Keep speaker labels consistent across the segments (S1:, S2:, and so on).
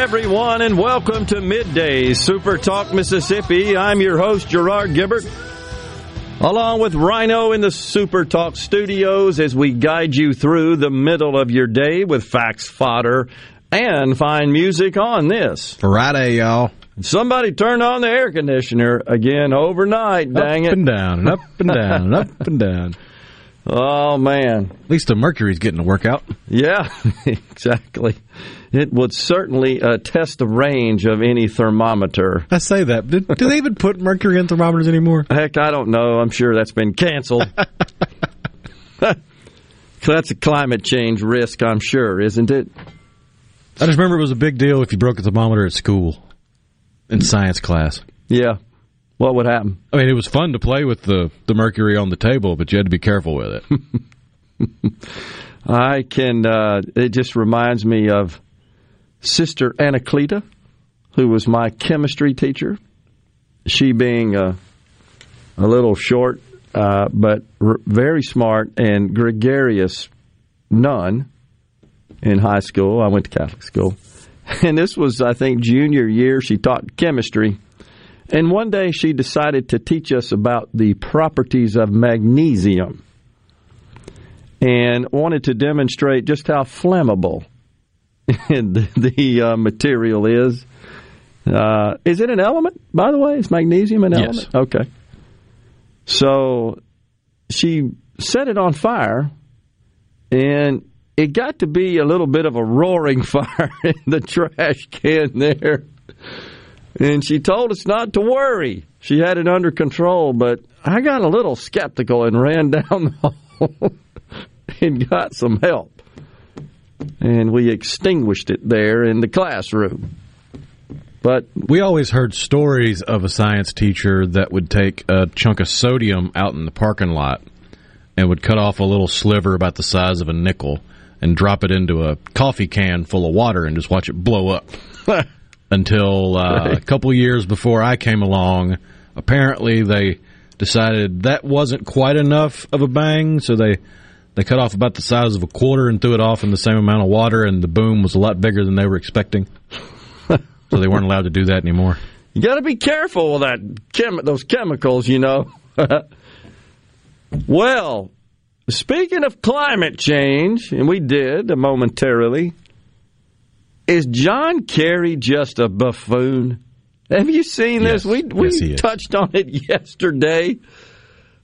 S1: Everyone, and welcome to Midday Super Talk Mississippi. I'm your host, Gerard Gibert, along with Rhino in the Super Talk studios as we guide you through the middle of your day with facts, fodder, and fine music on this.
S2: Friday, y'all.
S1: Somebody turned on the air conditioner again overnight, dang
S2: up
S1: it.
S2: and down, and up and down, and up and down.
S1: Oh, man.
S2: At least the mercury's getting to work out.
S1: Yeah, exactly. It would certainly uh, test the range of any thermometer.
S2: I say that. Do, do they even put mercury in thermometers anymore?
S1: Heck, I don't know. I'm sure that's been canceled. that's a climate change risk, I'm sure, isn't it?
S2: I just remember it was a big deal if you broke a thermometer at school in science class.
S1: Yeah. What would happen?
S2: I mean, it was fun to play with the, the mercury on the table, but you had to be careful with it.
S1: I can, uh, it just reminds me of Sister Anacleta, who was my chemistry teacher. She being a, a little short, uh, but r- very smart and gregarious nun in high school. I went to Catholic school. And this was, I think, junior year. She taught chemistry. And one day she decided to teach us about the properties of magnesium and wanted to demonstrate just how flammable the, the uh, material is. Uh, is it an element, by the way? Is magnesium an element?
S2: Yes.
S1: element? Okay. So she set it on fire, and it got to be a little bit of a roaring fire in the trash can there. And she told us not to worry. She had it under control, but I got a little skeptical and ran down the hall and got some help. And we extinguished it there in the classroom. But
S2: We always heard stories of a science teacher that would take a chunk of sodium out in the parking lot and would cut off a little sliver about the size of a nickel and drop it into a coffee can full of water and just watch it blow up. until uh,
S1: Right.
S2: a couple years before I came along. Apparently, they decided that wasn't quite enough of a bang, so they they cut off about the size of a quarter and threw it off in the same amount of water, and the boom was a lot bigger than they were expecting. so they weren't allowed to do that anymore.
S1: you got to be careful with that chem- those chemicals, you know. well, speaking of climate change, and we did momentarily, is John Kerry just a buffoon? Have you seen this?
S2: Yes.
S1: We we
S2: Yes,
S1: touched on it yesterday,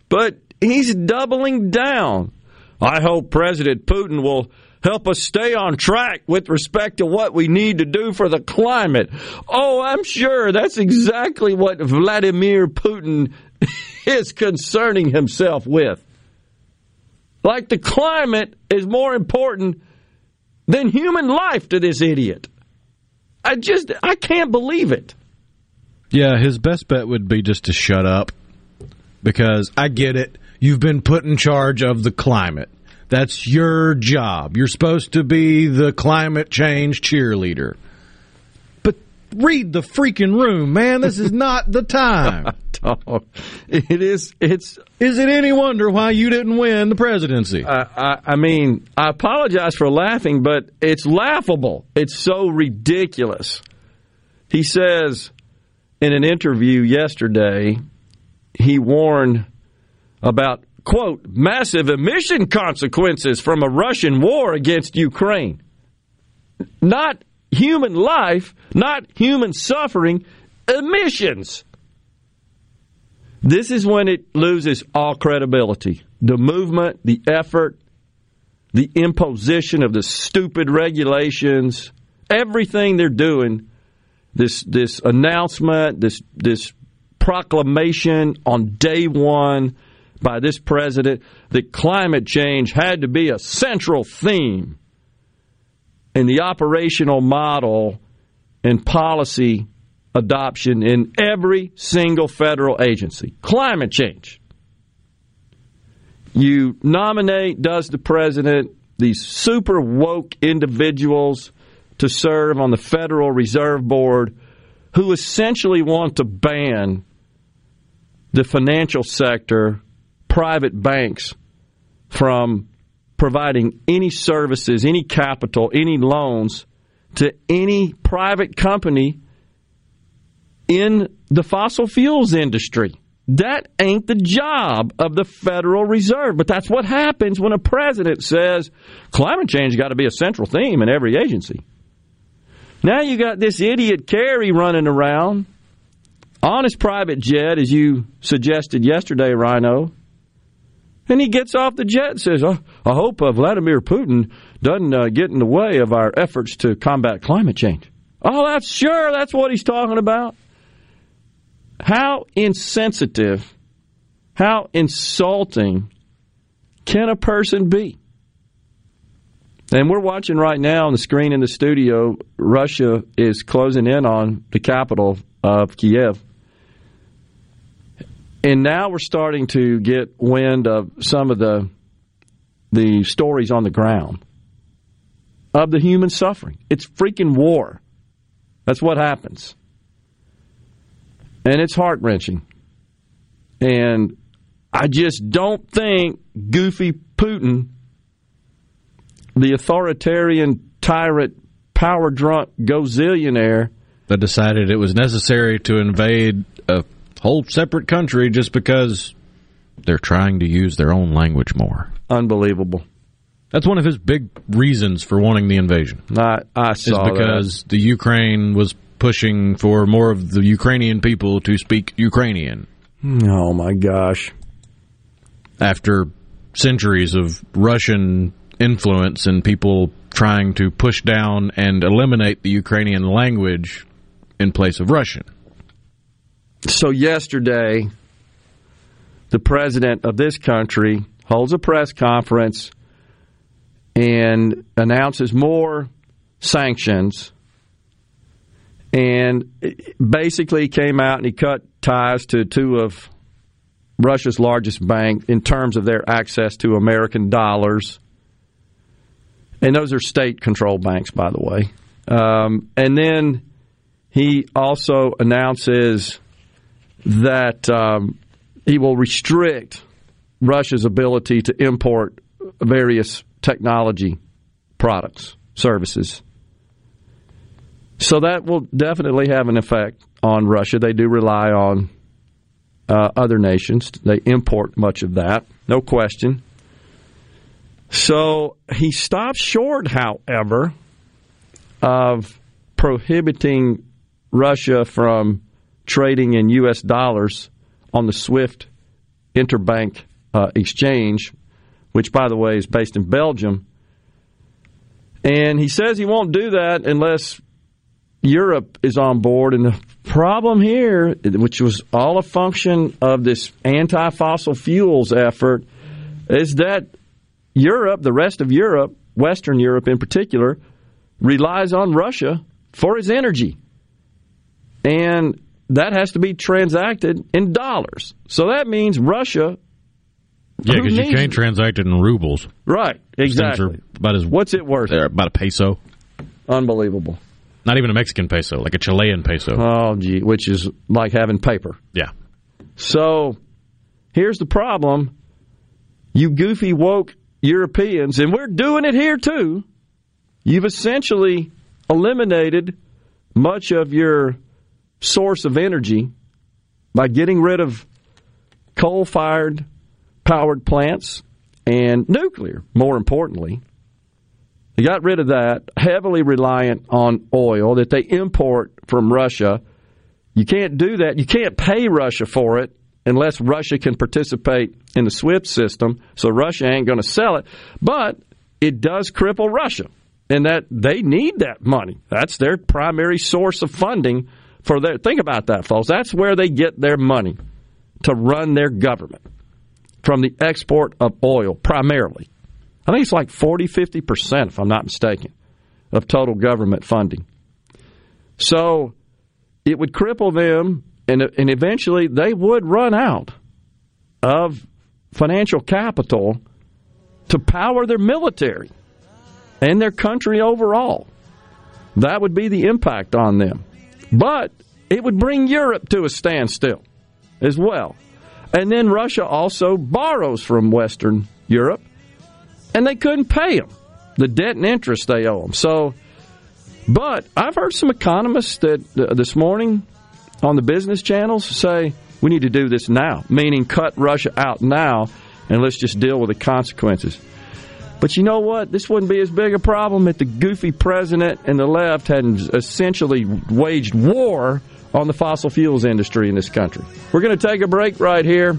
S1: but he's doubling down. I hope President Putin will help us stay on track with respect to what we need to do for the climate. Oh, I'm sure that's exactly what Vladimir Putin is concerning himself with. Like the climate is more important than human life to this idiot. I just I can't believe it.
S2: Yeah, his best bet would be just to shut up because I get it. You've been put in charge of the climate. That's your job. You're supposed to be the climate change cheerleader. But read the freaking room, man. This is not the time.
S1: It is. It's.
S2: Is it any wonder why you didn't win the presidency?
S1: I, I, I mean, I apologize for laughing, but it's laughable. It's so ridiculous. He says in an interview yesterday, he warned about quote massive emission consequences from a Russian war against Ukraine. Not human life, not human suffering, emissions. This is when it loses all credibility. The movement, the effort, the imposition of the stupid regulations, everything they're doing, this this announcement, this this proclamation on day one by this president that climate change had to be a central theme in the operational model and policy adoption in every single federal agency. Climate change. You nominate, does the president, these super woke individuals to serve on the Federal Reserve Board who essentially want to ban the financial sector, private banks, from providing any services, any capital, any loans to any private company in the fossil fuels industry. That ain't the job of the Federal Reserve. But that's what happens when a president says climate change got to be a central theme in every agency. Now you got this idiot Kerry running around on his private jet, as you suggested yesterday, Rhino. And he gets off the jet and says, I hope uh, Vladimir Putin doesn't uh, get in the way of our efforts to combat climate change. Oh, that's sure, that's what he's talking about. How insensitive, how insulting can a person be? And we're watching right now on the screen in the studio, Russia is closing in on the capital of Kiev. And now we're starting to get wind of some of the the stories on the ground of the human suffering. It's freaking war. That's what happens. And it's heart wrenching. And I just don't think goofy Putin, the authoritarian tyrant, power drunk gozillionaire,
S2: that decided it was necessary to invade a whole separate country just because they're trying to use their own language more.
S1: Unbelievable.
S2: That's one of his big reasons for wanting the invasion.
S1: I, I saw
S2: is because
S1: that.
S2: the Ukraine was pushing for more of the Ukrainian people to speak Ukrainian.
S1: Oh my gosh.
S2: After centuries of Russian influence and people trying to push down and eliminate the Ukrainian language in place of Russian.
S1: So, yesterday, the president of this country holds a press conference and announces more sanctions and basically came out and he cut ties to two of Russia's largest bank in terms of their access to American dollars. And those are state controlled banks, by the way. Um, and then he also announces that um, he will restrict Russia's ability to import various technology products, services. So that will definitely have an effect on Russia. They do rely on uh, other nations, they import much of that, no question. So he stops short, however, of prohibiting Russia from trading in U.S. dollars on the SWIFT interbank uh, exchange, which, by the way, is based in Belgium. And he says he won't do that unless Europe is on board. And the problem here, which was all a function of this anti fossil fuels effort, is that Europe, the rest of Europe, Western Europe in particular, relies on Russia for its energy. And that has to be transacted in dollars. So that means Russia.
S2: Yeah, because you can't transact it in rubles.
S1: Right, exactly.
S2: About as,
S1: What's it worth?
S2: About a peso.
S1: Unbelievable.
S2: Not even a Mexican peso, like a Chilean peso.
S1: Oh, gee, which is like having paper.
S2: Yeah.
S1: So here's the problem you goofy woke Europeans, and we're doing it here too. You've essentially eliminated much of your source of energy by getting rid of coal fired powered plants and nuclear, more importantly. They got rid of that, heavily reliant on oil that they import from Russia. You can't do that. You can't pay Russia for it unless Russia can participate in the SWIFT system, so Russia ain't going to sell it. But it does cripple Russia, and that they need that money. That's their primary source of funding for their. Think about that, folks. That's where they get their money to run their government from the export of oil primarily. I think it's like 40, 50%, if I'm not mistaken, of total government funding. So it would cripple them, and, and eventually they would run out of financial capital to power their military and their country overall. That would be the impact on them. But it would bring Europe to a standstill as well. And then Russia also borrows from Western Europe, and they couldn't pay them the debt and interest they owe them. So, but I've heard some economists that uh, this morning on the business channels say we need to do this now, meaning cut Russia out now, and let's just deal with the consequences. But you know what? This wouldn't be as big a problem if the goofy president and the left hadn't essentially waged war on the fossil fuels industry in this country. We're going to take a break right here.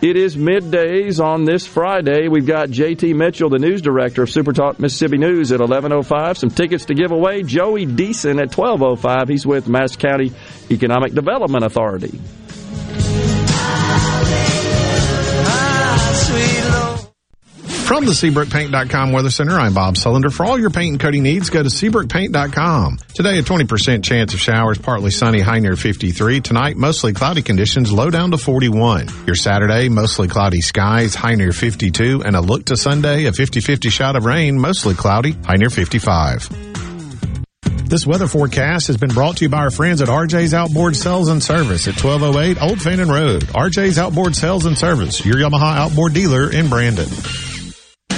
S1: It is middays on this Friday. We've got JT Mitchell, the news director of Super Talk Mississippi News at 11:05. Some tickets to give away. Joey Deason at 12:05. He's with Madison County Economic Development Authority.
S3: From the SeabrookPaint.com Weather Center, I'm Bob Sullender. For all your paint and coating needs, go to SeabrookPaint.com. Today, a 20% chance of showers, partly sunny, high near 53. Tonight, mostly cloudy conditions, low down to 41. Your Saturday, mostly cloudy skies, high near 52. And a look to Sunday, a 50-50 shot of rain, mostly cloudy, high near 55. This weather forecast has been brought to you by our friends at RJ's Outboard Sales and Service at 1208 Old Fannin Road. RJ's Outboard Sales and Service, your Yamaha outboard dealer in Brandon.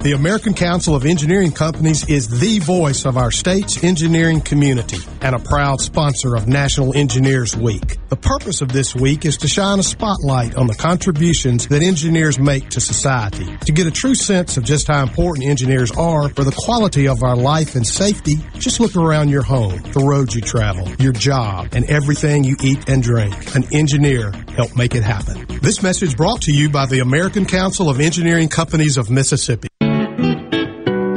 S4: The American Council of Engineering Companies is the voice of our state's engineering community and a proud sponsor of National Engineers Week. The purpose of this week is to shine a spotlight on the contributions that engineers make to society. To get a true sense of just how important engineers are for the quality of our life and safety, just look around your home, the roads you travel, your job, and everything you eat and drink. An engineer helped make it happen. This message brought to you by the American Council of Engineering Companies of Mississippi.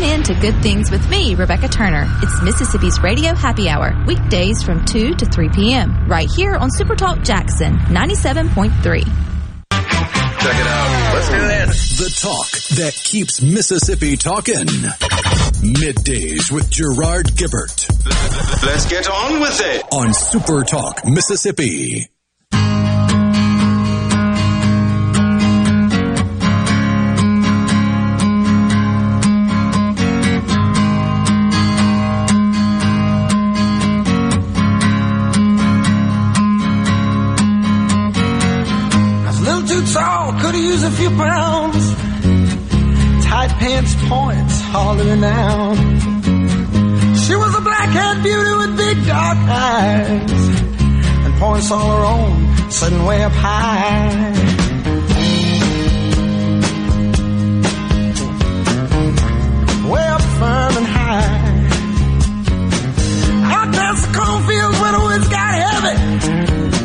S5: Tune in to Good Things with me, Rebecca Turner. It's Mississippi's Radio Happy Hour, weekdays from 2 to 3 p.m., right here on Supertalk Jackson 97.3.
S6: Check it out. Let's do this. The talk that keeps Mississippi talking. Middays with Gerard Gibert.
S7: Let's get on with it.
S6: On Super Talk, Mississippi. lose a few pounds.
S8: Tight pants points hollering out. She was a black haired beauty with big dark eyes. And points all her own, sitting way up high. Way up firm and high. Out past the cornfields where the woods got heavy.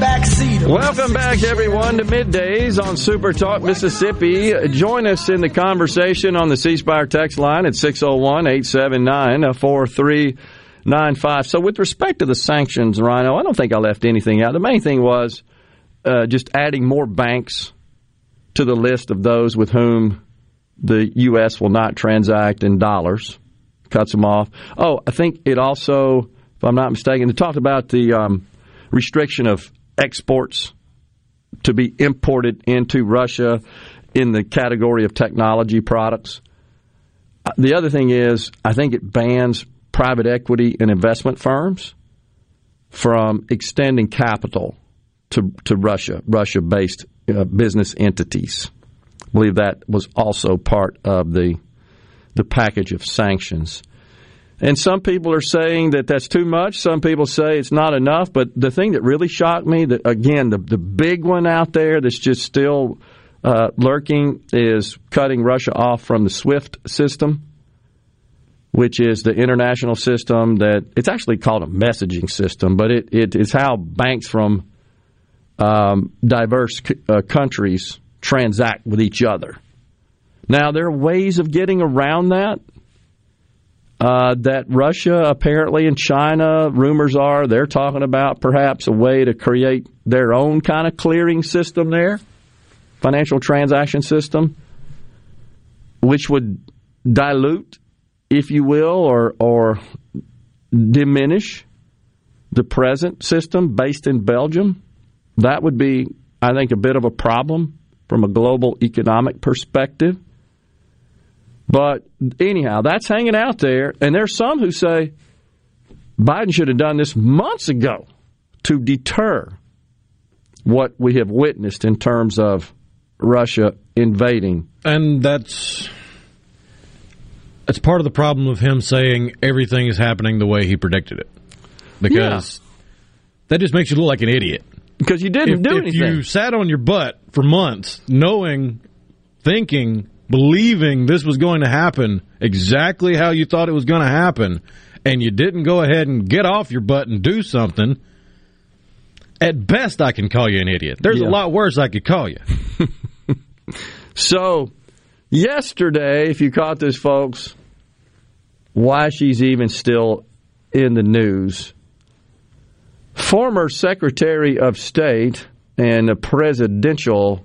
S8: Back seat.
S1: Welcome back, everyone, to Middays on Super Talk Mississippi. Join us in the conversation on the C Spire text line at 601 879 4395. So, with respect to the sanctions, Rhino, I don't think I left anything out. The main thing was uh, just adding more banks to the list of those with whom the U.S. will not transact in dollars, cuts them off. Oh, I think it also, if I'm not mistaken, it talked about the um, restriction of exports to be imported into Russia in the category of technology products. Uh, The other thing is, I think it bans private equity and investment firms from extending capital to, to Russia, Russia based uh, business entities. I believe that was also part of the, the package of sanctions. And some people are saying that that's too much. Some people say it's not enough. But the thing that really shocked me, that again, the, the big one out there that's just still uh, lurking is cutting Russia off from the SWIFT system, which is the international system that it's actually called a messaging system, but it, it is how banks from um, diverse c- uh, countries transact with each other. Now, there are ways of getting around that. Uh, that Russia apparently and China, rumors are they're talking about perhaps a way to create their own kind of clearing system there, financial transaction system, which would dilute, if you will, or or diminish the present system based in Belgium. That would be, I think, a bit of a problem from a global economic perspective. But anyhow, that's hanging out there. And there's some who say Biden should have done this months ago to deter what we have witnessed in terms of Russia invading.
S2: And that's that's part of the problem of him saying everything is happening the way he predicted it. Because that just makes you look like an idiot.
S1: Because you didn't
S2: if,
S1: do
S2: if
S1: anything.
S2: you sat on your butt for months, knowing, thinking, believing this was going to happen exactly how you thought it was going to happen, and you didn't go ahead and get off your butt and do something, at best I can call you an idiot. There's
S1: Yeah.
S2: a lot worse I could call you.
S1: So, yesterday, if you caught this, folks, why she's even still in the news. Former Secretary of State and a presidential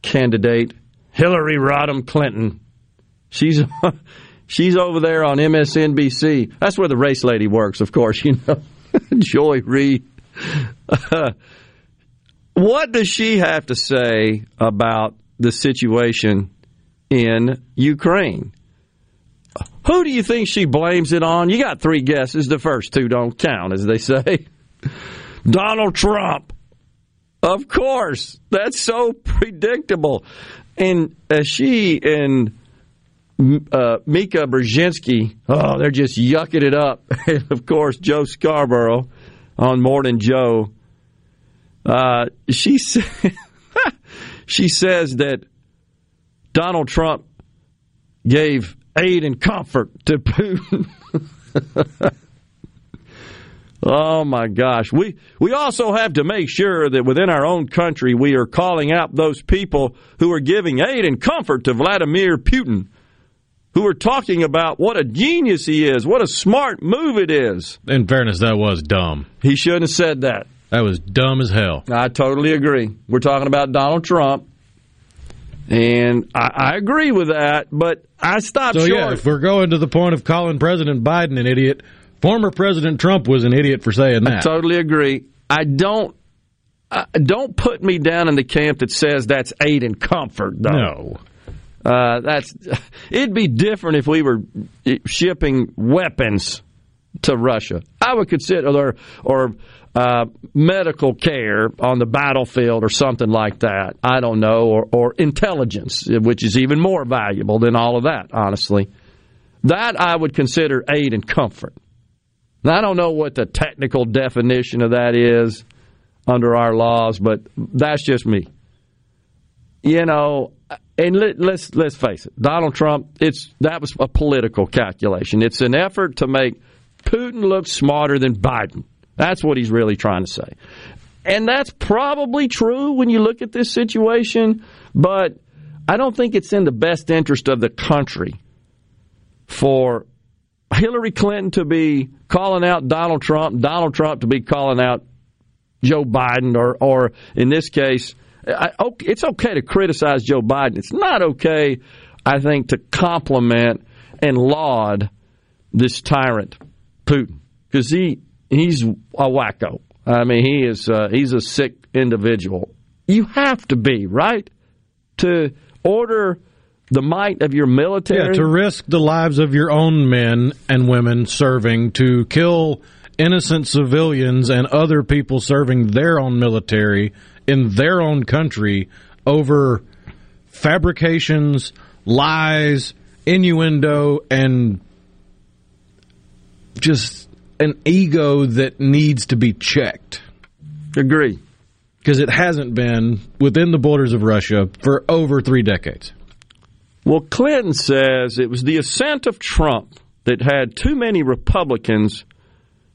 S1: candidate, Hillary Rodham Clinton. She's she's over there on MSNBC. That's where the race lady works, of course. You know, Joy Reid. what does she have to say about the situation in Ukraine? Who do you think she blames it on? You got three guesses. The first two don't count, as they say. Donald Trump. Of course. That's so predictable. And uh, she and uh, Mika Brzezinski, oh, they're just yucking it up. and of course, Joe Scarborough on Morning Joe. Uh, she said, she says that Donald Trump gave aid and comfort to Putin. oh my gosh. We we also have to make sure that within our own country we are calling out those people who are giving aid and comfort to Vladimir Putin, who are talking about what a genius he is, what a smart move it is.
S2: In fairness, that was dumb.
S1: He shouldn't have said that.
S2: That was dumb as hell.
S1: I totally agree. We're talking about Donald Trump. And I, I agree with that, but I stopped
S2: So
S1: short.
S2: yeah, if we're going to the point of calling President Biden an idiot, former President Trump was an idiot for saying that.
S1: I totally agree. I don't. Don't put me down in the camp that says that's aid and comfort. Though.
S2: No.
S1: Uh, that's it'd be different if we were shipping weapons to Russia. I would consider or or uh, medical care on the battlefield or something like that. I don't know, or, or intelligence, which is even more valuable than all of that. Honestly, that I would consider aid and comfort. Now, I don't know what the technical definition of that is under our laws, but that's just me. You know, and let, let's let's face it, Donald Trump. It's that was a political calculation. It's an effort to make Putin look smarter than Biden. That's what he's really trying to say, and that's probably true when you look at this situation. But I don't think it's in the best interest of the country for Hillary Clinton to be calling out Donald Trump, Donald Trump to be calling out Joe Biden, or or in this case I, it's okay to criticize Joe Biden. It's not okay, I think, to compliment and laud this tyrant Putin because he he's a wacko. I mean, he is uh, he's a sick individual. You have to be right to order the might of your military.
S2: Yeah, to risk the lives of your own men and women serving to kill innocent civilians and other people serving their own military in their own country over fabrications, lies, innuendo, and just an ego that needs to be checked.
S1: Agree.
S2: Because it hasn't been within the borders of Russia for over three decades.
S1: Well, Clinton says it was the ascent of Trump that had too many Republicans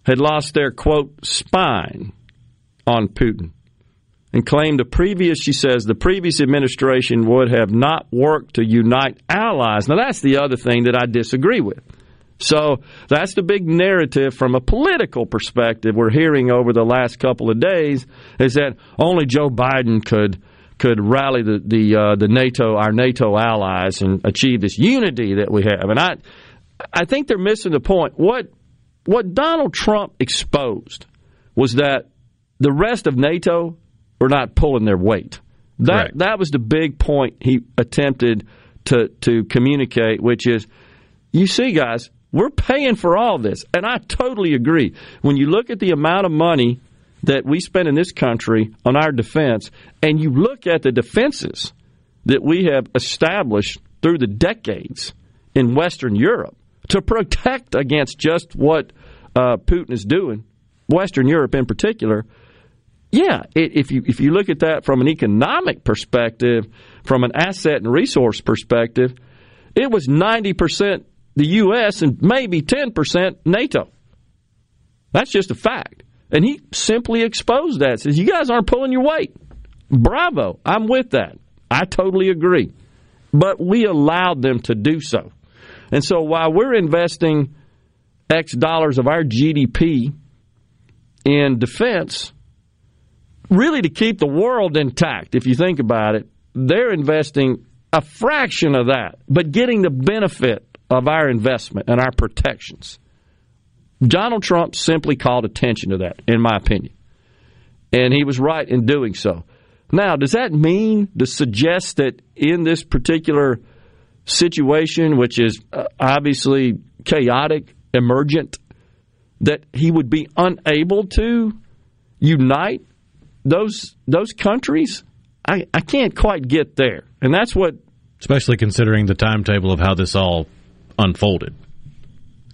S1: had lost their, quote, spine on Putin and claimed the previous, she says, the previous administration would have not worked to unite allies. Now, that's the other thing that I disagree with. So that's the big narrative from a political perspective we're hearing over the last couple of days is that only Joe Biden could could rally the the uh, the NATO our NATO allies and achieve this unity that we have. And I I think they're missing the point. What what Donald Trump exposed was that the rest of NATO were not pulling their weight. That that was the big point he attempted to to communicate, which is, you see, guys, we're paying for all this, and I totally agree. When you look at the amount of money that we spend in this country on our defense, and you look at the defenses that we have established through the decades in Western Europe to protect against just what uh, Putin is doing, Western Europe in particular yeah, if you if you look at that from an economic perspective, from an asset and resource perspective, it was 90% the U.S. and maybe 10% NATO. That's just a fact. And he simply exposed that. Says, you guys aren't pulling your weight. Bravo. I'm with that. I totally agree. But we allowed them to do so. And so while we're investing X dollars of our GDP in defense, really to keep the world intact, if you think about it, they're investing a fraction of that, but getting the benefit of our investment and our protections. Donald Trump simply called attention to that, in my opinion. And he was right in doing so. Now, does that mean to suggest that in this particular situation, which is uh, obviously chaotic, emergent, that he would be unable to unite those those countries, I, I can't quite get there. And that's what
S2: especially considering the timetable of how this all unfolded.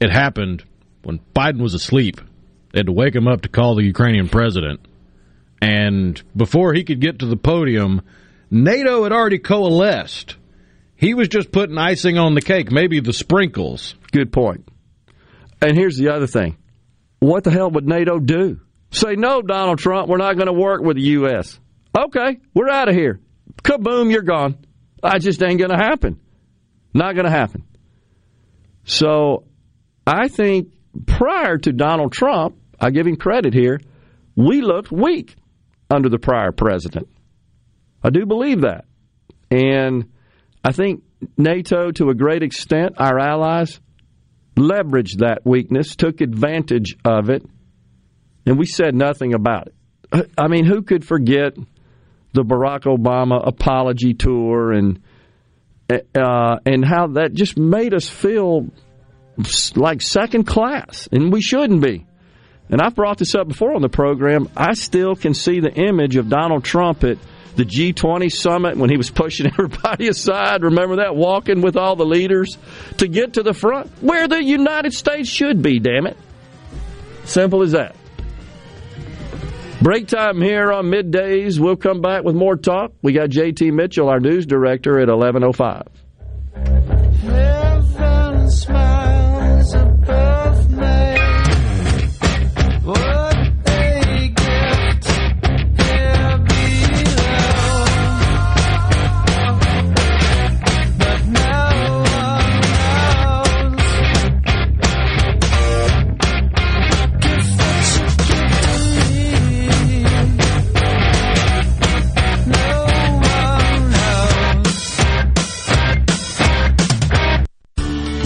S2: It happened when Biden was asleep. They had to wake him up to call the Ukrainian president. And before he could get to the podium, NATO had already coalesced. He was just putting icing on the cake, maybe the sprinkles.
S1: Good point. And here's the other thing. What the hell would NATO do? Say, no, Donald Trump, we're not going to work with the U.S. Okay, we're out of here. Kaboom, you're gone. I just ain't going to happen. Not going to happen. So I think prior to Donald Trump, I give him credit here, we looked weak under the prior president. I do believe that. And I think NATO, to a great extent, our allies, leveraged that weakness, took advantage of it and we said nothing about it. I mean, who could forget the Barack Obama apology tour and uh, and how that just made us feel like second class, and we shouldn't be. And I've brought this up before on the program. I still can see the image of Donald Trump at the G20 summit when he was pushing everybody aside. Remember that? Walking with all the leaders to get to the front where the United States should be, damn it. Simple as that. Break time here on middays. We'll come back with more talk. We got JT Mitchell, our news director, at 1105.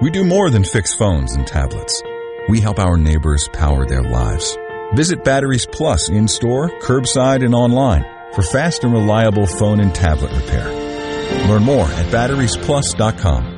S9: we do more than fix phones and tablets. We help our neighbors power their lives. Visit Batteries Plus in store, curbside, and online for fast and reliable phone and tablet repair. Learn more at batteriesplus.com.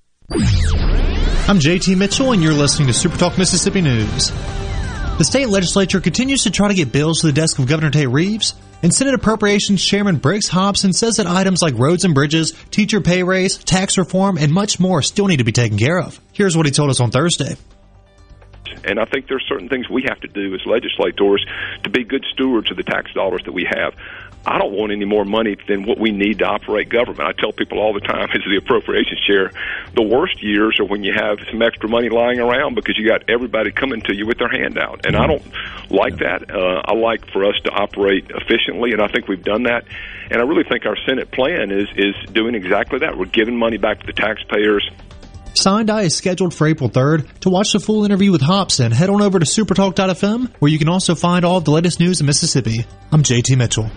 S10: I'm JT Mitchell, and you're listening to Supertalk Mississippi News. The state legislature continues to try to get bills to the desk of Governor Tate Reeves, and Senate Appropriations Chairman Briggs Hopson says that items like roads and bridges, teacher pay raise, tax reform, and much more still need to be taken care of. Here's what he told us on Thursday.
S11: And I think there are certain things we have to do as legislators to be good stewards of the tax dollars that we have. I don't want any more money than what we need to operate government. I tell people all the time as the appropriations chair, the worst years are when you have some extra money lying around because you got everybody coming to you with their hand out. And I don't like that. Uh, I like for us to operate efficiently, and I think we've done that. And I really think our Senate plan is is doing exactly that. We're giving money back to the taxpayers.
S10: Eye is scheduled for April 3rd. To watch the full interview with Hopson, head on over to supertalk.fm, where you can also find all of the latest news in Mississippi. I'm JT Mitchell.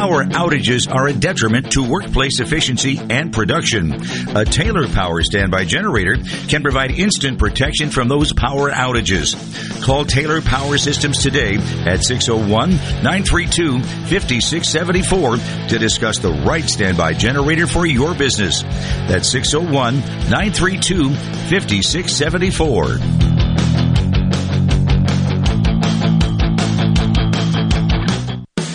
S12: Power outages are a detriment to workplace efficiency and production. A Taylor Power standby generator can provide instant protection from those power outages. Call Taylor Power Systems today at 601 932 5674 to discuss the right standby generator for your business. That's 601 932 5674.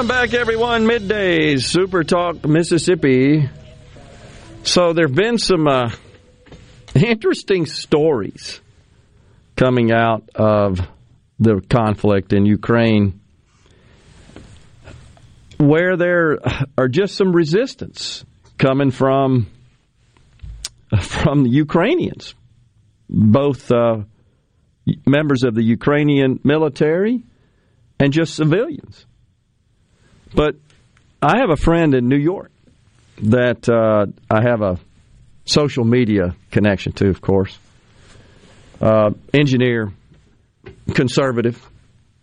S1: Welcome back, everyone. Middays, Super Talk Mississippi. So there have been some uh, interesting stories coming out of the conflict in Ukraine where there are just some resistance coming from from the Ukrainians, both uh, members of the Ukrainian military and just civilians. But I have a friend in New York that uh, I have a social media connection to, of course. Uh, engineer, conservative,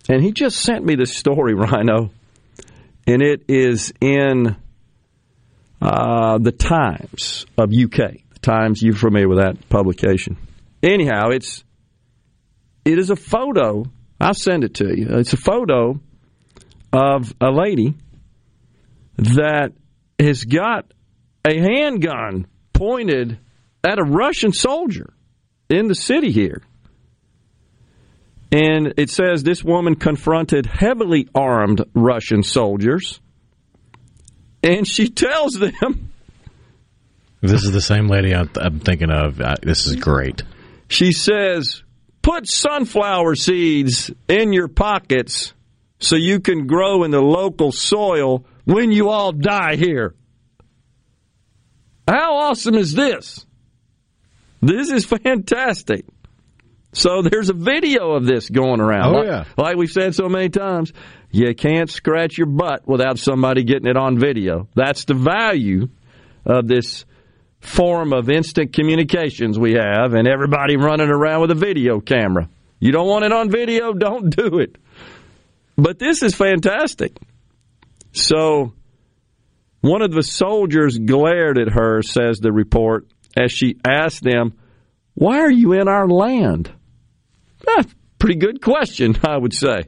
S1: and he just sent me this story, Rhino, and it is in uh, the Times of UK. The Times, you're familiar with that publication. Anyhow, it's it is a photo. I'll send it to you. It's a photo of a lady that has got a handgun pointed at a Russian soldier in the city here. And it says this woman confronted heavily armed Russian soldiers. And she tells them.
S2: This is the same lady I'm thinking of. This is great.
S1: She says, put sunflower seeds in your pockets so you can grow in the local soil when you all die here. How awesome is this? This is fantastic. So there's a video of this going around.
S2: Oh,
S1: like,
S2: yeah.
S1: like we've said so many times, you can't scratch your butt without somebody getting it on video. That's the value of this form of instant communications we have, and everybody running around with a video camera. You don't want it on video, don't do it. But this is fantastic. So one of the soldiers glared at her, says the report, as she asked them, Why are you in our land? Eh, pretty good question, I would say.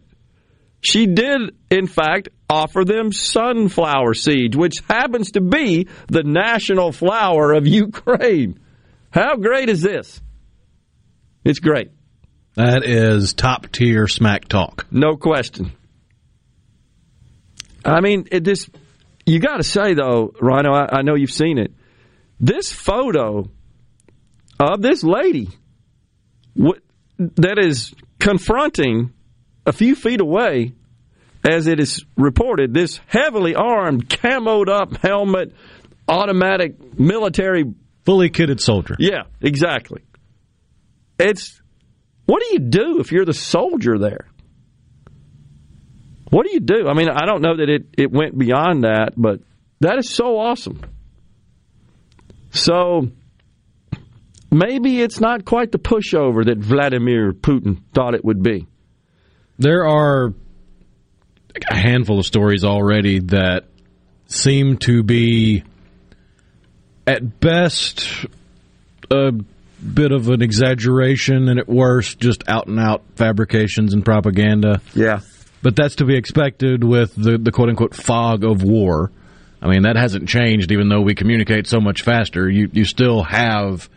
S1: She did, in fact, offer them sunflower seeds, which happens to be the national flower of Ukraine. How great is this? It's great.
S2: That is top tier smack talk.
S1: No question. I mean, it this you got to say though, Rhino. I, I know you've seen it. This photo of this lady what, that is confronting a few feet away, as it is reported, this heavily armed, camoed up helmet, automatic military.
S2: Fully kitted soldier.
S1: Yeah, exactly. It's. What do you do if you're the soldier there? What do you do? I mean, I don't know that it, it went beyond that, but that is so awesome. So maybe it's not quite the pushover that Vladimir Putin thought it would be.
S2: There are a handful of stories already that seem to be, at best, a bit of an exaggeration, and at worst, just out and out fabrications and propaganda.
S1: Yeah.
S2: But that's to be expected with the, the quote unquote fog of war. I mean, that hasn't changed, even though we communicate so much faster. You, you still have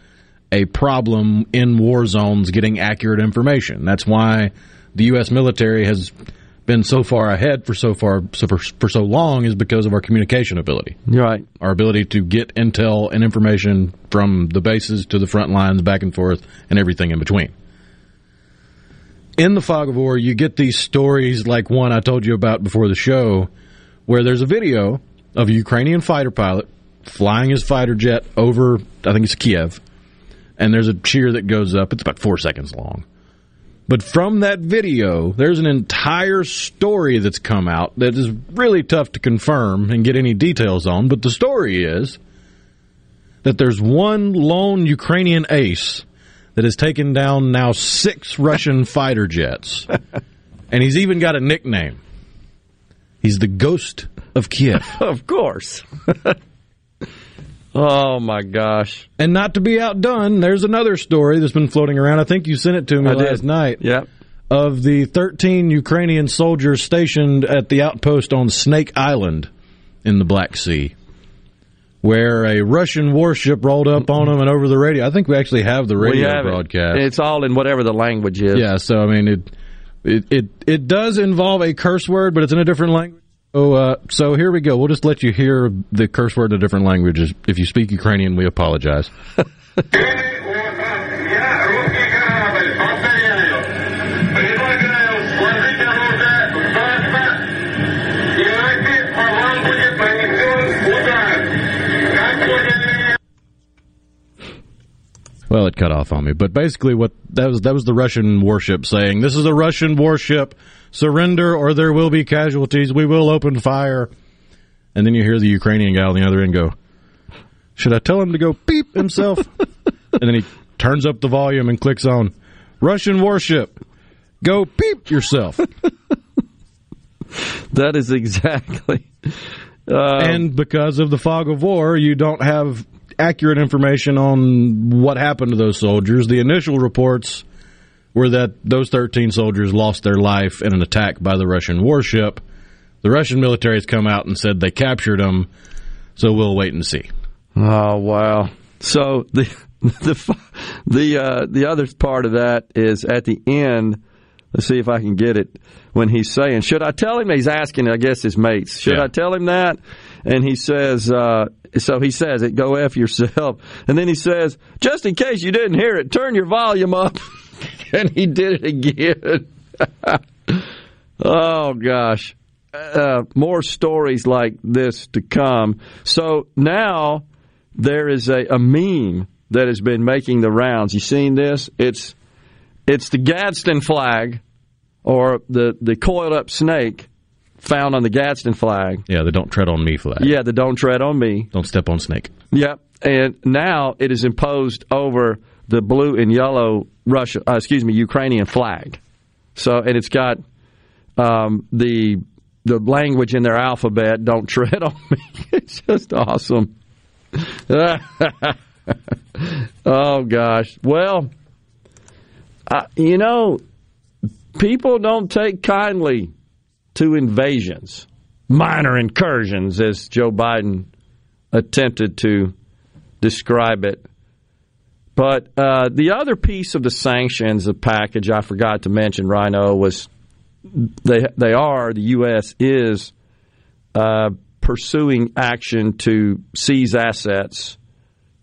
S2: a problem in war zones getting accurate information. That's why the U.S. military has been so far ahead for so far so for, for so long is because of our communication ability.
S1: Right.
S2: Our ability to get intel and information from the bases to the front lines, back and forth, and everything in between. In the fog of war, you get these stories like one I told you about before the show, where there's a video of a Ukrainian fighter pilot flying his fighter jet over, I think it's Kiev, and there's a cheer that goes up. It's about four seconds long. But from that video, there's an entire story that's come out that is really tough to confirm and get any details on. But the story is that there's one lone Ukrainian ace that has taken down now six Russian fighter jets. and he's even got a nickname. He's the ghost of Kiev.
S1: of course. oh my gosh.
S2: And not to be outdone, there's another story that's been floating around. I think you sent it to me
S1: I
S2: last
S1: did.
S2: night.
S1: Yep.
S2: Of the 13 Ukrainian soldiers stationed at the outpost on Snake Island in the Black Sea, where a Russian warship rolled up on them and over the radio. I think we actually have the radio
S1: have
S2: broadcast.
S1: It. It's all in whatever the language is.
S2: Yeah, so I mean it, it it it does involve a curse word, but it's in a different language. So uh, so here we go. We'll just let you hear the curse word in a different language. If you speak Ukrainian, we apologize. Well, it cut off on me, but basically, what that was that was the Russian warship saying, "This is a Russian warship. Surrender, or there will be casualties. We will open fire." And then you hear the Ukrainian guy on the other end go, "Should I tell him to go beep himself?" and then he turns up the volume and clicks on Russian warship. Go beep yourself.
S1: that is exactly. Um,
S2: and because of the fog of war, you don't have accurate information on what happened to those soldiers. The initial reports were that those 13 soldiers lost their life in an attack by the Russian warship. The Russian military has come out and said they captured them, so we'll wait and see.
S1: Oh wow! So the the the uh, the other part of that is at the end. Let's see if I can get it. When he's saying, "Should I tell him?" He's asking, I guess, his mates. Should
S2: Yeah.
S1: I tell him that? And he says, uh, "So he says it. Go f yourself." And then he says, "Just in case you didn't hear it, turn your volume up." and he did it again. oh gosh, uh, more stories like this to come. So now there is a, a meme that has been making the rounds. You seen this? It's it's the Gadsden flag or the the coiled up snake found on the Gadsden flag.
S2: Yeah, the don't tread on me flag.
S1: Yeah, the don't tread on me.
S2: Don't step on snake.
S1: Yep. And now it is imposed over the blue and yellow Russia, uh, excuse me, Ukrainian flag. So, and it's got um, the the language in their alphabet. Don't tread on me. it's just awesome. oh gosh. Well, uh, you know, people don't take kindly to invasions, minor incursions, as Joe Biden attempted to describe it. But uh, the other piece of the sanctions, the package I forgot to mention, Rhino, was they they are the U.S. is uh, pursuing action to seize assets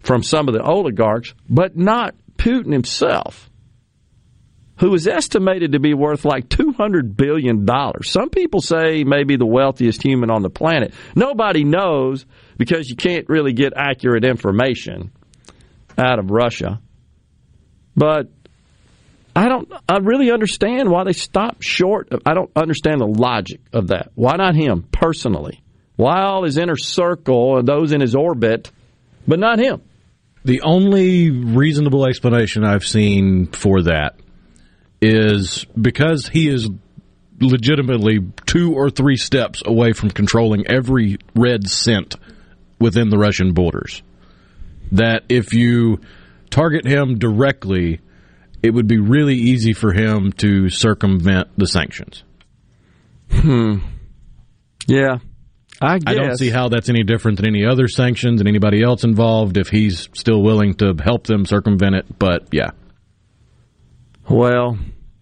S1: from some of the oligarchs, but not Putin himself. Who is estimated to be worth like $200 billion. Some people say maybe the wealthiest human on the planet. Nobody knows because you can't really get accurate information out of Russia. But I don't I really understand why they stopped short. I don't understand the logic of that. Why not him personally? Why all his inner circle and those in his orbit, but not him?
S2: The only reasonable explanation I've seen for that is because he is legitimately two or three steps away from controlling every red cent within the Russian borders. That if you target him directly, it would be really easy for him to circumvent the sanctions.
S1: Hmm. Yeah. I,
S2: I don't see how that's any different than any other sanctions and anybody else involved if he's still willing to help them circumvent it. But yeah.
S1: Well,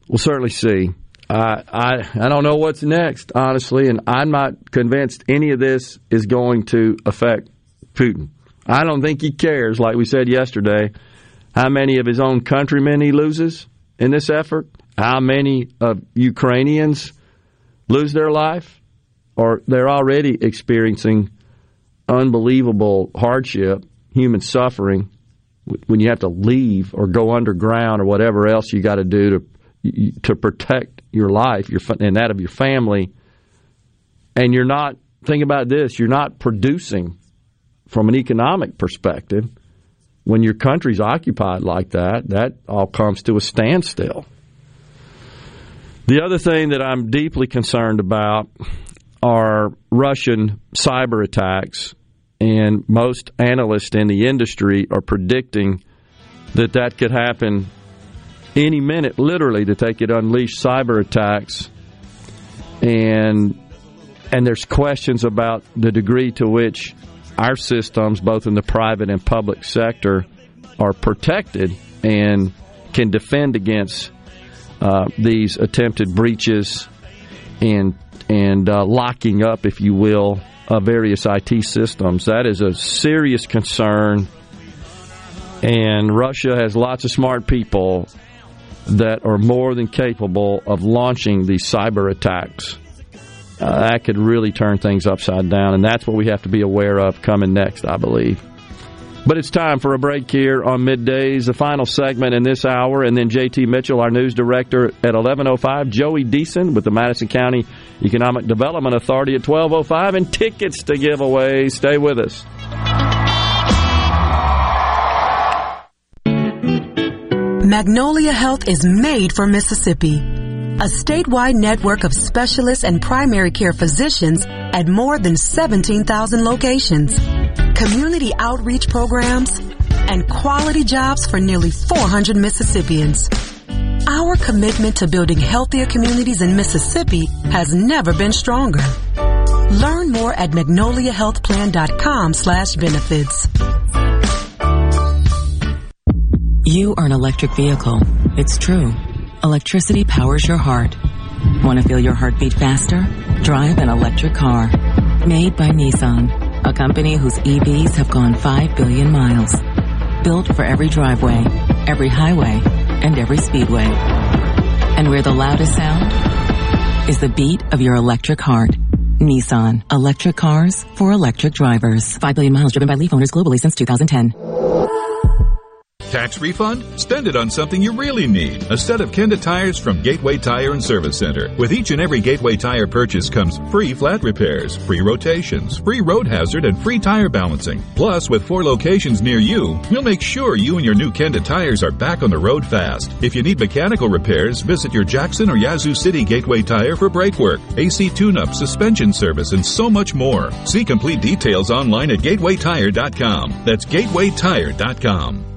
S1: we'll certainly see. I, I I don't know what's next, honestly, and I'm not convinced any of this is going to affect Putin. I don't think he cares, like we said yesterday, how many of his own countrymen he loses in this effort, how many of Ukrainians lose their life, or they're already experiencing unbelievable hardship, human suffering, when you have to leave or go underground or whatever else you got to do to to protect your life, your and that of your family, and you're not. Think about this: you're not producing from an economic perspective when your country's occupied like that. That all comes to a standstill. The other thing that I'm deeply concerned about are Russian cyber attacks, and most analysts in the industry are predicting that that could happen any minute, literally, that they could unleash cyber attacks, and and there's questions about the degree to which our systems, both in the private and public sector, are protected and can defend against uh, these attempted breaches and and uh, locking up, if you will, of various IT systems. That is a serious concern. And Russia has lots of smart people that are more than capable of launching these cyber attacks. Uh, that could really turn things upside down, and that's what we have to be aware of coming next, I believe. But it's time for a break here on middays, the final segment in this hour, and then JT Mitchell, our news director at 11:05, Joey Deason with the Madison County Economic Development Authority at 12:05, and tickets to give away. Stay with us.
S13: Magnolia Health is made for Mississippi. A statewide network of specialists and primary care physicians at more than 17,000 locations community outreach programs, and quality jobs for nearly 400 Mississippians. Our commitment to building healthier communities in Mississippi has never been stronger. Learn more at magnoliahealthplan.com slash benefits.
S14: You are an electric vehicle. It's true. Electricity powers your heart. Want to feel your heartbeat faster? Drive an electric car. Made by Nissan a company whose EVs have gone 5 billion miles. Built for every driveway, every highway, and every speedway. And where the loudest sound is the beat of your electric heart. Nissan. Electric cars for electric drivers. 5 billion miles driven by leaf owners globally since 2010.
S9: Tax refund? Spend it on something you really need. A set of Kenda tires from Gateway Tire and Service Center. With each and every Gateway Tire purchase comes free flat repairs, free rotations, free road hazard, and free tire balancing. Plus, with four locations near you, we'll make sure you and your new Kenda tires are back on the road fast. If you need mechanical repairs, visit your Jackson or Yazoo City Gateway Tire for brake work, AC tune-up, suspension service, and so much more. See complete details online at gatewaytire.com. That's gatewaytire.com.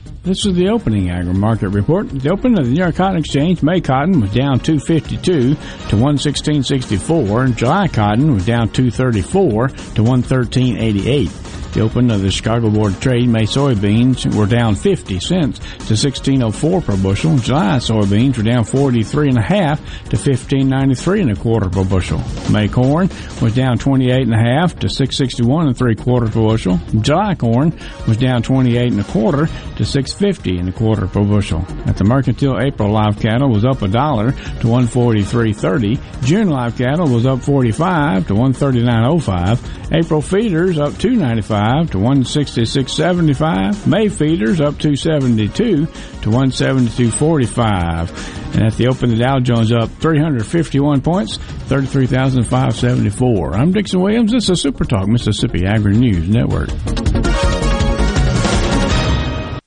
S15: This is the opening agri market report. The opening of the New York Cotton Exchange, May cotton was down 252 to 116.64, and July cotton was down 234 to 113.88. The open of the Chicago Board of Trade May soybeans were down 50 cents to 16.04 per bushel. July soybeans were down 43 and a half to 15.93 and a quarter per bushel. May corn was down 28 and a half to 661 and three quarters per bushel. July corn was down 28 and a quarter to 650 and a quarter per bushel. At the Mercantile, April live cattle was up a dollar to 143.30. June live cattle was up 45 to 139.05. April feeders up 295 to 166.75. May feeders up 272 to 172.45. And at the open, the Dow Jones up 351 points, 33,574. I'm Dixon Williams. This is Super Talk Mississippi Agri News Network.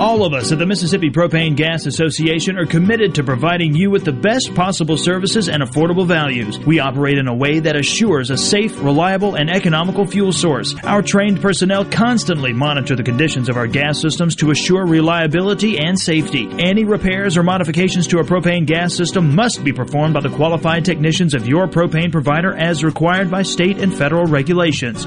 S16: All of us at the Mississippi Propane Gas Association are committed to providing you with the best possible services and affordable values. We operate in a way that assures a safe, reliable, and economical fuel source. Our trained personnel constantly monitor the conditions of our gas systems to assure reliability and safety. Any repairs or modifications to a propane gas system must be performed by the qualified technicians of your propane provider as required by state and federal regulations.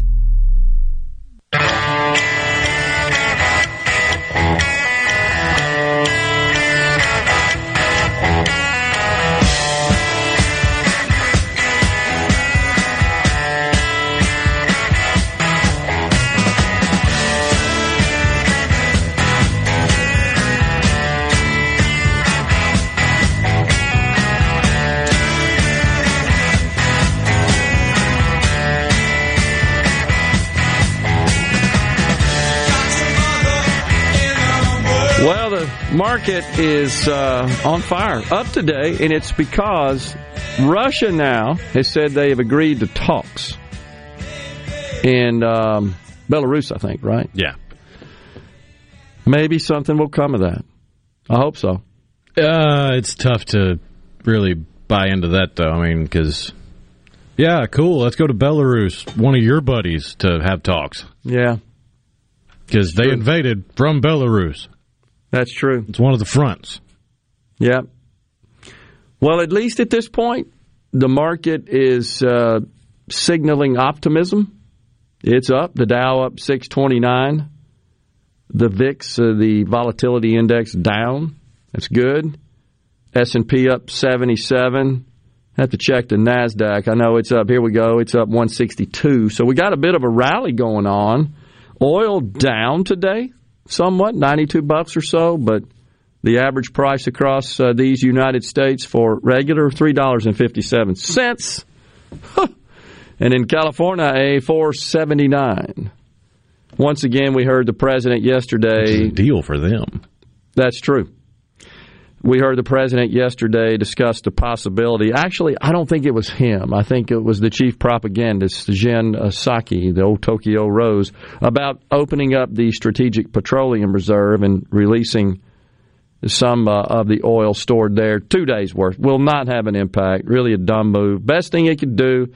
S1: Well, the market is uh, on fire up today, and it's because Russia now has said they have agreed to talks in um, Belarus, I think, right?
S2: Yeah.
S1: Maybe something will come of that. I hope so.
S2: Uh, it's tough to really buy into that, though. I mean, because, yeah, cool. Let's go to Belarus, one of your buddies, to have talks.
S1: Yeah.
S2: Because they invaded from Belarus.
S1: That's true.
S2: It's one of the fronts.
S1: Yeah. Well, at least at this point, the market is uh, signaling optimism. It's up. The Dow up 629. The VIX, uh, the volatility index, down. That's good. S&P up 77. Have to check the Nasdaq. I know it's up. Here we go. It's up 162. So we got a bit of a rally going on. Oil down today, somewhat, 92 bucks or so, but the average price across uh, these United States for regular $3.57. and in California, a 479. Once again, we heard the president yesterday.
S2: deal for them.
S1: That's true. We heard the president yesterday discuss the possibility. Actually, I don't think it was him. I think it was the chief propagandist, Jen Psaki, the old Tokyo Rose, about opening up the Strategic Petroleum Reserve and releasing some uh, of the oil stored there. Two days worth will not have an impact. Really a dumb move. Best thing it could do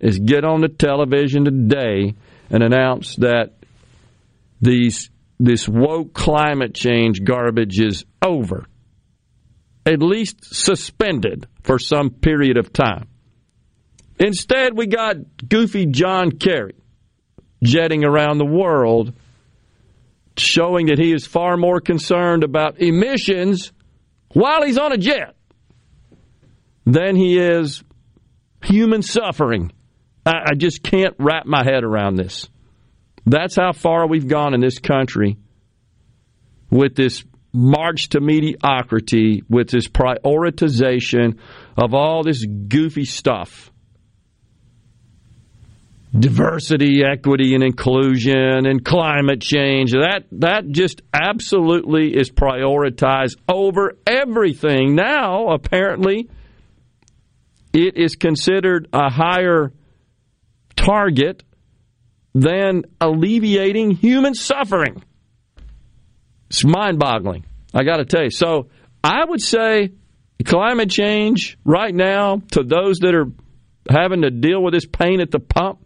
S1: is get on the television today and announce that these this woke climate change garbage is over at least suspended for some period of time. Instead, we got goofy John Kerry jetting around the world showing that he is far more concerned about emissions while he's on a jet than he is human suffering. I, I just can't wrap my head around this. That's how far we've gone in this country with this march to mediocrity, with this prioritization of all this goofy stuff diversity, equity, and inclusion, and climate change. That that just absolutely is prioritized over everything. Now, apparently, it is considered a higher target than alleviating human suffering. It's mind-boggling. I got to tell you. So, I would say climate change right now to those that are having to deal with this pain at the pump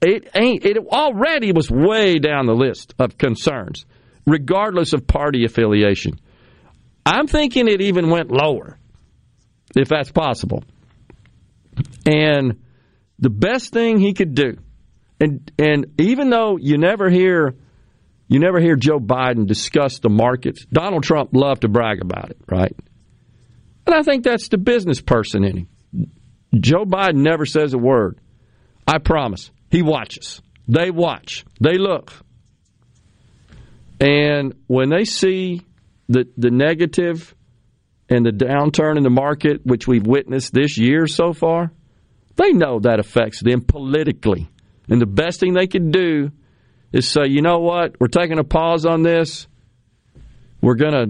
S1: it ain't. It already was way down the list of concerns, regardless of party affiliation. I'm thinking it even went lower, if that's possible. And the best thing he could do, and and even though you never hear you never hear Joe Biden discuss the markets, Donald Trump loved to brag about it, right? And I think that's the business person in him. Joe Biden never says a word. I promise. He watches. They watch. They look. And when they see the the negative and the downturn in the market, which we've witnessed this year so far, they know that affects them politically. And the best thing they can do is say, you know what, we're taking a pause on this. We're gonna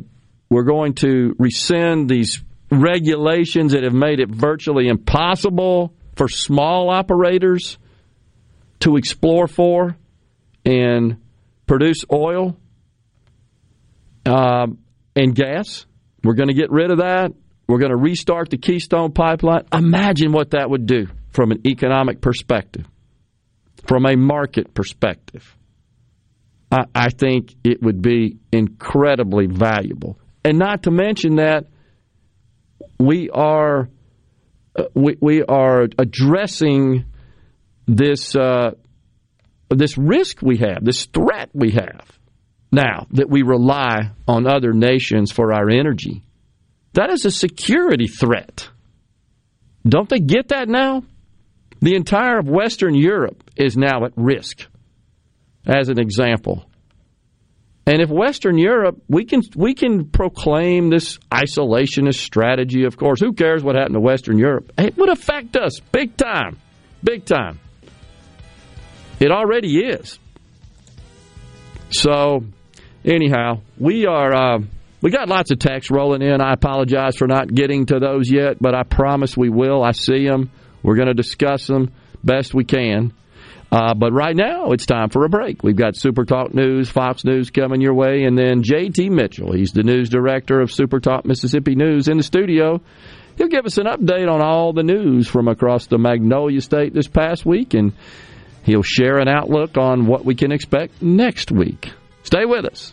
S1: we're going to rescind these regulations that have made it virtually impossible for small operators to explore for and produce oil um, and gas. We're going to get rid of that. We're going to restart the Keystone Pipeline. Imagine what that would do from an economic perspective, from a market perspective. I, I think it would be incredibly valuable. And not to mention that we are uh, we, we are addressing this uh, this risk we have, this threat we have now that we rely on other nations for our energy. That is a security threat. Don't they get that now? The entire of Western Europe is now at risk, as an example. And if Western Europe, we can we can proclaim this isolationist strategy. Of course, who cares what happened to Western Europe? It would affect us big time, big time. It already is. So, anyhow, we are. Uh, we got lots of texts rolling in. I apologize for not getting to those yet, but I promise we will. I see them. We're going to discuss them best we can. Uh, but right now, it's time for a break. We've got Super Talk News, Fox News coming your way, and then J.T. Mitchell. He's the news director of Super Talk Mississippi News in the studio. He'll give us an update on all the news from across the Magnolia State this past week and He'll share an outlook on what we can expect next week. Stay with us.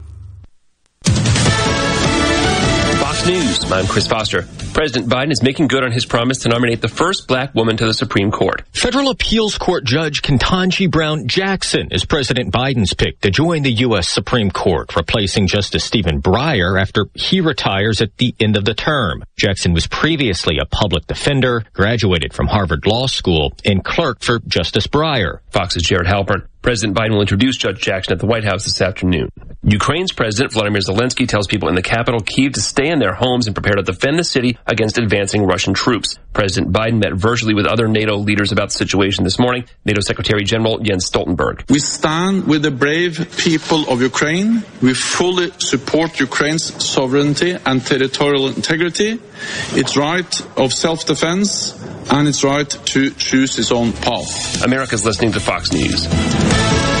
S17: Fox News, I'm Chris Foster. President Biden is making good on his promise to nominate the first black woman to the Supreme Court.
S18: Federal Appeals Court Judge Ketanji Brown Jackson is President Biden's pick to join the U.S. Supreme Court, replacing Justice Stephen Breyer after he retires at the end of the term. Jackson was previously a public defender, graduated from Harvard Law School, and clerked for Justice Breyer.
S17: Fox's Jared Halperin. President Biden will introduce Judge Jackson at the White House this afternoon. Ukraine's President Vladimir Zelensky tells people in the capital, Kiev, to stay in their homes and prepare to defend the city against advancing Russian troops. President Biden met virtually with other NATO leaders about the situation this morning. NATO Secretary General Jens Stoltenberg.
S19: We stand with the brave people of Ukraine. We fully support Ukraine's sovereignty and territorial integrity, its right of self-defense, and its right to choose its own path.
S17: America's listening to Fox News. Thank you.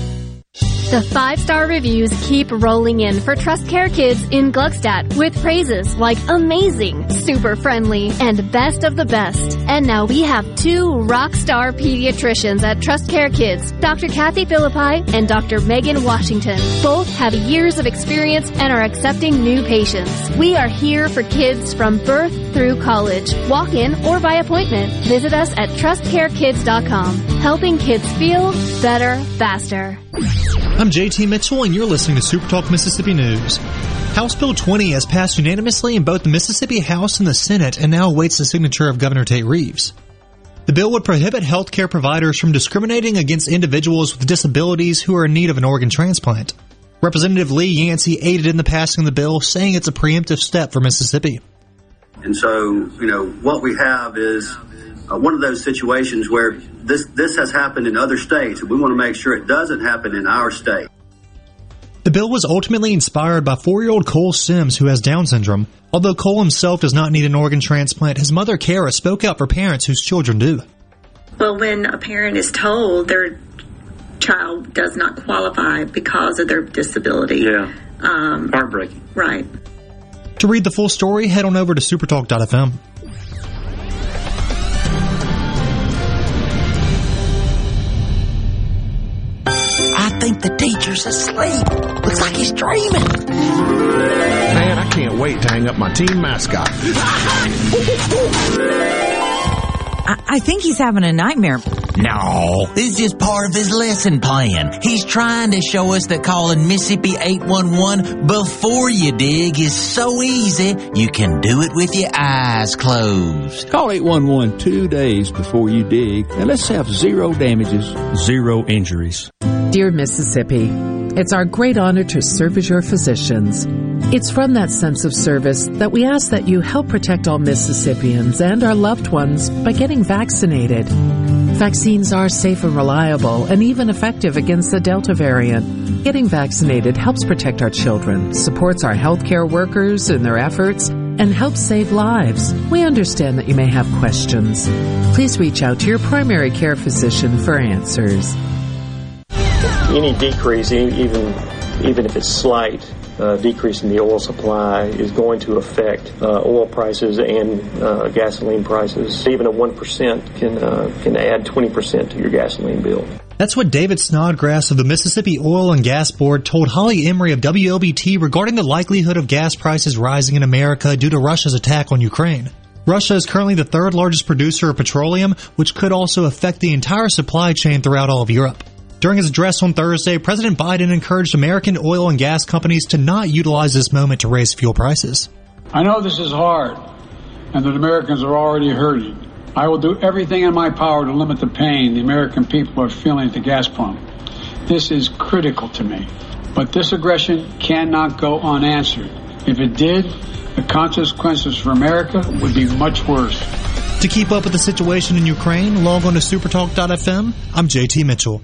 S16: The five star reviews keep rolling in for Trust Care Kids in Gluckstadt with praises like amazing, super friendly, and best of the best. And now we have two rock star pediatricians at Trust Care Kids, Dr. Kathy Philippi and Dr. Megan Washington. Both have years of experience and are accepting new patients. We are here for kids from birth through college, walk in or by appointment. Visit us at trustcarekids.com, helping kids feel better faster.
S10: I'm JT Mitchell, and you're listening to Super Talk Mississippi News. House Bill 20 has passed unanimously in both the Mississippi House and the Senate and now awaits the signature of Governor Tate Reeves. The bill would prohibit healthcare providers from discriminating against individuals with disabilities who are in need of an organ transplant. Representative Lee Yancey aided in the passing of the bill, saying it's a preemptive step for Mississippi.
S20: And so, you know, what we have is uh, one of those situations where this this has happened in other states, and we want to make sure it doesn't happen in our state.
S10: The bill was ultimately inspired by four-year-old Cole Sims, who has Down syndrome. Although Cole himself does not need an organ transplant, his mother Kara spoke out for parents whose children do.
S21: Well, when a parent is told their child does not qualify because of their disability,
S20: Yeah.
S21: um,
S20: Heartbreaking.
S21: right?
S10: To read the full story, head on over to supertalk.fm.
S22: think the teacher's asleep. Looks like he's dreaming.
S23: Man, I can't wait to hang up my team mascot.
S24: I, I think he's having a nightmare.
S22: No, this is just part of his lesson plan. He's trying to show us that calling Mississippi 811 before you dig is so easy, you can do it with your eyes closed.
S25: Call 811 two days before you dig, and let's have zero damages, zero injuries.
S26: Dear Mississippi, it's our great honor to serve as your physicians. It's from that sense of service that we ask that you help protect all Mississippians and our loved ones by getting vaccinated. Vaccines are safe and reliable and even effective against the Delta variant. Getting vaccinated helps protect our children, supports our healthcare workers in their efforts, and helps save lives. We understand that you may have questions. Please reach out to your primary care physician for answers.
S27: Any decrease, even even if it's slight, uh, decrease in the oil supply is going to affect uh, oil prices and uh, gasoline prices. Even a one percent can uh, can add twenty percent to your gasoline bill.
S10: That's what David Snodgrass of the Mississippi Oil and Gas Board told Holly Emery of WLBT regarding the likelihood of gas prices rising in America due to Russia's attack on Ukraine. Russia is currently the third largest producer of petroleum, which could also affect the entire supply chain throughout all of Europe. During his address on Thursday, President Biden encouraged American oil and gas companies to not utilize this moment to raise fuel prices.
S28: I know this is hard and that Americans are already hurting. I will do everything in my power to limit the pain the American people are feeling at the gas pump. This is critical to me. But this aggression cannot go unanswered. If it did, the consequences for America would be much worse.
S10: To keep up with the situation in Ukraine, log on to supertalk.fm. I'm JT Mitchell.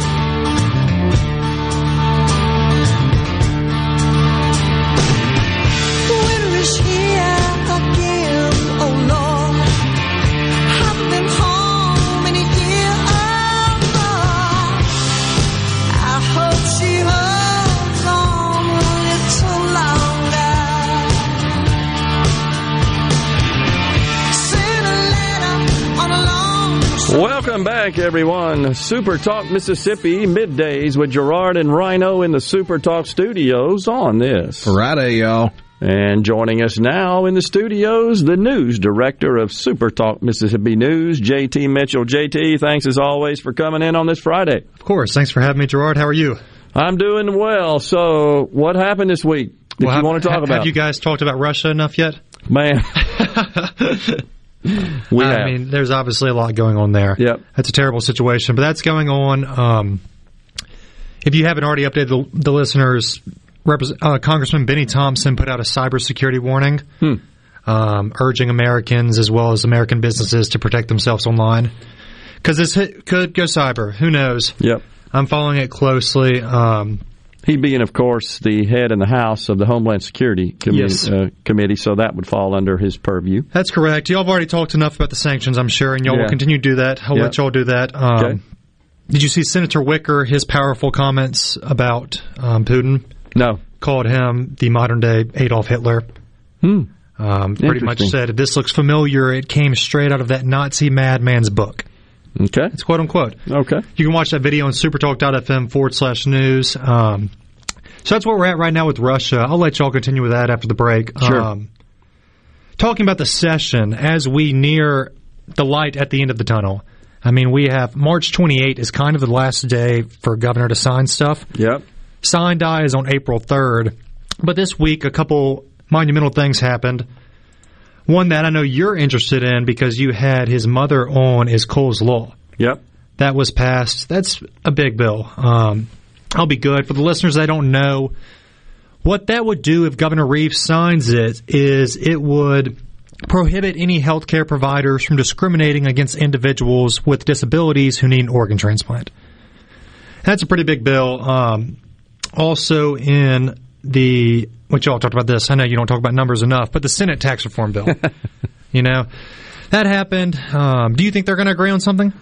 S1: Back, everyone. Super Talk Mississippi middays with Gerard and Rhino in the Super Talk studios on this
S2: Friday, y'all.
S1: And joining us now in the studios, the news director of Super Talk Mississippi News, JT Mitchell. JT, thanks as always for coming in on this Friday.
S10: Of course. Thanks for having me, Gerard. How are you?
S1: I'm doing well. So, what happened this week that
S10: well,
S1: you want to talk
S10: have,
S1: about?
S10: Have you guys talked about Russia enough yet?
S1: Man. we
S10: I
S1: have.
S10: mean, there's obviously a lot going on there.
S1: Yep.
S10: That's a terrible situation, but that's going on. Um, if you haven't already updated the, the listeners, Repres- uh, Congressman Benny Thompson put out a cybersecurity warning,
S1: Hmm.
S10: um, urging Americans as well as American businesses to protect themselves online. Because this hit, could go cyber. Who knows?
S1: Yep.
S10: I'm following it closely. Um,
S1: He being, of course, the head in the House of the Homeland Security Committee,
S10: Yes.
S1: uh, committee so that would fall under his purview.
S10: That's correct. Y'all have already talked enough about the sanctions, I'm sure, and y'all
S1: Yeah.
S10: will continue to do that. I'll
S1: Yeah.
S10: let y'all do that. Um,
S1: Okay.
S10: Did you see Senator Wicker, his powerful comments about um, Putin?
S1: No.
S10: Called him the modern day Adolf Hitler.
S1: Hmm.
S10: Um, pretty much said, if this looks familiar, it came straight out of that Nazi madman's book.
S1: Okay.
S10: It's quote unquote.
S1: Okay.
S10: You can watch that video on supertalk.fm forward slash news. Um, so that's where we're at right now with Russia. I'll let y'all continue with that after the break.
S1: Sure.
S10: Um, talking about the session as we near the light at the end of the tunnel. I mean, we have March 28 is kind of the last day for governor to sign stuff.
S1: Yep.
S10: Sine die is on April 3rd. But this week, a couple monumental things happened. One that I know you're interested in because you had his mother on is Cole's Law.
S1: Yep.
S10: That was passed. That's a big bill. Um, I'll be good. For the listeners that don't know, what that would do if Governor Reeves signs it is it would prohibit any healthcare providers from discriminating against individuals with disabilities who need an organ transplant. That's a pretty big bill. Um, also in the which y'all talked about this. I know you don't talk about numbers enough, but the Senate tax reform bill. you know that happened. Um, do you think they're going to agree on something?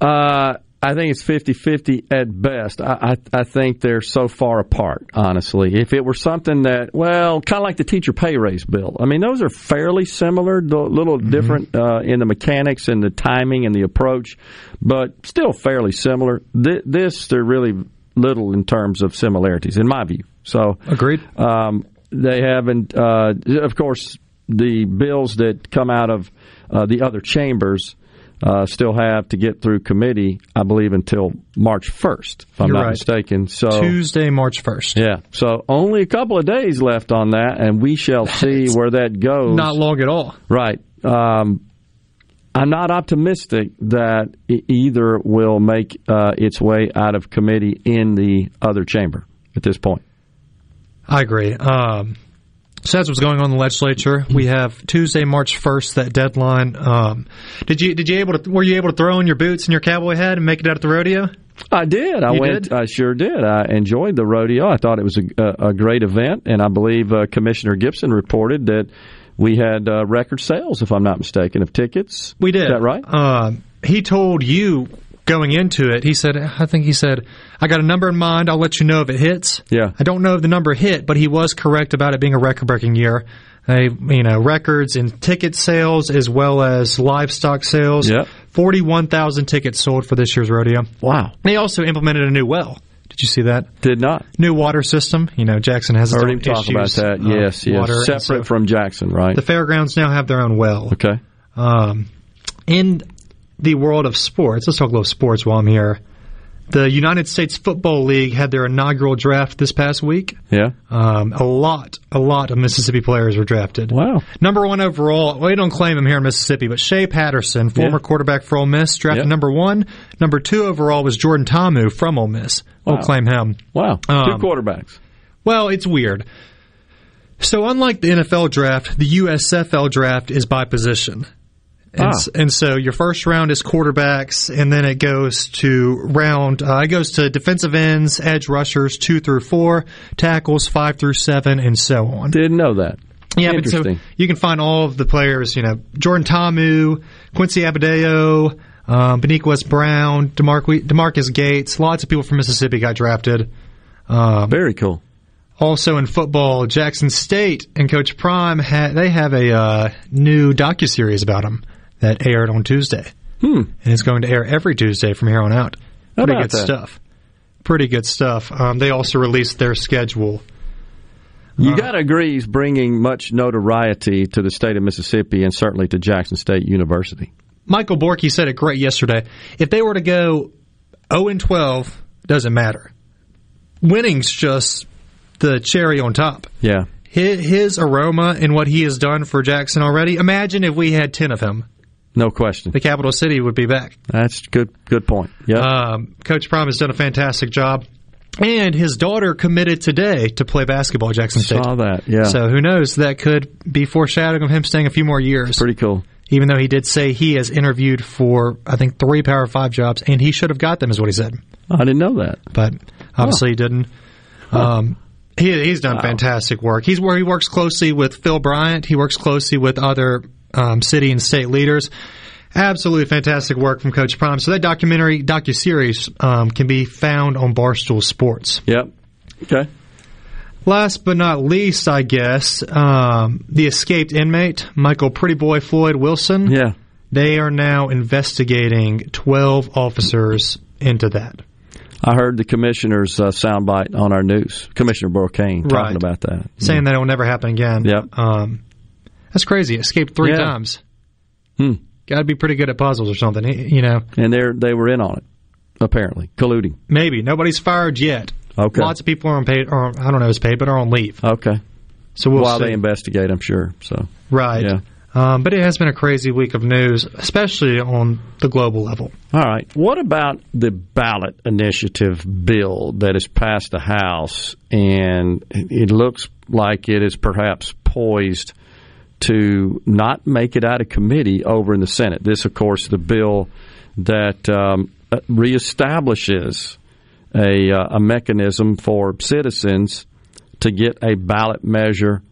S1: Uh, I think it's 50-50 at best. I, I, I think they're so far apart, honestly. If it were something that, well, kind of like the teacher pay raise bill. I mean, those are fairly similar, a little different uh, in the mechanics and the timing and the approach, but still fairly similar. Th- this, they're really little in terms of similarities, in my view. So,
S10: agreed.
S1: Um, they haven't, uh, of course, the bills that come out of uh, the other chambers uh, still have to get through committee, I believe, until March 1st, if I'm
S10: You're
S1: not
S10: right.
S1: mistaken. So
S10: Tuesday, March 1st.
S1: Yeah. So only a couple of days left on that, and we shall see where that goes.
S10: Not long at all.
S1: Right. Um, I'm not optimistic that either will make uh, its way out of committee in the other chamber at this point.
S10: I agree. Um, so that's what's going on in the legislature. We have Tuesday, March first, that deadline. Um, did you did you able to were you able to throw in your boots and your cowboy hat and make it out at the rodeo?
S1: I did. I
S10: You
S1: went.
S10: did?
S1: I sure did. I enjoyed the rodeo. I thought it was a, a, a great event, and I believe uh, Commissioner Gipson reported that we had uh, record sales, if I'm not mistaken, of tickets.
S10: We did.
S1: Is that right?
S10: Um, he told you going into it. He said, I think he said, I got a number in mind. I'll let you know if it hits.
S1: Yeah.
S10: I don't know if the number hit, but he was correct about it being a record-breaking year. They, you know, records in ticket sales as well as livestock sales.
S1: Yep.
S10: Forty-one thousand tickets sold for this year's rodeo.
S1: Wow.
S10: They also implemented a new well. Did you see that?
S1: Did not.
S10: New water system. You know, Jackson has
S1: Heard him talk about that. Yes, yes.
S10: water,
S1: Separate
S10: so
S1: from Jackson, right?
S10: the fairgrounds now have their own well.
S1: Okay.
S10: Um, in the world of sports, let's talk a little sports while I'm here. The United States Football League had their inaugural draft this past week.
S1: Yeah.
S10: Um, a lot, a lot of Mississippi players were drafted.
S1: Wow.
S10: Number one overall, we don't claim him here in Mississippi, but Shea Patterson, former
S1: Yeah.
S10: quarterback for Ole Miss, drafted
S1: Yeah.
S10: number one. Number two overall was Jordan Ta'amu from Ole Miss. We'll
S1: Wow.
S10: claim him.
S1: Wow.
S10: Um,
S1: Two quarterbacks.
S10: Well, it's weird. So, unlike the NFL draft, the USFL draft is by position. And,
S1: Ah.
S10: and so your first round is quarterbacks, and then it goes to round. Uh, it goes to defensive ends, edge rushers two through four, tackles five through seven, and so on.
S1: Didn't know that.
S10: Yeah, but so you can find all of the players. You know, Jordan Ta'amu, Quincy Abadeo, um, Brown, DeMarc- Demarcus Gates. Lots of people from Mississippi got drafted. Um,
S1: Very cool.
S10: Also in football, Jackson State and Coach Prime ha- they have a uh, new docu series about him that aired on Tuesday,
S1: hmm.
S10: and it's going to air every Tuesday from here on out.
S1: How
S10: Pretty good
S1: that?
S10: stuff. Pretty good stuff. Um, they also released their schedule.
S1: You got to agree he's bringing much notoriety to the state of Mississippi and certainly to Jackson State University.
S10: Michael Borky said it great yesterday. If they were to go 0 and 12, doesn't matter. Winning's just the cherry on top.
S1: Yeah.
S10: His, his aroma and what he has done for Jackson already. Imagine if we had 10 of him.
S1: No question.
S10: The capital city would be back.
S1: That's good. Good point. Yeah.
S10: Um, Coach Prime has done a fantastic job. And his daughter committed today to play basketball at Jackson State.
S1: Saw that. Yeah.
S10: So who knows? That could be foreshadowing of him staying a few more years.
S1: Pretty cool.
S10: Even though he did say he has interviewed for, I think, three Power Five jobs, and he should have got them, is what he said.
S1: I didn't know that.
S10: But obviously he didn't. Um, he, he's done fantastic work. He's where he works closely with Phil Bryant. He works closely with other um, city and state leaders. Absolutely fantastic work from Coach Prime. So that documentary docu series um, can be found on Barstool Sports.
S1: Yep. Okay.
S10: Last but not least, I guess um, the escaped inmate Michael Pretty Boy Floyd Wilson.
S1: Yeah.
S10: They are now investigating twelve officers into that.
S1: I heard the commissioner's uh, soundbite on our news, Commissioner Burl Cain, talking
S10: Right.
S1: about that.
S10: saying that it will never happen again.
S1: Yep.
S10: Um, that's crazy. Escaped three
S1: Yeah.
S10: times.
S1: Hmm.
S10: Got to be pretty good at puzzles or something. You know,
S1: And they they were in on it, apparently, colluding.
S10: maybe nobody's fired yet.
S1: Okay.
S10: Lots of people are on paid, or I don't know, is paid, but are on leave.
S1: Okay.
S10: So we'll
S1: While
S10: see.
S1: they investigate, I'm sure. So
S10: Right.
S1: Yeah.
S10: Um, but it has been a crazy week of news, especially on the global level.
S1: All right. What about the ballot initiative bill that has passed the House and it looks like it is perhaps poised to not make it out of committee over in the Senate? This, of course, the bill that um, reestablishes a, uh, a mechanism for citizens to get a ballot measure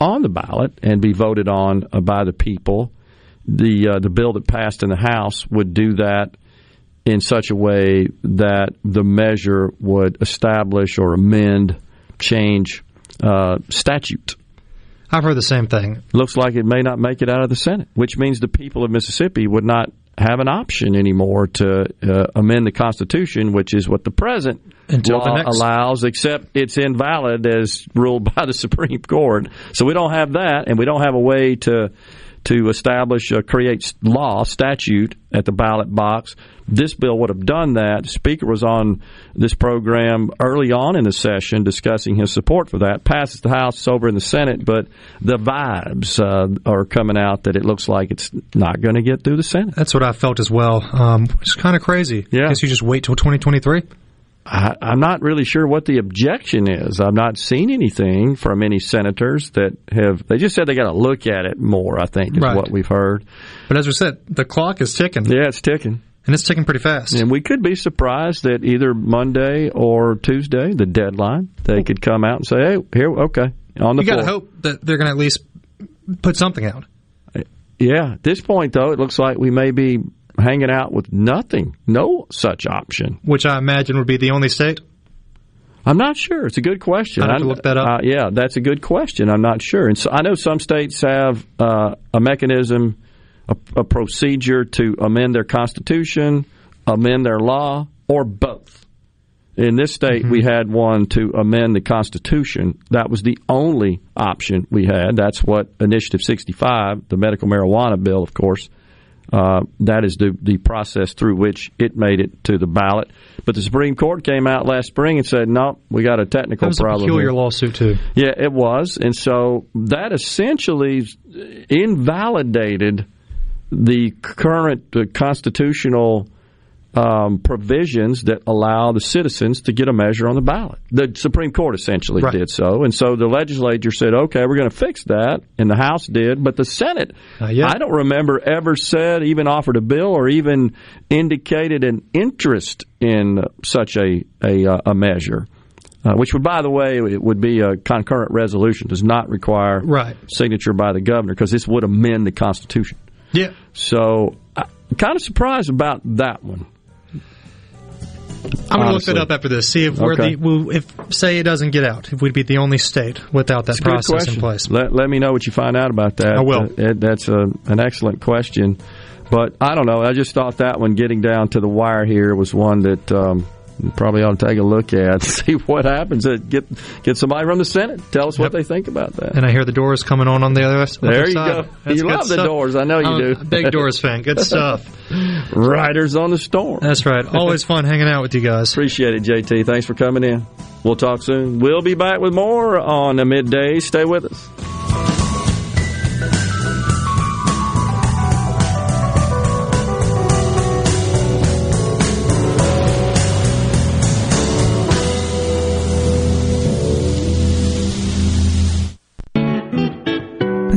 S1: on the ballot and be voted on uh, by the people. The uh, the bill that passed in the House would do that in such a way that the measure would establish or amend, change uh, statute.
S10: I've heard the same thing.
S1: Looks like it may not make it out of the Senate, which means the people of Mississippi would not have an option anymore to uh, amend the Constitution, which is what the present
S10: Until the
S1: law
S10: next-
S1: allows, except it's invalid as ruled by the Supreme Court. So we don't have that, and we don't have a way to to establish, uh, create law, statute at the ballot box. This bill would have done that. The Speaker was on this program early on in the session discussing his support for that. Passes the House, it's over in the Senate, but the vibes uh, are coming out that it looks like it's not going to get through the Senate.
S10: That's what I felt as well. Um, it's kind of crazy.
S1: Yeah.
S10: Guess you just wait till 2023.
S1: I, I'm not really sure what the objection is. I've not seen anything from any senators that have. They just said they got to look at it more. I think is
S10: Right.
S1: what we've heard.
S10: But as we said, the clock is ticking.
S1: Yeah, it's ticking.
S10: And it's ticking pretty fast.
S1: And we could be surprised that either Monday or Tuesday, the deadline, they could come out and say, "Hey, here, okay, on the
S10: you got to hope that they're going to at least put something out.
S1: Yeah, at this point though, it looks like we may be hanging out with nothing, no such option.
S10: Which I imagine would be the only state.
S1: I'm not sure. It's a good question.
S10: I'd have to look that up.
S1: Uh, yeah, that's a good question. I'm not sure. And so I know some states have uh, a mechanism, a, a procedure to amend their constitution, amend their law, or both. In this state, we had one to amend the Constitution. That was the only option we had. That's what Initiative 65, the medical marijuana bill, of course, Uh, that is the, the process through which it made it to the ballot. But the Supreme Court came out last spring and said, no, we got a technical
S10: That was
S1: problem.
S10: a peculiar
S1: here.
S10: lawsuit too.
S1: Yeah, it was. And so that essentially invalidated the current uh, constitutional um, provisions that allow the citizens to get a measure on the ballot. The Supreme Court essentially did so. And so the legislature said, okay, we're going to fix that. And the House did. But the Senate, I don't remember ever said, even offered a bill or even indicated an interest in such a, a, uh, a measure. Uh, which would, by the way, it would be a concurrent resolution. Does not require
S10: Right.
S1: signature by the governor because this would amend the Constitution.
S10: Yeah.
S1: So, I'm kind of surprised about that one.
S10: I'm going to look
S1: Honestly.
S10: that up after this. See if we're
S1: Okay.
S10: the if say it doesn't get out, if we'd be the only state without that
S1: It's
S10: process in place.
S1: Let, let me know what you find out about that.
S10: I will.
S1: Uh, it- that's a, an excellent question. But I don't know. I just thought that one getting down to the wire here was one that um, you probably ought to take a look at, see what happens. Get get somebody from the Senate. Tell us what they think about that.
S10: And I hear the doors coming on on the other, other
S1: There you
S10: side.
S1: go.
S10: That's
S1: You love the. Doors. I know you
S10: I'm
S1: do.
S10: a big Doors fan. Good stuff.
S1: Riders on the storm.
S10: That's right. Always fun hanging out with you guys.
S1: Appreciate it, JT. Thanks for coming in. We'll talk soon. We'll be back with more on the midday. Stay with us.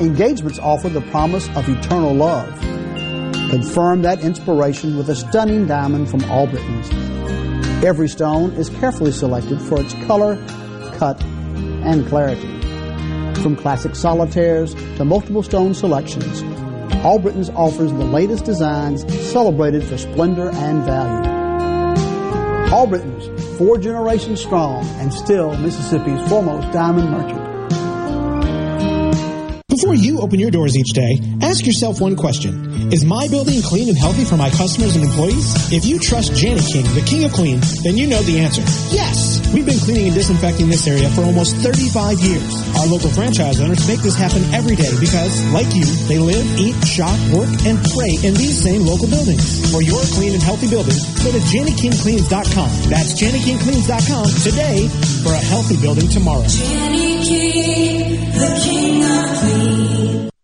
S29: Engagements offer the promise of eternal love. Confirm that inspiration with a stunning diamond from Albritton's. Every stone is carefully selected for its color, cut, and clarity. From classic solitaires to multiple stone selections, Albritton's offers the latest designs celebrated for splendor and value. Albritton's, four generations strong and still Mississippi's foremost diamond merchant.
S30: Before you open your doors each day, ask yourself one question. Is my building clean and healthy for my customers and employees? If you trust Janny King, the king of clean, then you know the answer. Yes! We've been cleaning and disinfecting this area for almost 35 years. Our local franchise owners make this happen every day because, like you, they live, eat, shop, work, and pray in these same local buildings. For your clean and healthy building, go to JannyKingCleans.com. That's JannyKingCleans.com today for a healthy building tomorrow.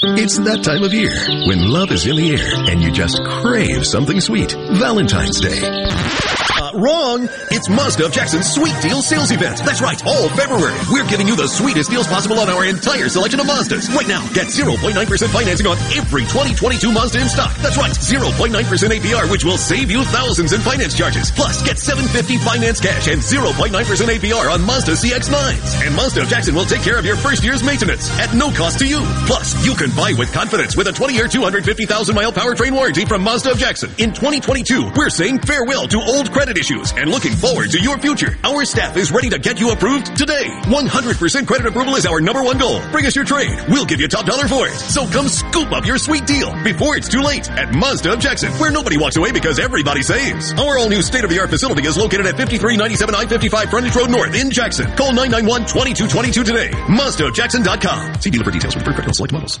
S31: It's that time of year when love is in the air and you just crave something sweet. Valentine's Day. Uh, wrong! It's Mazda of Jackson's Sweet Deal Sales Event. That's right, all February. We're giving you the sweetest deals possible on our entire selection of Mazdas. Right now, get 0.9% financing on every 2022 Mazda in stock. That's right, 0.9% APR, which will save you thousands in finance charges. Plus, get 750 finance cash and 0.9% APR on Mazda CX-9s. And Mazda of Jackson will take care of your first year's maintenance at no cost to you. Plus, you can buy with confidence with a 20-year, 250,000 mile powertrain warranty from Mazda of Jackson. In 2022, we're saying farewell to old credit issues and looking forward to your future. Our staff is ready to get you approved today. 100% credit approval is our number one goal. Bring us your trade. We'll give you top dollar for it. So come scoop up your sweet deal before it's too late at Mazda of Jackson, where nobody walks away because everybody saves. Our all new state of the art facility is located at 5397 I-55 Frontage Road North in Jackson. Call 991-2222 today. MazdaofJackson.com. See dealer for details for credit on select models.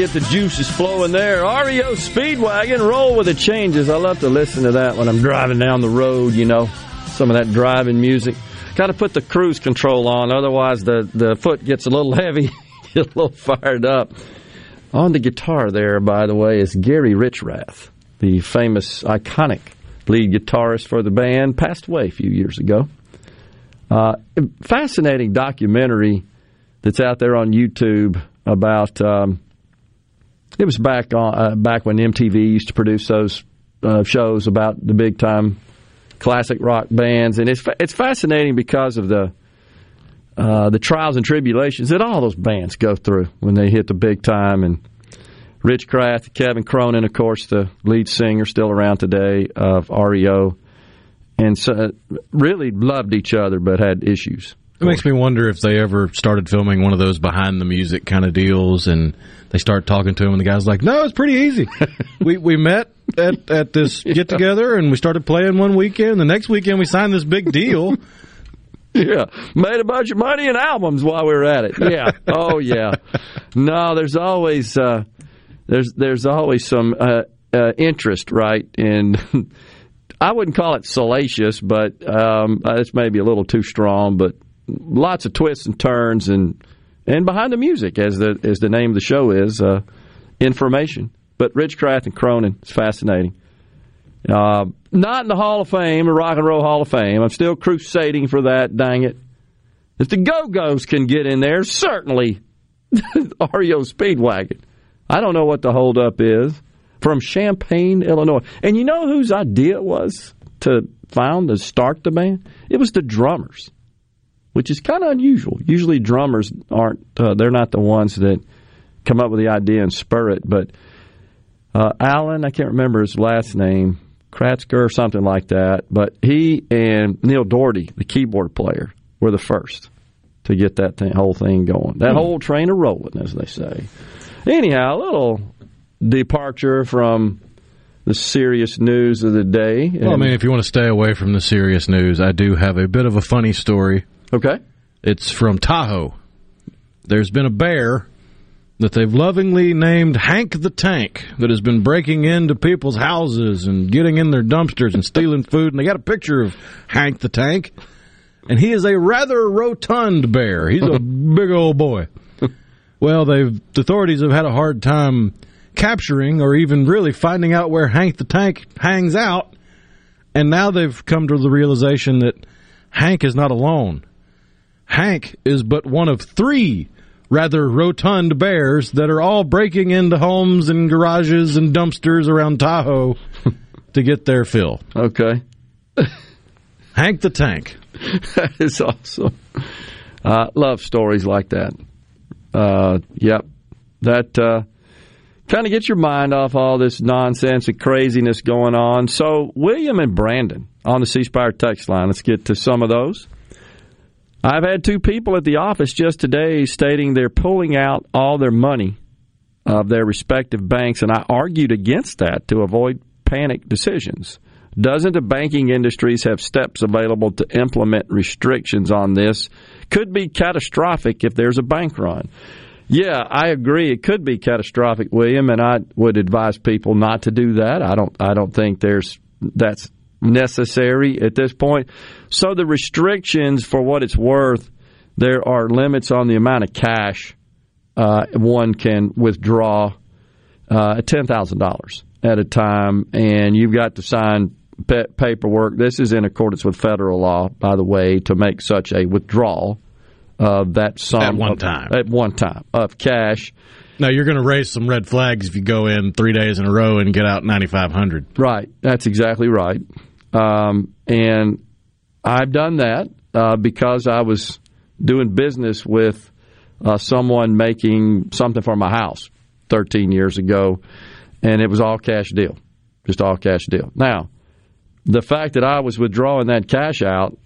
S1: Get the juices flowing there. REO Speedwagon, roll with the changes. I love to listen to that when I'm driving down the road, you know, some of that driving music. Got to put the cruise control on, otherwise the, the foot gets a little heavy, get a little fired up. On the guitar there, by the way, is Gary Richrath, the famous, iconic lead guitarist for the band, passed away a few years ago. Uh, fascinating documentary that's out there on YouTube about. Um, it was back uh, back when MTV used to produce those uh, shows about the big time classic rock bands, and it's it's fascinating because of the uh, the trials and tribulations that all those bands go through when they hit the big time. And Richrath, Kevin Cronin, of course, the lead singer, still around today of REO, and so, really loved each other but had issues.
S2: It makes me wonder if they ever started filming one of those behind the music kind of deals, and they start talking to him, and the guy's like, "No, it's pretty easy. we we met at at this get together, and we started playing one weekend. The next weekend, we signed this big deal."
S1: Yeah, made a bunch of money in albums while we were at it. Yeah. oh yeah. No, there's always uh, there's there's always some uh, uh, interest, right? And I wouldn't call it salacious, but um, it's maybe a little too strong. But lots of twists and turns, and and behind the music, as the as the name of the show is, uh, information. But Richrath and Cronin is fascinating. Uh, not in the Hall of Fame, or Rock and Roll Hall of Fame. I'm still crusading for that. Dang it! If the Go Go's can get in there, certainly REO Speedwagon. I don't know what the holdup is from Champaign, Illinois. And you know whose idea it was to found to start the band? It was the drummers, which is kind of unusual. Usually, drummers aren't. Uh, they're not the ones that come up with the idea and spur it. But uh, Alan, I can't remember his last name, Kratzker or something like that. But he and Neal Doughty, the keyboard player, were the first to get that thing, whole thing going. That whole train a rolling, as they say. Anyhow, a little departure from the serious news of the day.
S2: Well, I mean, if you want to stay away from the serious news, I do have a bit of a funny story.
S1: Okay.
S2: It's from Tahoe. There's been a bear that they've lovingly named Hank the Tank that has been breaking into people's houses and getting in their dumpsters and stealing food. And they got a picture of Hank the Tank. And he is a rather rotund bear. He's a big old boy. Well, they've the authorities have had a hard time capturing or even really finding out where Hank the Tank hangs out. And now they've come to the realization that Hank is not alone. Hank is but one of three rather rotund bears that are all breaking into homes and garages and dumpsters around Tahoe to get their fill.
S1: Okay.
S2: Hank the Tank.
S1: that is awesome. Uh, love stories like that. Uh, yep. That uh, kind of gets your mind off all this nonsense and craziness going on. So, William and Brandon on the C Spire text line. Let's get to some of those. I've had two people at the office just today stating they're pulling out all their money of their respective banks, and I argued against that to avoid panic decisions. Doesn't the banking industries have steps available to implement restrictions on this? Could be catastrophic if there's a bank run. Yeah, I agree. It could be catastrophic, William, and I would advise people not to do that. I don't. I don't think there's that's necessary at this point. So the restrictions, for what it's worth, there are limits on the amount of cash uh, one can withdraw uh, ten thousand dollars at a time, and you've got to sign pa- paperwork. This is in accordance with federal law, by the way, to make such a withdrawal of that sum
S2: At one
S1: of-
S2: time.
S1: At one time of cash.
S2: Now you're going to raise some red flags if you go in three days in a row and get out 9,500.
S1: Right. That's exactly right. Um, and I've done that uh, because I was doing business with uh, someone making something for my house 13 years ago, and it was all cash deal, just all cash deal. Now, the fact that I was withdrawing that cash out,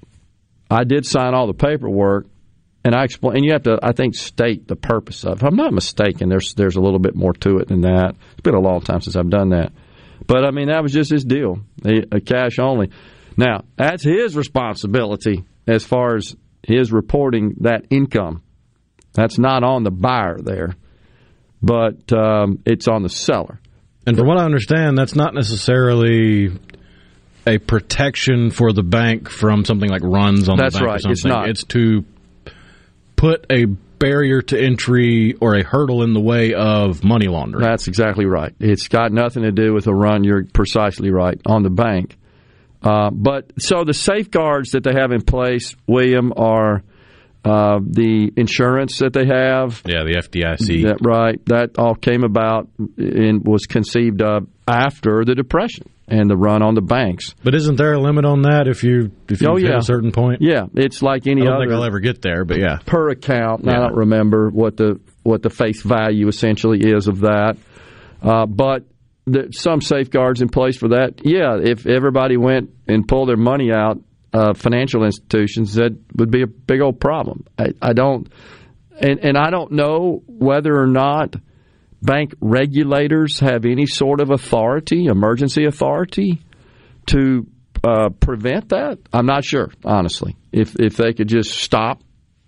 S1: I did sign all the paperwork, and I explain. And you have to, I think, state the purpose of. If I'm not mistaken, there's there's a little bit more to it than that. It's been a long time since I've done that, but I mean that was just his deal, a, a cash only. Now that's his responsibility as far as his reporting that income. That's not on the buyer there, but um, it's on the seller.
S2: And from what I understand, that's not necessarily a protection for the bank from something like runs on
S1: That's
S2: the bank That's
S1: right.
S2: or something.
S1: It's not.
S2: It's to put a barrier to entry or a hurdle in the way of money laundering.
S1: That's exactly right. It's got nothing to do with a run. You're precisely right on the bank. Uh, but so the safeguards that they have in place, William, are uh, the insurance that they have.
S2: Yeah, the FDIC.
S1: That, right. That all came about and was conceived of after the Depression and the run on the banks.
S2: But isn't there a limit on that if you if you
S1: Oh,
S2: hit
S1: yeah.
S2: a certain point?
S1: Yeah, it's like any
S2: I don't
S1: other
S2: think I'll ever get there, but yeah.
S1: per account. and I don't remember what the what the face value essentially is of that, uh, but the, some safeguards in place for that. Yeah, if everybody went and pulled their money out, uh, financial institutions, that would be a big old problem. I, I don't, and and I don't know whether or not bank regulators have any sort of authority, emergency authority, to uh, prevent that. I'm not sure, honestly. If if they could just stop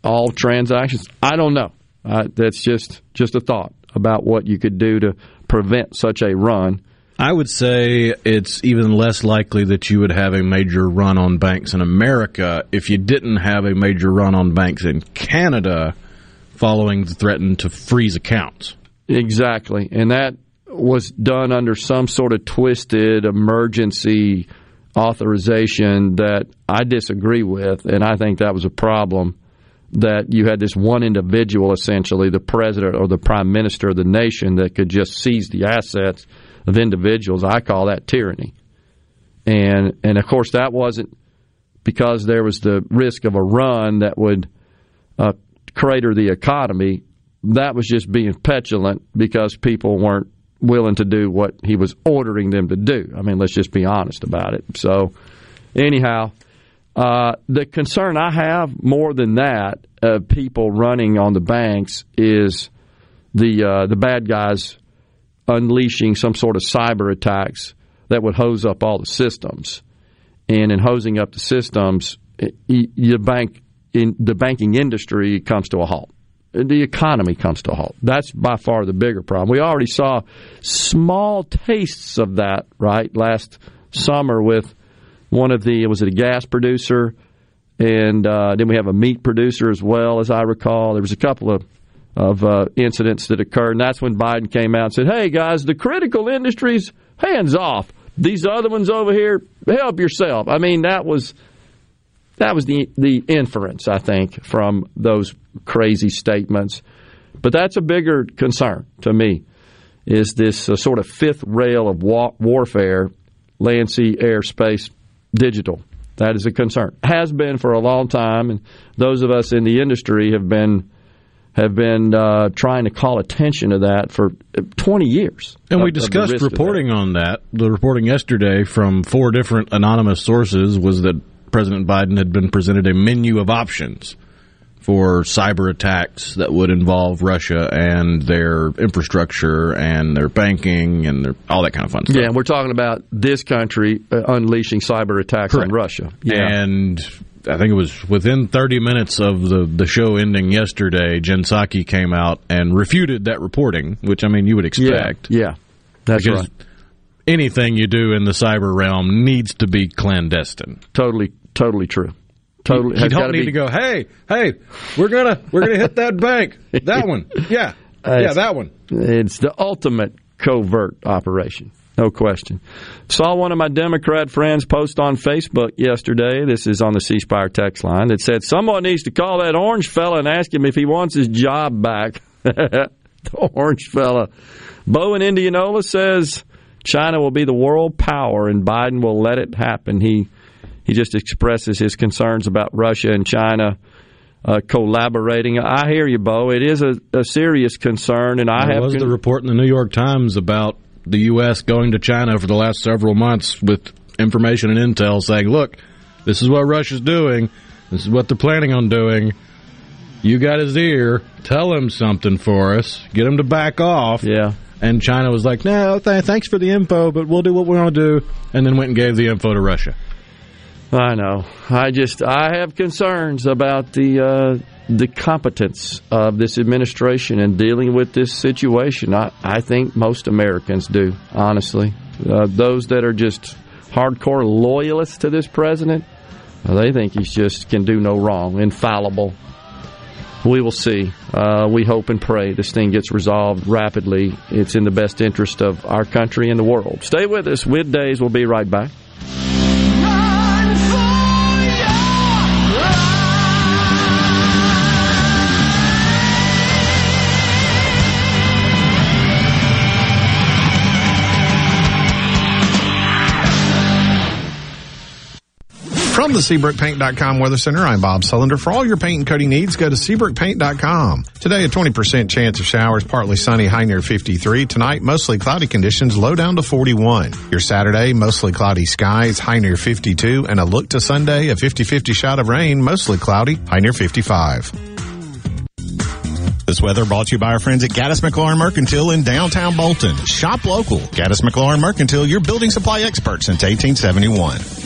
S1: all transactions, I don't know. Uh, that's just just a thought about what you could do to prevent such a run.
S2: I would say it's even less likely that you would have a major run on banks in America if you didn't have a major run on banks in Canada following the threat to freeze accounts.
S1: Exactly, and that was done under some sort of twisted emergency authorization that I disagree with, and I think that was a problem. That you had this one individual, essentially the president or the prime minister of the nation, that could just seize the assets of individuals. I call that tyranny, and and of course that wasn't because there was the risk of a run that would uh, crater the economy. That was just being petulant because people weren't willing to do what he was ordering them to do. I mean, let's just be honest about it. So, anyhow, uh, the concern I have more than that of people running on the banks is the uh, the bad guys unleashing some sort of cyber attacks that would hose up all the systems. And in hosing up the systems, the bank in the banking industry comes to a halt. The economy comes to a halt. That's by far the bigger problem. We already saw small tastes of that right last summer with one of the was it a gas producer, and uh, then we have a meat producer as well, as I recall. There was a couple of of uh, incidents that occurred, and that's when Biden came out and said, "Hey guys, the critical industries, hands off. These other ones over here, help yourself." I mean, that was that was the the inference I think from those crazy statements. But that's a bigger concern to me is this uh, sort of fifth rail of wa- warfare, land, sea, air, space, digital. That is a concern. Has been for a long time, and those of us in the industry have been have been uh, trying to call attention to that for 20 years.
S2: And we
S1: of- the
S2: discussed
S1: of that.
S2: reporting on that. The reporting yesterday from four different anonymous sources was that President Biden had been presented a menu of options for cyber attacks that would involve Russia and their infrastructure and their banking and their, all that kind of fun stuff.
S1: Yeah, and we're talking about this country uh, unleashing cyber attacks on Russia. Yeah.
S2: And I think it was within 30 minutes of the, the show ending yesterday, Jen Psaki came out and refuted that reporting, which I mean you would expect.
S1: Yeah, yeah. that's
S2: because
S1: right.
S2: anything you do in the cyber realm needs to be clandestine.
S1: Totally, totally true. Totally,
S2: You, don't need
S1: be-
S2: to go. Hey, hey, we're gonna we're gonna hit that bank. That one. Yeah,
S1: Uh,
S2: yeah, that one.
S1: It's the ultimate covert operation, no question. Saw one of my Democrat friends post on Facebook yesterday. This is on the C Spire text line that said someone needs to call that orange fella and ask him if he wants his job back. the orange fella. Bo in Indianola says China will be the world power and Biden will let it happen. He he just expresses his concerns about Russia and China uh, collaborating. I hear you, Bo. It is a, a serious concern, and I
S2: there
S1: have
S2: was
S1: con-
S2: the report in the New York Times about the U.S. going to China for the last several months with information and intel saying, "Look, this is what Russia's doing. This is what they're planning on doing." You got his ear. Tell him something for us. Get him to back off.
S1: Yeah.
S2: And China was like, no, th- thanks for the info, but we'll do what we want to do. And then went and gave the info to Russia.
S1: I know. I just I have concerns about the uh, the competence of this administration in dealing with this situation. I, I think most Americans do, honestly. Uh, those that are just hardcore loyalists to this president, uh, they think he just can do no wrong, infallible. We will see. Uh, we hope and pray this thing gets resolved rapidly. It's in the best interest of our country and the world. Stay with us. Middays will be right back.
S3: From the SeabrookPaint.com Weather Center, I'm Bob Sullender. For all your paint and coating needs, go to SeabrookPaint.com. Today, a 20% chance of showers, partly sunny, high near 53. Tonight, mostly cloudy conditions, low down to 41. Your Saturday, mostly cloudy skies, high near 52. And a look to Sunday, a 50-50 shot of rain, mostly cloudy, high near 55.
S32: This weather brought to you by our friends at Gaddis McLaurin Mercantile in downtown Bolton. Shop local. Gaddis McLaurin Mercantile, your building supply expert since 1871.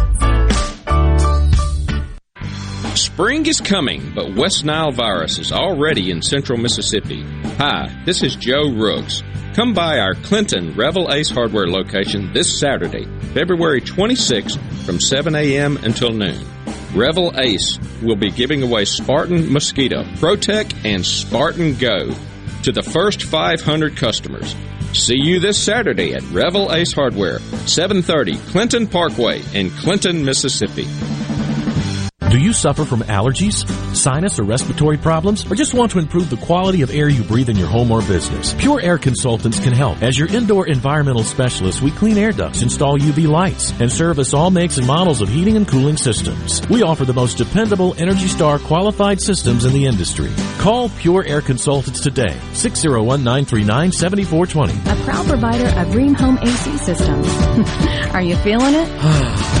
S33: Spring is coming, but West Nile virus is already in central Mississippi. Hi, this is Joe Rooks. Come by our Clinton Revell Ace Hardware location this Saturday, February 26th from 7 a.m. until noon. Revell Ace will be giving away Spartan Mosquito, Protec, and Spartan Go to the first 500 customers. See you this Saturday at Revell Ace Hardware, 730 Clinton Parkway in Clinton, Mississippi.
S34: Do you suffer from allergies, sinus, or respiratory problems, or just want to improve the quality of air you breathe in your home or business? Pure Air Consultants can help. As your indoor environmental specialist, we clean air ducts, install UV lights, and service all makes and models of heating and cooling systems. We offer the most dependable Energy Star qualified systems in the industry. Call Pure Air Consultants today, 601-939-7420.
S5: A proud provider of Rheem Home AC systems. Are you feeling it?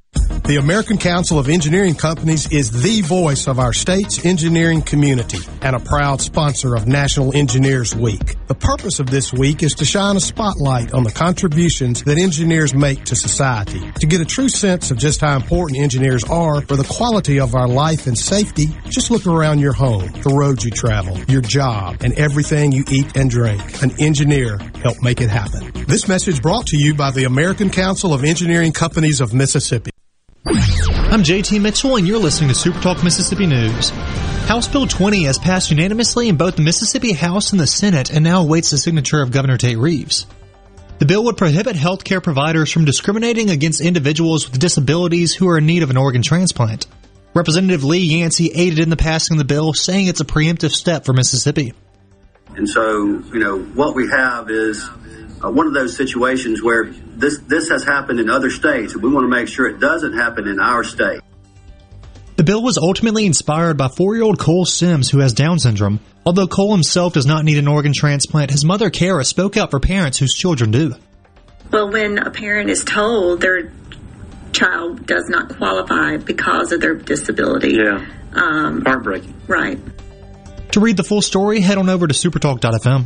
S4: The American Council of Engineering Companies is the voice of our state's engineering community and a proud sponsor of National Engineers Week. The purpose of this week is to shine a spotlight on the contributions that engineers make to society. To get a true sense of just how important engineers are for the quality of our life and safety, just look around your home, the roads you travel, your job, and everything you eat and drink. An engineer helped make it happen. This message brought to you by the American Council of Engineering Companies of Mississippi.
S10: I'm JT Mitchell, and you're listening to Super Talk Mississippi News. House Bill 20 has passed unanimously in both the Mississippi House and the Senate and now awaits the signature of Governor Tate Reeves. The bill would prohibit healthcare providers from discriminating against individuals with disabilities who are in need of an organ transplant. Representative Lee Yancey aided in the passing of the bill, saying it's a preemptive step for Mississippi.
S20: And so, you know, what we have is uh, one of those situations where this this has happened in other states, and we want to make sure it doesn't happen in our state.
S10: The bill was ultimately inspired by four-year-old Cole Sims, who has Down syndrome. Although Cole himself does not need an organ transplant, his mother Kara spoke out for parents whose children do.
S35: Well, when a parent is told they're child does not qualify because of their disability.
S1: Yeah.
S35: Um,
S1: Heartbreaking.
S35: right.
S10: To read the full story, head on over to supertalk.fm.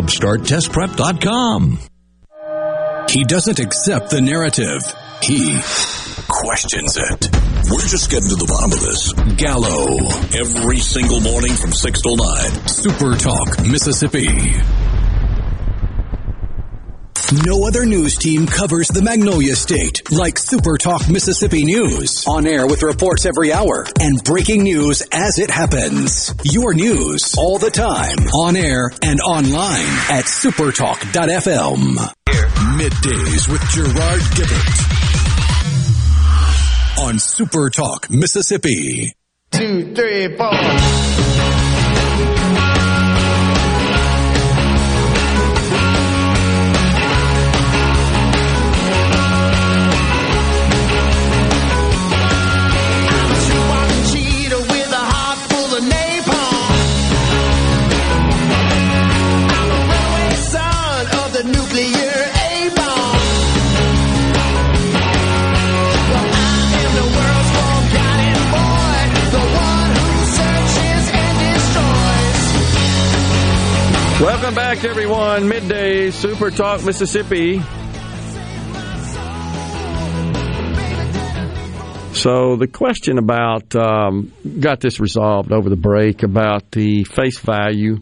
S36: JumpstartTestPrep.com.
S6: He doesn't accept the narrative. He questions it. We're just getting to the bottom of this. Gallo. Every single morning from 6 till 9. Super Talk, Mississippi. No other news team covers the Magnolia State like Super Talk Mississippi News. On air with reports every hour and breaking news as it happens. Your news all the time. On air and online at supertalk.fm. Middays with Gerard Gibert. On Super Talk Mississippi.
S22: Two, three, four.
S1: Welcome back, everyone. Midday Super Talk Mississippi. So the question about um, got this resolved over the break about the face value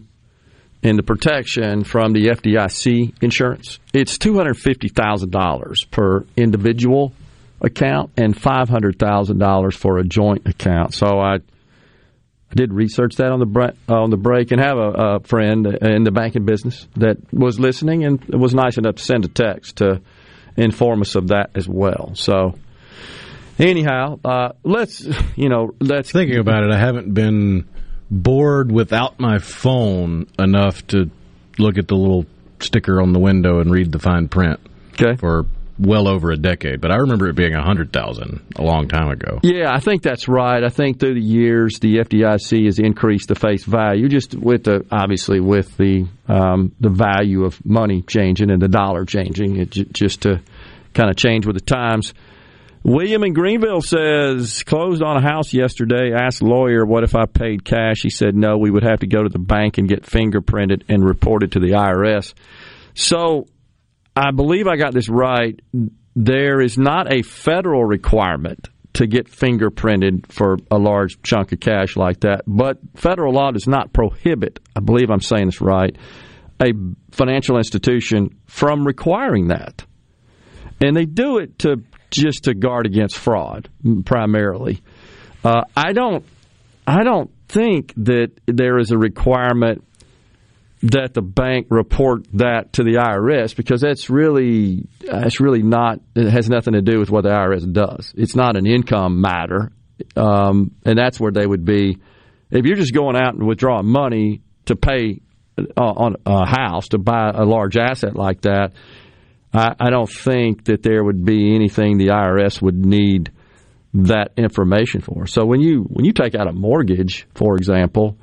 S1: and the protection from the FDIC insurance. It's two hundred fifty thousand dollars per individual account and five hundred thousand dollars for a joint account. So I I did research that on the bre- on the break and have a, a, friend in the banking business that was listening and was nice enough to send a text to inform us of that as well. So anyhow, uh, let's you know let's
S2: thinking about it. I haven't been bored without my phone enough to look at the little sticker on the window and read the fine print.
S1: Okay.
S2: For well over a decade, but I remember it being a hundred thousand a long time ago.
S1: Yeah, I think that's right. I think through the years the FDIC has increased the face value, just with the obviously with the um, the value of money changing and the dollar changing, it j- just to kind of change with the times. William in Greenville says closed on a house yesterday. Asked lawyer what if I paid cash. He said no, we would have to go to the bank and get fingerprinted and report it to the IRS. So I believe I got this right. There is not a federal requirement to get fingerprinted for a large chunk of cash like that, but federal law does not prohibit, I believe I'm saying this right, a financial institution from requiring that. And they do it to just to guard against fraud primarily. Uh, I don't I don't think that there is a requirement that the bank report that to the IRS because that's really that's really not it has nothing to do with what the IRS does. It's not an income matter, um, and that's where they would be. If you're just going out and withdrawing money to pay uh, on a house to buy a large asset like that, I, I don't think that there would be anything the IRS would need that information for. So when you when you take out a mortgage, for example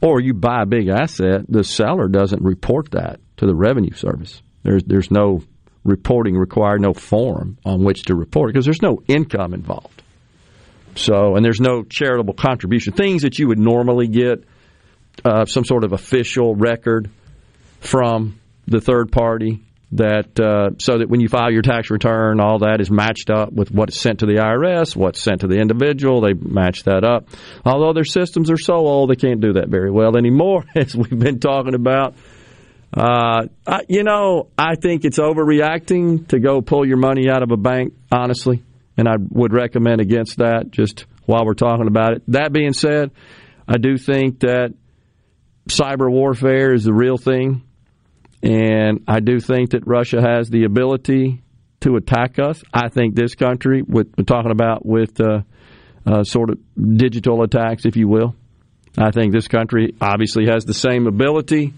S1: or you buy a big asset, the seller doesn't report that to the revenue service. There's there's no reporting required, no form on which to report because there's no income involved. So, and there's no charitable contribution, things that you would normally get, uh, some sort of official record from the third party that uh, so that when you file your tax return, all that is matched up with what's sent to the IRS, what's sent to the individual. They match that up. Although their systems are so old, they can't do that very well anymore, as we've been talking about. Uh, I, you know, I think it's overreacting to go pull your money out of a bank, honestly, and I would recommend against that just while we're talking about it. That being said, I do think that cyber warfare is the real thing, and I do think that Russia has the ability to attack us. I think this country, with we're talking about with uh, uh, sort of digital attacks, if you will, I think this country obviously has the same ability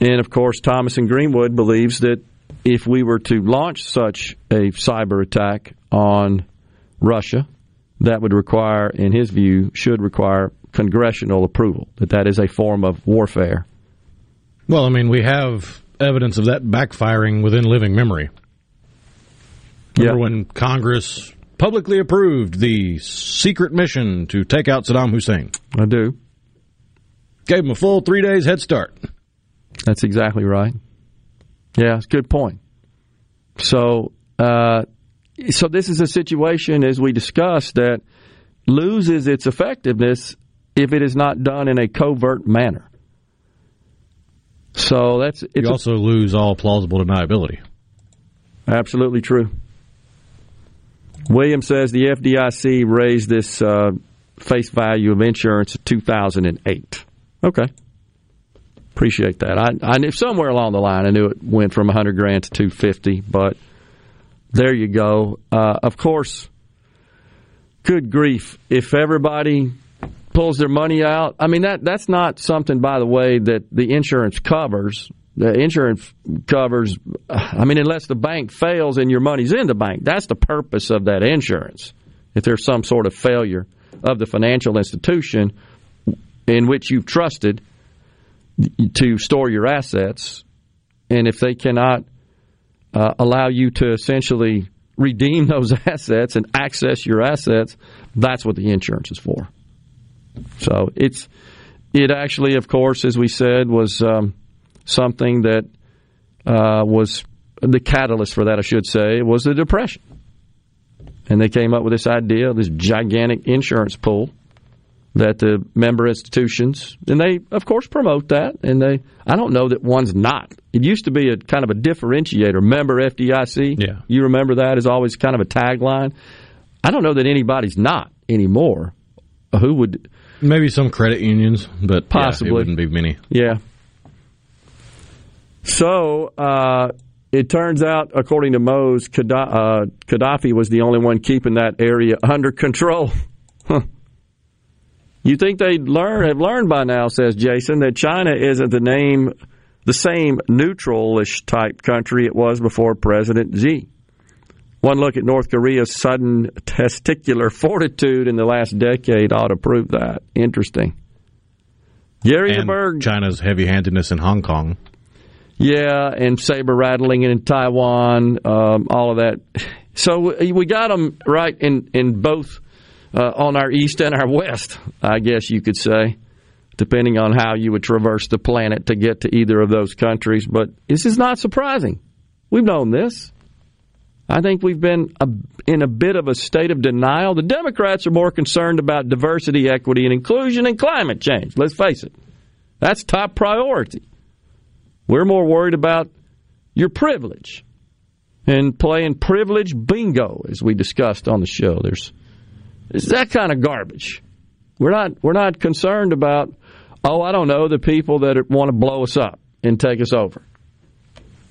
S1: and of course, Thomas and Greenwood believes that if we were to launch such a cyber attack on Russia, that would require, in his view, should require congressional approval, that that is a form of warfare.
S2: Well, I mean, we have evidence of that backfiring within living memory. Remember when Congress publicly approved the secret mission to take out Saddam Hussein?
S1: I do.
S2: Gave him a full three days head start.
S1: That's exactly right. Yeah, it's a good point. So, uh, so this is a situation, as we discussed, that loses its effectiveness if it is not done in a covert manner. So that's it's
S2: you also a, lose all plausible deniability.
S1: Absolutely true. William says the FDIC raised this uh, face value of insurance in 2008. Okay. Appreciate that. I, I knew somewhere along the line I knew it went from 100 grand to 250, but there you go. Uh, of course, good grief, if everybody pulls their money out, I mean that that's not something, by the way, that the insurance covers. The insurance covers. I mean, unless the bank fails and your money's in the bank, that's the purpose of that insurance. If there's some sort of failure of the financial institution in which you've trusted to store your assets, and if they cannot uh, allow you to essentially redeem those assets and access your assets, that's what the insurance is for. So it's it actually, of course, as we said, was um, something that uh, was the catalyst for that. I should say was the depression, and they came up with this idea, this gigantic insurance pool that the member institutions and they of course promote that and they I don't know that one's not. It used to be a kind of a differentiator. Member FDIC.
S2: Yeah.
S1: You remember that as always kind of a tagline. I don't know that anybody's not anymore. Who would
S2: maybe some credit unions, but
S1: possibly
S2: yeah, wouldn't be many.
S1: Yeah. So uh, it turns out, according to Mose, uh, Gaddafi was the only one keeping that area under control. You think they'd learn have learned by now, says Jason, that China isn't the name the same neutralish type country it was before President Xi. One look at North Korea's sudden testicular fortitude in the last decade ought to prove that. Interesting. Gary
S2: and
S1: Berg.
S2: China's heavy handedness in Hong Kong.
S1: Yeah, and saber rattling in Taiwan, um, all of that. So we got them right in, in both uh, on our east and our west, I guess you could say, depending on how you would traverse the planet to get to either of those countries. But this is not surprising. We've known this. I think we've been a, in a bit of a state of denial. The Democrats are more concerned about diversity, equity, and inclusion and climate change. Let's face it. That's top priority. We're more worried about your privilege and playing privilege bingo, as we discussed on the show. There's it's that kind of garbage. We're not we're not concerned about oh I don't know the people that want to blow us up and take us over.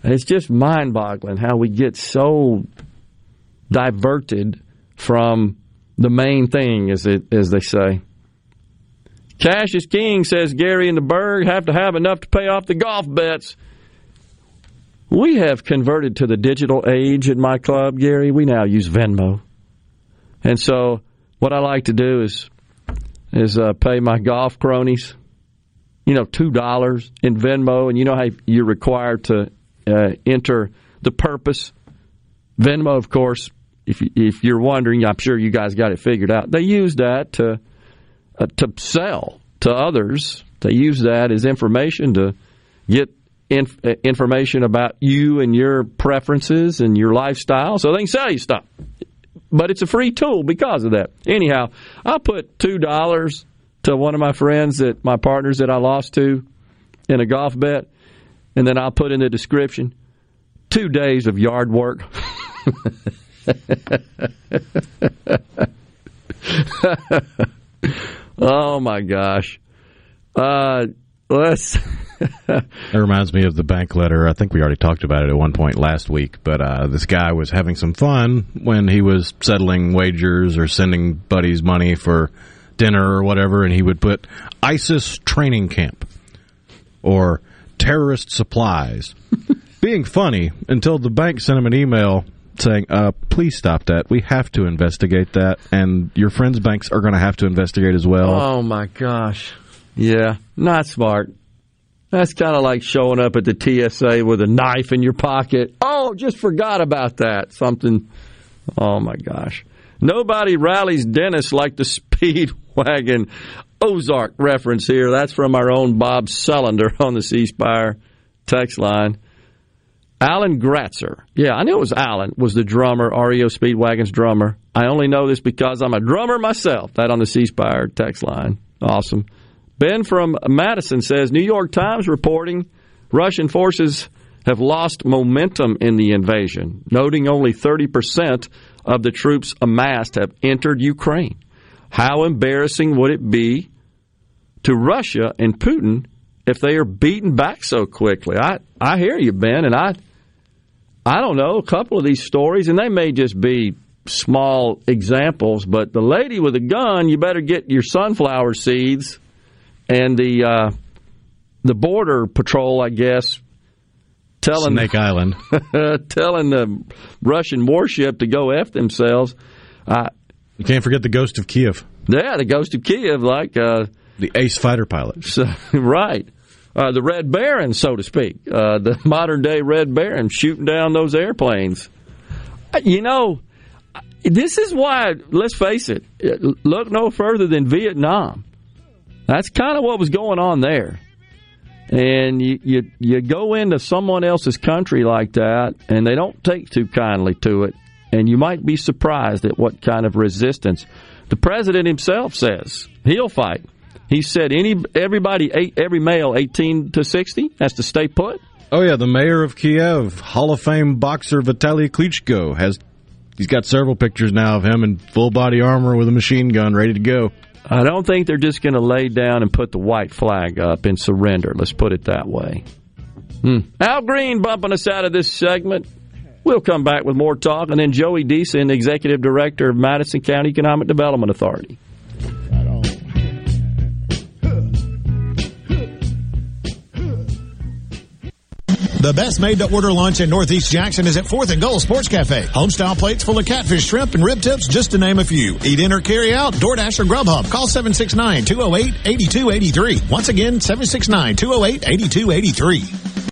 S1: It's just mind-boggling how we get so diverted from the main thing, as it as they say. Cash is king, says Gary and the Berg. Have to have enough to pay off the golf bets. We have converted to the digital age at my club, Gary. We now use Venmo. And so what I like to do is is uh, pay my golf cronies, you know, two dollars in Venmo, and you know how you're required to uh, enter the purpose. Venmo, of course, if if you're wondering, I'm sure you guys got it figured out. They use that to uh, to sell to others. They use that as information to get inf- uh, information about you and your preferences and your lifestyle, so they can sell you stuff. But it's a free tool because of that. Anyhow, I put two dollars to one of my friends that my partners that I lost to in a golf bet, and then I'll put in the description two days of yard work. oh my gosh. Uh, let's.
S2: that reminds me of the bank letter. I think we already talked about it at one point last week, but uh, this guy was having some fun when he was settling wagers or sending buddies money for dinner or whatever, and he would put ISIS training camp or terrorist supplies. Being funny until the bank sent him an email saying, uh, please stop that. We have to investigate that, and your friends' banks are going to have to investigate as well.
S1: Oh my gosh. Yeah, not smart. That's kind of like showing up at the TSA with a knife in your pocket. Oh, just forgot about that. Something. Oh my gosh. Nobody rallies Dennis like the Speedwagon Ozark reference here. That's from our own Bob Sullender on the C Spire text line. Alan Gratzer. Yeah, I knew it was Alan, was the drummer, REO Speedwagon's drummer. I only know this because I'm a drummer myself. That on the C Spire text line. Awesome. Ben from Madison says New York Times reporting Russian forces have lost momentum in the invasion, noting only 30% of the troops amassed have entered Ukraine. How embarrassing would it be to Russia and Putin if they are beaten back so quickly? I, I hear you, Ben, and I I don't know, a couple of these stories, and they may just be small examples, but the lady with a gun, you better get your sunflower seeds and the uh, the border patrol, I guess, telling
S2: Snake Island,
S1: telling the Russian warship to go f themselves. Uh,
S2: you can't forget the ghost of Kiev.
S1: Yeah, the ghost of Kiev, like uh,
S2: the ace fighter pilot.
S1: So, right. Uh, the Red Baron, so to speak, uh, the modern day Red Baron shooting down those airplanes. Uh, you know, this is why, let's face it, look no further than Vietnam. That's kind of what was going on there. And you, you, you go into someone else's country like that, and they don't take too kindly to it, and you might be surprised at what kind of resistance. The president himself says he'll fight. He said any everybody every male 18 to 60 has to stay put.
S2: Oh yeah, the mayor of Kiev, Hall of Fame boxer Vitaly Klitschko has he's got several pictures now of him in full body armor with a machine gun ready to go.
S1: I don't think they're just going to lay down and put the white flag up and surrender. Let's put it that way. Hmm. Al Green bumping us out of this segment. We'll come back with more talk, and then Joey Deason, Executive Director of Madison County Economic Development Authority.
S3: The best made to order lunch in Northeast Jackson is at 4th and Goal Sports Cafe. Homestyle plates full of catfish, shrimp, and rib tips, just to name a few. Eat in or carry out, DoorDash or Grubhub. Call 769-208-8283. Once again, 769-208-8283.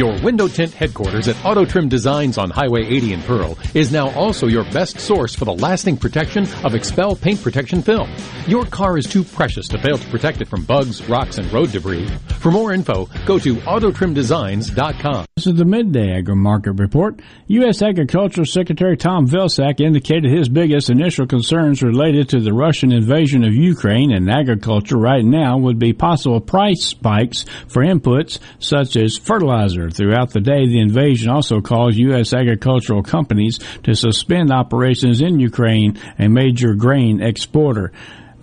S34: Your window tint headquarters at Auto Trim Designs on Highway 80 in Pearl is now also your best source for the lasting protection of XPEL paint protection film. Your car is too precious to fail to protect it from bugs, rocks, and road debris. For more info, go to autotrimdesigns.com.
S15: This is the midday agri market report. U.S. Agricultural Secretary Tom Vilsack indicated his biggest initial concerns related to the Russian invasion of Ukraine and agriculture right now would be possible price spikes for inputs such as fertilizer. Throughout the day, the invasion also caused U.S. agricultural companies to suspend operations in Ukraine, a major grain exporter.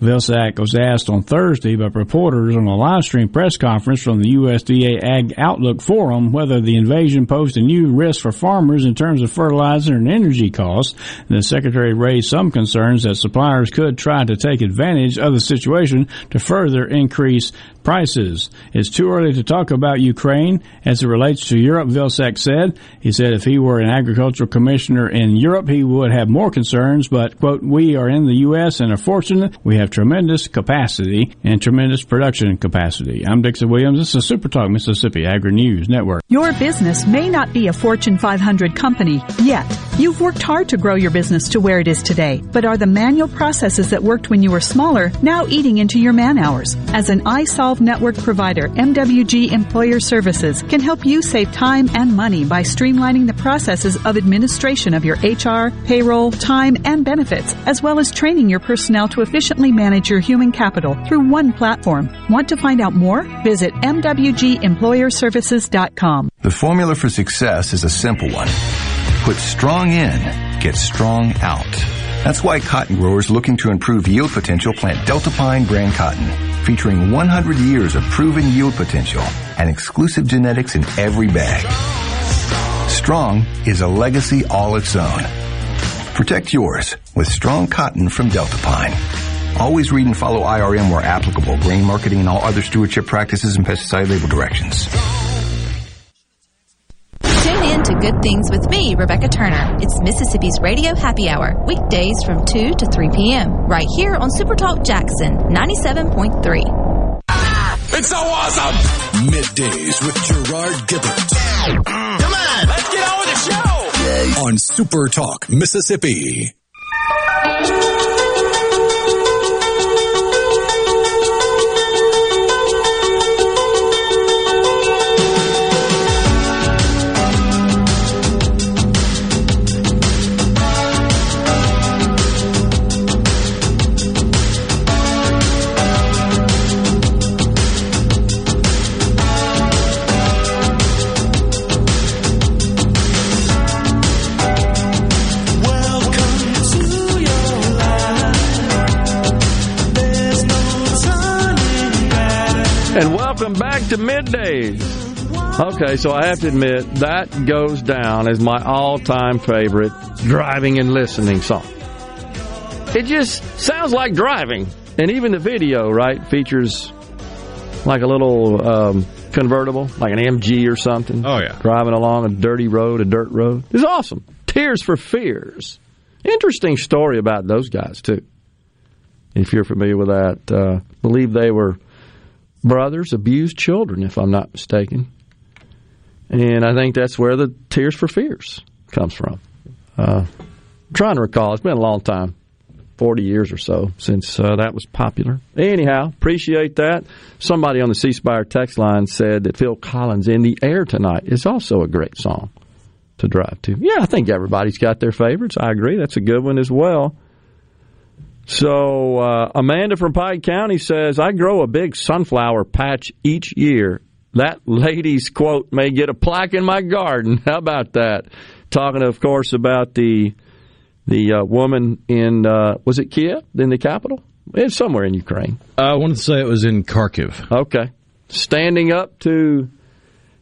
S15: Vilsack was asked on Thursday by reporters on a live stream press conference from the USDA Ag Outlook Forum whether the invasion posed a new risk for farmers in terms of fertilizer and energy costs. The secretary raised some concerns that suppliers could try to take advantage of the situation to further increase prices. It's too early to talk about Ukraine as it relates to Europe, Vilsack said. He said if he were an agricultural commissioner in Europe, he would have more concerns, but, quote, we are in the U.S. and are fortunate. We have tremendous capacity and tremendous production capacity. I'm Dixon Williams. This is Super Talk Mississippi Agri News Network.
S37: Your business may not be a Fortune 500 company yet. You've worked hard to grow your business to where it is today, but are the manual processes that worked when you were smaller now eating into your man hours? As an isolved network provider, MWG Employer Services can help you save time and money by streamlining the processes of administration of your HR, payroll, time, and benefits, as well as training your personnel to efficiently manage your human capital through one platform. Want to find out more? Visit MWGEmployerServices.com.
S38: The formula for success is a simple one. Put strong in, get strong out. That's why cotton growers looking to improve yield potential plant Delta Pine brand cotton, featuring 100 years of proven yield potential and exclusive genetics in every bag. Strong is a legacy all its own. Protect yours with strong cotton from Delta Pine. Always read and follow IRM where applicable, grain marketing and all other stewardship practices and pesticide label directions.
S39: Tune in to Good Things with me, Rebecca Turner. It's Mississippi's Radio Happy Hour, weekdays from 2 to 3 p.m., right here on Supertalk Jackson 97.3.
S6: It's so awesome! Middays with Gerard Gibert. Mm. Come on, let's get on with the show! On Super Talk, Mississippi.
S1: To middays. Okay, so I have to admit that goes down as my all-time favorite driving and listening song. It just sounds like driving, and even the video, right, features like a little um, convertible, like an MG or something.
S2: Oh yeah,
S1: driving along a dirty road, a dirt road. It's awesome. Tears for Fears. Interesting story about those guys too. If you're familiar with that, uh, believe they were brothers abused children, if I'm not mistaken. And I think that's where the Tears for Fears comes from. Uh, trying to recall, it's been a long time 40 years or so since uh, that was popular. Anyhow, appreciate that. Somebody on the C Spire text line said that Phil Collins' In the Air Tonight is also a great song to drive to. Yeah, I think everybody's got their favorites. I agree. That's a good one as well. So uh, Amanda from Pike County says, "I grow a big sunflower patch each year. That lady's quote may get a plaque in my garden. How about that? Talking, of course, about the the uh, woman in uh, was it Kiev in the capital? It's somewhere in Ukraine.
S2: I wanted to say it was in Kharkiv.
S1: Okay, standing up to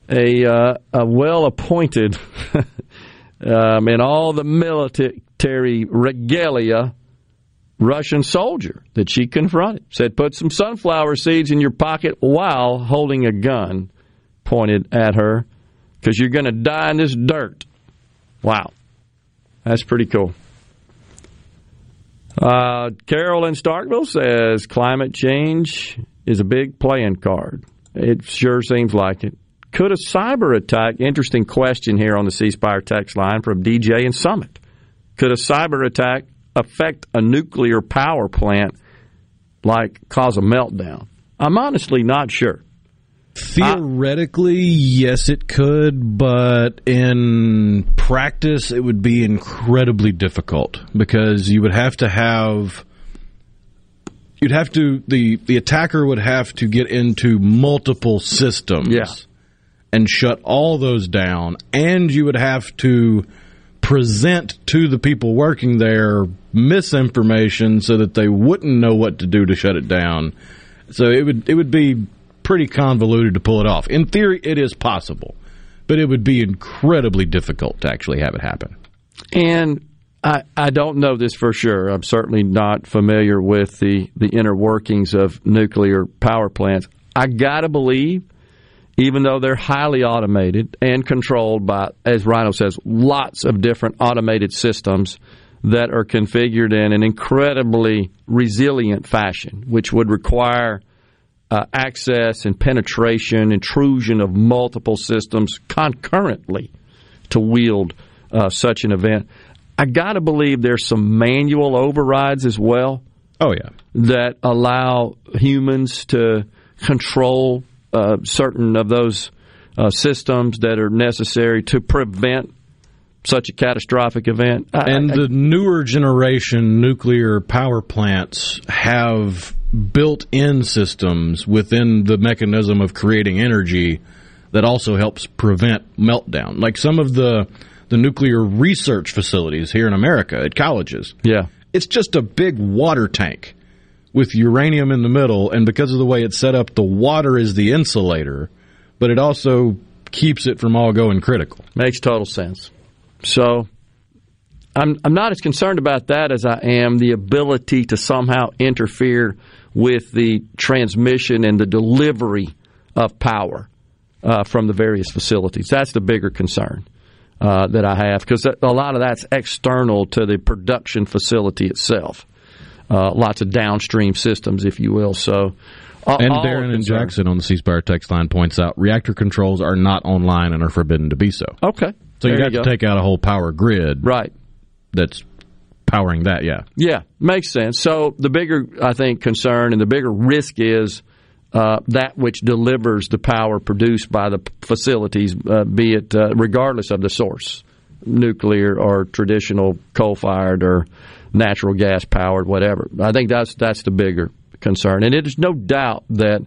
S1: a uh, a well appointed um, in all the military regalia Russian soldier that she confronted. Said, put some sunflower seeds in your pocket while holding a gun pointed at her because you're going to die in this dirt. Wow. That's pretty cool. Uh, Carol in Starkville says climate change is a big playing card. It sure seems like it. could a cyber attack, interesting question here on the C Spire text line from DJ and Summit. Could a cyber attack affect a nuclear power plant, like cause a meltdown? I'm honestly not sure.
S2: Theoretically, yes, it could, but in practice, it would be incredibly difficult because you would have to have. You'd have to the the attacker would have to get into multiple systems,
S1: Yeah.
S2: and shut all those down, and you would have to present to the people working there misinformation so that they wouldn't know what to do to shut it down. So it would it would be pretty convoluted to pull it off. In theory, it is possible, but it would be incredibly difficult to actually have it happen.
S1: And I, I don't know this for sure. I'm certainly not familiar with the, the inner workings of nuclear power plants. I got to believe, even though they're highly automated and controlled by, as Rhino says, lots of different automated systems that are configured in an incredibly resilient fashion, which would require uh, access and penetration, intrusion of multiple systems concurrently to wield uh, such an event. I got to believe there's some manual overrides as well.
S2: Oh yeah,
S1: that allow humans to control uh, certain of those uh, systems that are necessary to prevent such a catastrophic event. I-
S2: and
S1: I-
S2: the newer generation nuclear power plants have built in systems within the mechanism of creating energy that also helps prevent meltdown. Like some of the the nuclear research facilities here in America at colleges.
S1: Yeah.
S2: It's just a big water tank with uranium in the middle and because of the way it's set up the water is the insulator, but it also keeps it from all going critical.
S1: Makes total sense. So I'm I'm not as concerned about that as I am the ability to somehow interfere with the transmission and the delivery of power uh, from the various facilities. That's the bigger concern uh, that I have because a lot of that's external to the production facility itself. Uh, lots of downstream systems, if you will. So, all-
S2: and Darren and. Jackson on the C Spire text line points out reactor controls are not online and are forbidden to be so.
S1: Okay.
S2: So you
S1: There
S2: have
S1: you
S2: to take out a whole power grid.
S1: Right.
S2: That's powering that, yeah.
S1: Yeah, makes sense. So the bigger, I think, concern and the bigger risk is uh, that which delivers the power produced by the facilities, uh, be it uh, regardless of the source, nuclear or traditional coal-fired or natural gas powered, whatever. I think that's that's the bigger concern, and it is no doubt that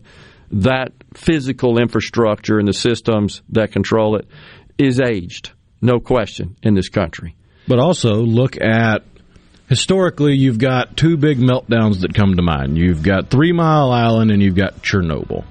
S1: that physical infrastructure and the systems that control it is aged, no question, in this country.
S2: But also look at historically, you've got two big meltdowns that come to mind. You've got Three Mile Island and you've got Chernobyl,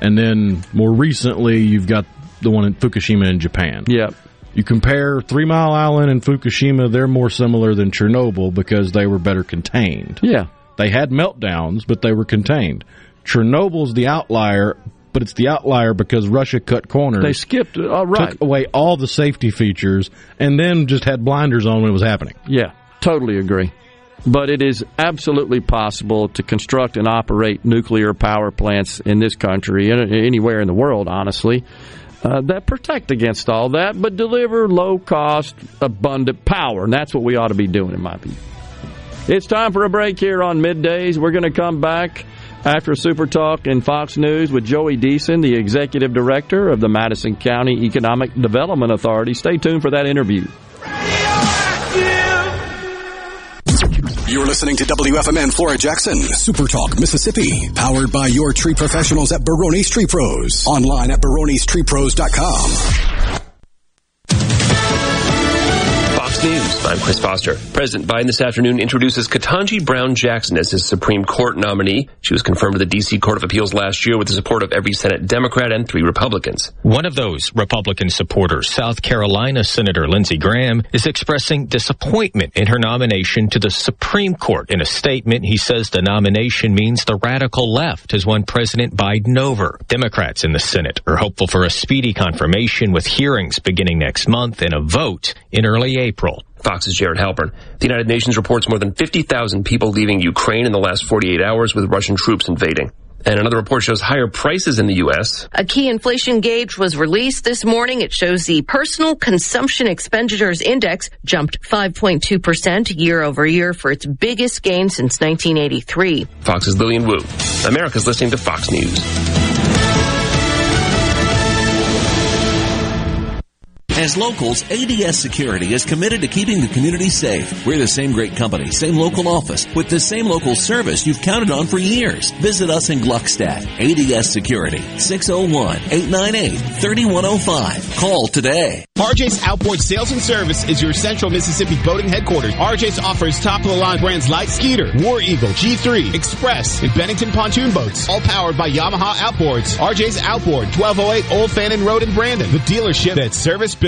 S2: and then more recently, you've got the one in Fukushima in Japan.
S1: Yep.
S2: You compare Three Mile Island and Fukushima; they're more similar than Chernobyl because they were better contained.
S1: Yeah.
S2: They had meltdowns, but they were contained. Chernobyl's the outlier, but it's the outlier because Russia cut corners.
S1: They skipped. All right.
S2: took away all the safety features, and then just had blinders on when it was happening.
S1: Yeah, totally agree. But it is absolutely possible to construct and operate nuclear power plants in this country and anywhere in the world, honestly, uh, that protect against all that, but deliver low cost, abundant power. And that's what we ought to be doing, in my view. It's time for a break here on middays. We're going to come back after Super Talk and Fox News with Joey Deason, the executive director of the Madison County Economic Development Authority. Stay tuned for that interview.
S6: You're listening to WFMN Flora Jackson, Super Talk, Mississippi, powered by your tree professionals at Barone's Tree Pros. Online at baronestreepros.com.
S40: Fox News. I'm Chris Foster. President Biden this afternoon introduces Ketanji Brown Jackson as his Supreme Court nominee. She was confirmed to the D.C. Court of Appeals last year with the support of every Senate Democrat and three Republicans.
S41: One of those Republican supporters, South Carolina Senator Lindsey Graham, is expressing disappointment in her nomination to the Supreme Court. In a statement, he says the nomination means the radical left has won President Biden over. Democrats in the Senate are hopeful for a speedy confirmation with hearings beginning next month and a vote in early April.
S40: Fox's Jared Halperin. The United Nations reports more than 50,000 people leaving Ukraine in the last 48 hours with Russian troops invading. And another report shows higher prices in the U.S.
S42: A key inflation gauge was released this morning. It shows the personal consumption expenditures index jumped 5.2% year over year for its biggest gain since 1983.
S40: Fox's Lillian Wu. America's listening to Fox News.
S31: As locals, ADS Security is committed to keeping the community safe. We're the same great company, same local office, with the same local service you've counted on for years. Visit us in Gluckstadt. ADS Security, 601-898-3105. Call today.
S43: RJ's Outboard Sales and Service is your central Mississippi boating headquarters. RJ's offers top-of-the-line brands like Skeeter, War Eagle, G3, Express, and Bennington pontoon boats, all powered by Yamaha Outboards. RJ's Outboard, 1208 Old Fannin Road in Brandon, the dealership that service built.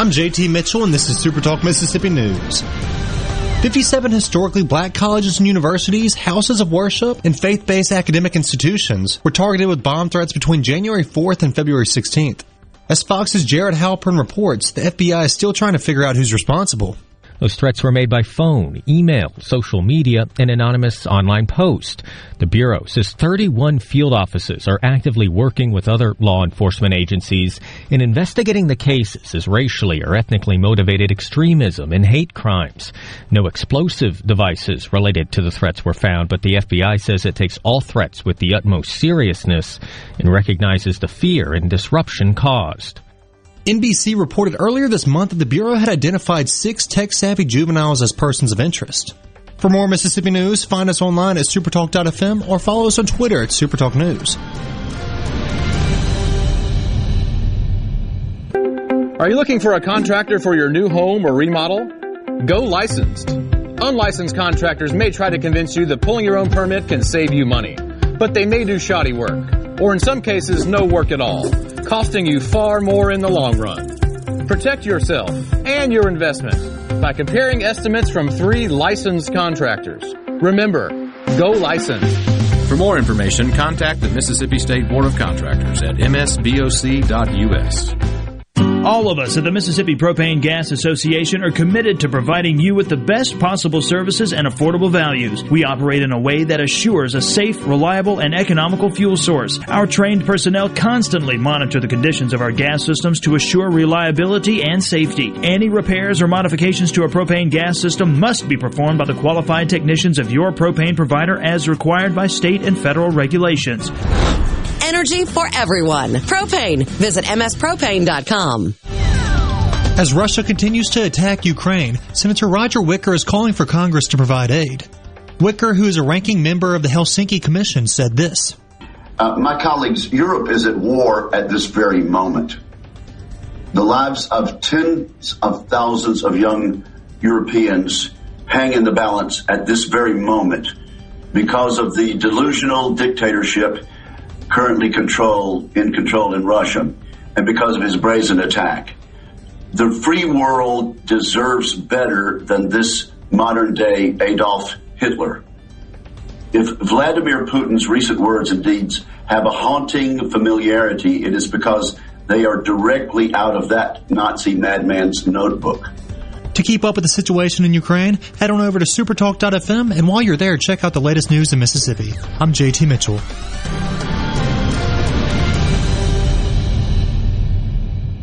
S10: I'm JT Mitchell, and this is Super Talk Mississippi News. 57 historically black colleges and universities, houses of worship, and faith-based academic institutions were targeted with bomb threats between January 4th and February 16th. As Fox's Jared Halperin reports, the FBI is still trying to figure out who's responsible.
S41: Those threats were made by phone, email, social media, and anonymous online post. The Bureau says 31 field offices are actively working with other law enforcement agencies in investigating the cases as racially or ethnically motivated extremism and hate crimes. No explosive devices related to the threats were found, but the FBI says it takes all threats with the utmost seriousness and recognizes the fear and disruption caused.
S10: NBC reported earlier this month that the Bureau had identified six tech-savvy juveniles as persons of interest. For more Mississippi news, find us online at supertalk.fm or follow us on Twitter at supertalknews.
S44: Are you looking for a contractor for your new home or remodel? Go licensed. Unlicensed contractors may try to convince you that pulling your own permit can save you money, but they may do shoddy work, or in some cases, no work at all costing you far more in the long run. Protect yourself and your investment by comparing estimates from three licensed contractors. Remember, go licensed.
S33: For more information, contact the Mississippi State Board of Contractors at msboc.us.
S16: All of us at the Mississippi Propane Gas Association are committed to providing you with the best possible services and affordable values. We operate in a way that assures a safe, reliable, and economical fuel source. Our trained personnel constantly monitor the conditions of our gas systems to assure reliability and safety. Any repairs or modifications to a propane gas system must be performed by the qualified technicians of your propane provider as required by state and federal regulations
S45: energy for everyone. Propane. Visit mspropane.com.
S10: As Russia continues to attack Ukraine, Senator Roger Wicker is calling for Congress to provide aid. Wicker, who is a ranking member of the Helsinki Commission, said this.
S46: Uh, my colleagues, Europe is at war at this very moment. The lives of tens of thousands of young Europeans hang in the balance at this very moment because of the delusional dictatorship currently control in control in Russia, and because of his brazen attack. The free world deserves better than this modern day Adolf Hitler. If Vladimir Putin's recent words and deeds have a haunting familiarity, it is because they are directly out of that Nazi madman's notebook.
S10: To keep up with the situation in Ukraine, head on over to supertalk.fm and while you're there, check out the latest news in Mississippi. I'm JT Mitchell.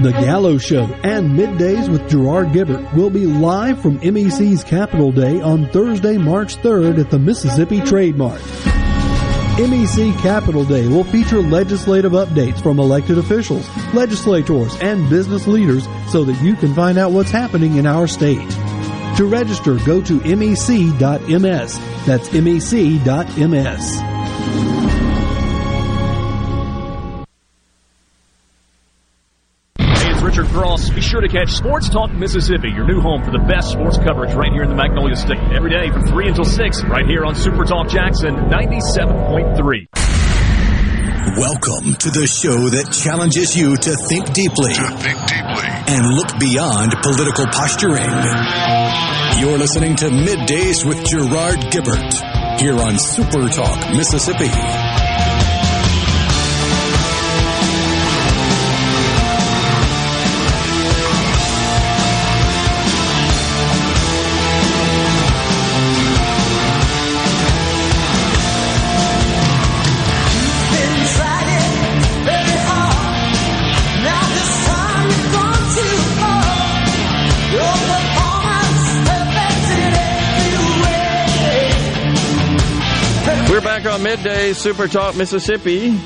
S47: The Gallo Show and Middays with Gerard Gibert will be live from MEC's Capital Day on Thursday, March 3rd at the Mississippi Trade Mart. MEC Capital Day will feature legislative updates from elected officials, legislators, and business leaders so that you can find out what's happening in our state. To register, go to mec.ms. That's mec.ms.
S48: Cross. Be sure to catch Sports Talk Mississippi, your new home for the best sports coverage right here in the Magnolia State. Every day from 3 until 6, right here on Super Talk Jackson 97.3.
S6: Welcome to the show that challenges you to think deeply, to think deeply, and look beyond political posturing. You're listening to Middays with Gerard Gibert here on Super Talk Mississippi.
S1: We're back on midday Super Talk Mississippi.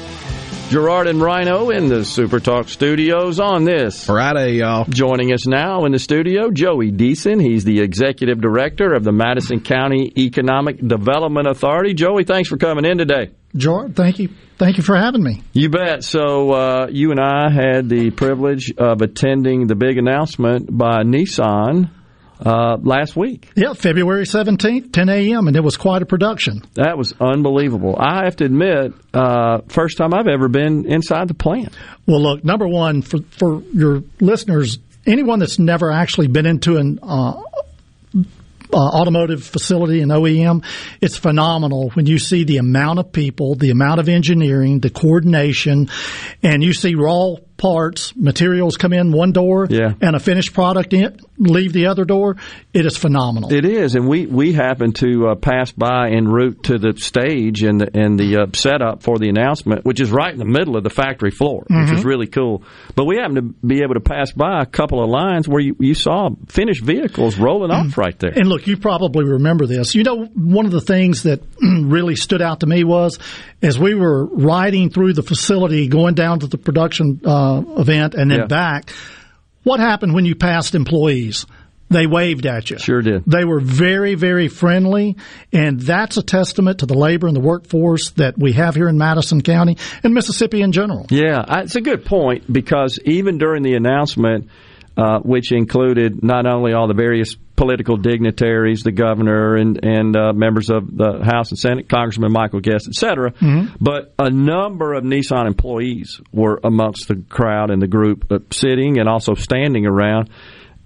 S1: Gerard and Rhino in the Super Talk studios on this
S2: Friday, y'all.
S1: Joining us now in the studio, Joey Deason. He's the executive director of the Madison County Economic Development Authority. Joey, thanks for coming in today.
S49: George, thank you. Thank you for having me.
S1: You bet. So, uh, you and I had the privilege of attending the big announcement by Nissan uh, last week.
S49: Yeah, February 17th, 10 a.m., and it was quite a production.
S1: That was unbelievable. I have to admit, uh, first time I've ever been inside the plant.
S49: Well, look, number one, for, for your listeners, anyone that's never actually been into an uh, uh, automotive facility and OEM, it's phenomenal when you see the amount of people, the amount of engineering, the coordination, and you see raw parts, materials come in one door,
S1: Yeah.
S49: and a finished product in, leave the other door. It is phenomenal.
S1: It is, and we we happened to uh, pass by en route to the stage and the and the uh, setup for the announcement, which is right in the middle of the factory floor, which
S49: Mhm.
S1: is really cool. But we happened to be able to pass by a couple of lines where you, you saw finished vehicles rolling off right there.
S49: And look, you probably remember this. You know, one of the things that really stood out to me was as we were riding through the facility, going down to the production uh, event and then
S1: Yeah.
S49: back, what happened when you passed employees? They waved at you.
S1: Sure did.
S49: They were very, very friendly, and that's a testament to the labor and the workforce that we have here in Madison County and Mississippi in general.
S1: Yeah, it's a good point because even during the announcement, uh, which included not only all the various political dignitaries, the governor, and and uh, members of the House and Senate, Congressman Michael Guest, et cetera,
S49: Mhm.
S1: but a number of Nissan employees were amongst the crowd and the group uh, sitting and also standing around.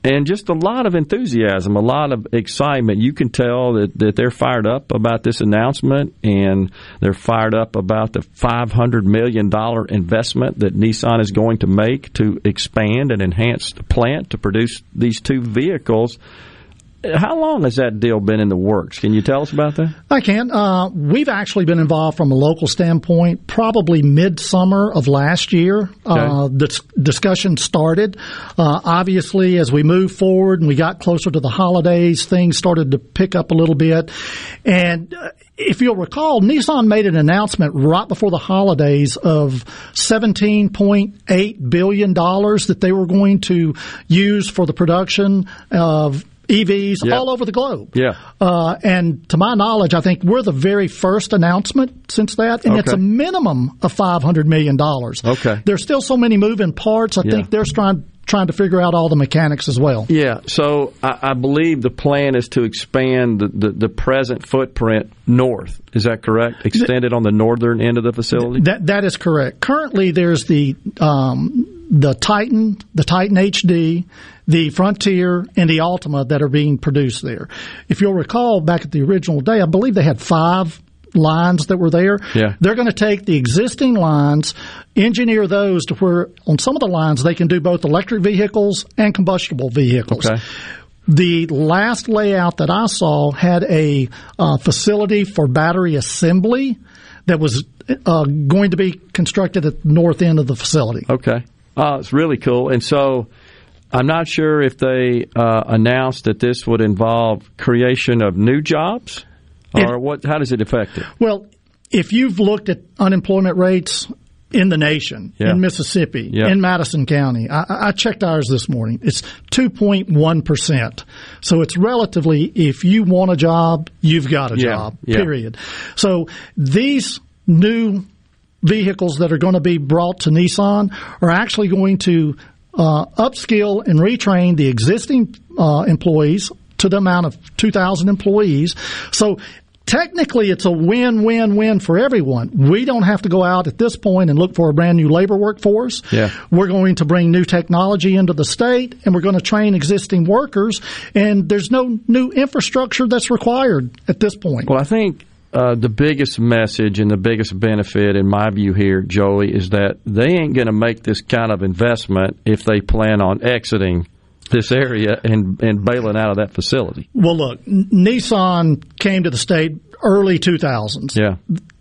S1: And just a lot of enthusiasm, a lot of excitement. You can tell that, that they're fired up about this announcement and they're fired up about the $500 million investment that Nissan is going to make to expand and enhance the plant to produce these two vehicles. How long has that deal been in the works? Can you tell us about that?
S49: I can. Uh, we've actually been involved from a local standpoint probably midsummer of last year. Uh, the discussion started. Uh, obviously, as we moved forward and we got closer to the holidays, things started to pick up a little bit. And uh, if you'll recall, Nissan made an announcement right before the holidays of $17.8 billion that they were going to use for the production of EVs
S1: Yeah.
S49: all over the globe.
S1: Yeah.
S49: Uh, and to my knowledge, I think we're the very first announcement since that, and it's a minimum of five hundred million dollars.
S1: Okay.
S49: There's still so many moving parts. I
S1: Yeah.
S49: think they're trying trying to figure out all the mechanics as well.
S1: Yeah, so I, I believe the plan is to expand the, the, the present footprint north. Is that correct? Extend it on the northern end of the facility?
S49: That that is correct. Currently, there's the um, the Titan, the Titan HD, the Frontier, and the Altima that are being produced there. If you'll recall, back at the original day, I believe they had five lines that were there.
S1: Yeah.
S49: They're going to take the existing lines, engineer those to where on some of the lines they can do both electric vehicles and combustible vehicles.
S1: Okay.
S49: The last layout that I saw had a uh, facility for battery assembly that was uh, going to be constructed at the north end of the facility.
S1: Okay. Oh, it's really cool. And so I'm not sure if they uh, announced that this would involve creation of new jobs or what. How does it affect it?
S49: Well, if you've looked at unemployment rates in the nation,
S1: Yeah.
S49: in Mississippi,
S1: Yeah.
S49: in Madison County. I, I checked ours this morning. It's 2.1%. So it's relatively, if you want a job, you've got a
S1: Yeah.
S49: job, period. So these new vehicles that are going to be brought to Nissan are actually going to uh, upskill and retrain the existing uh, employees to the amount of 2,000 employees. So technically it's a win-win-win for everyone. We don't have to go out at this point and look for a brand new labor workforce.
S1: Yeah.
S49: We're going to bring new technology into the state and we're going to train existing workers and there's no new infrastructure that's required at this point.
S1: Well, I think uh, the biggest message and the biggest benefit, in my view, here, Joey, is that they ain't going to make this kind of investment if they plan on exiting this area and, and bailing out of that facility.
S49: Well, look, Nissan came to the state early 2000s.
S1: Yeah.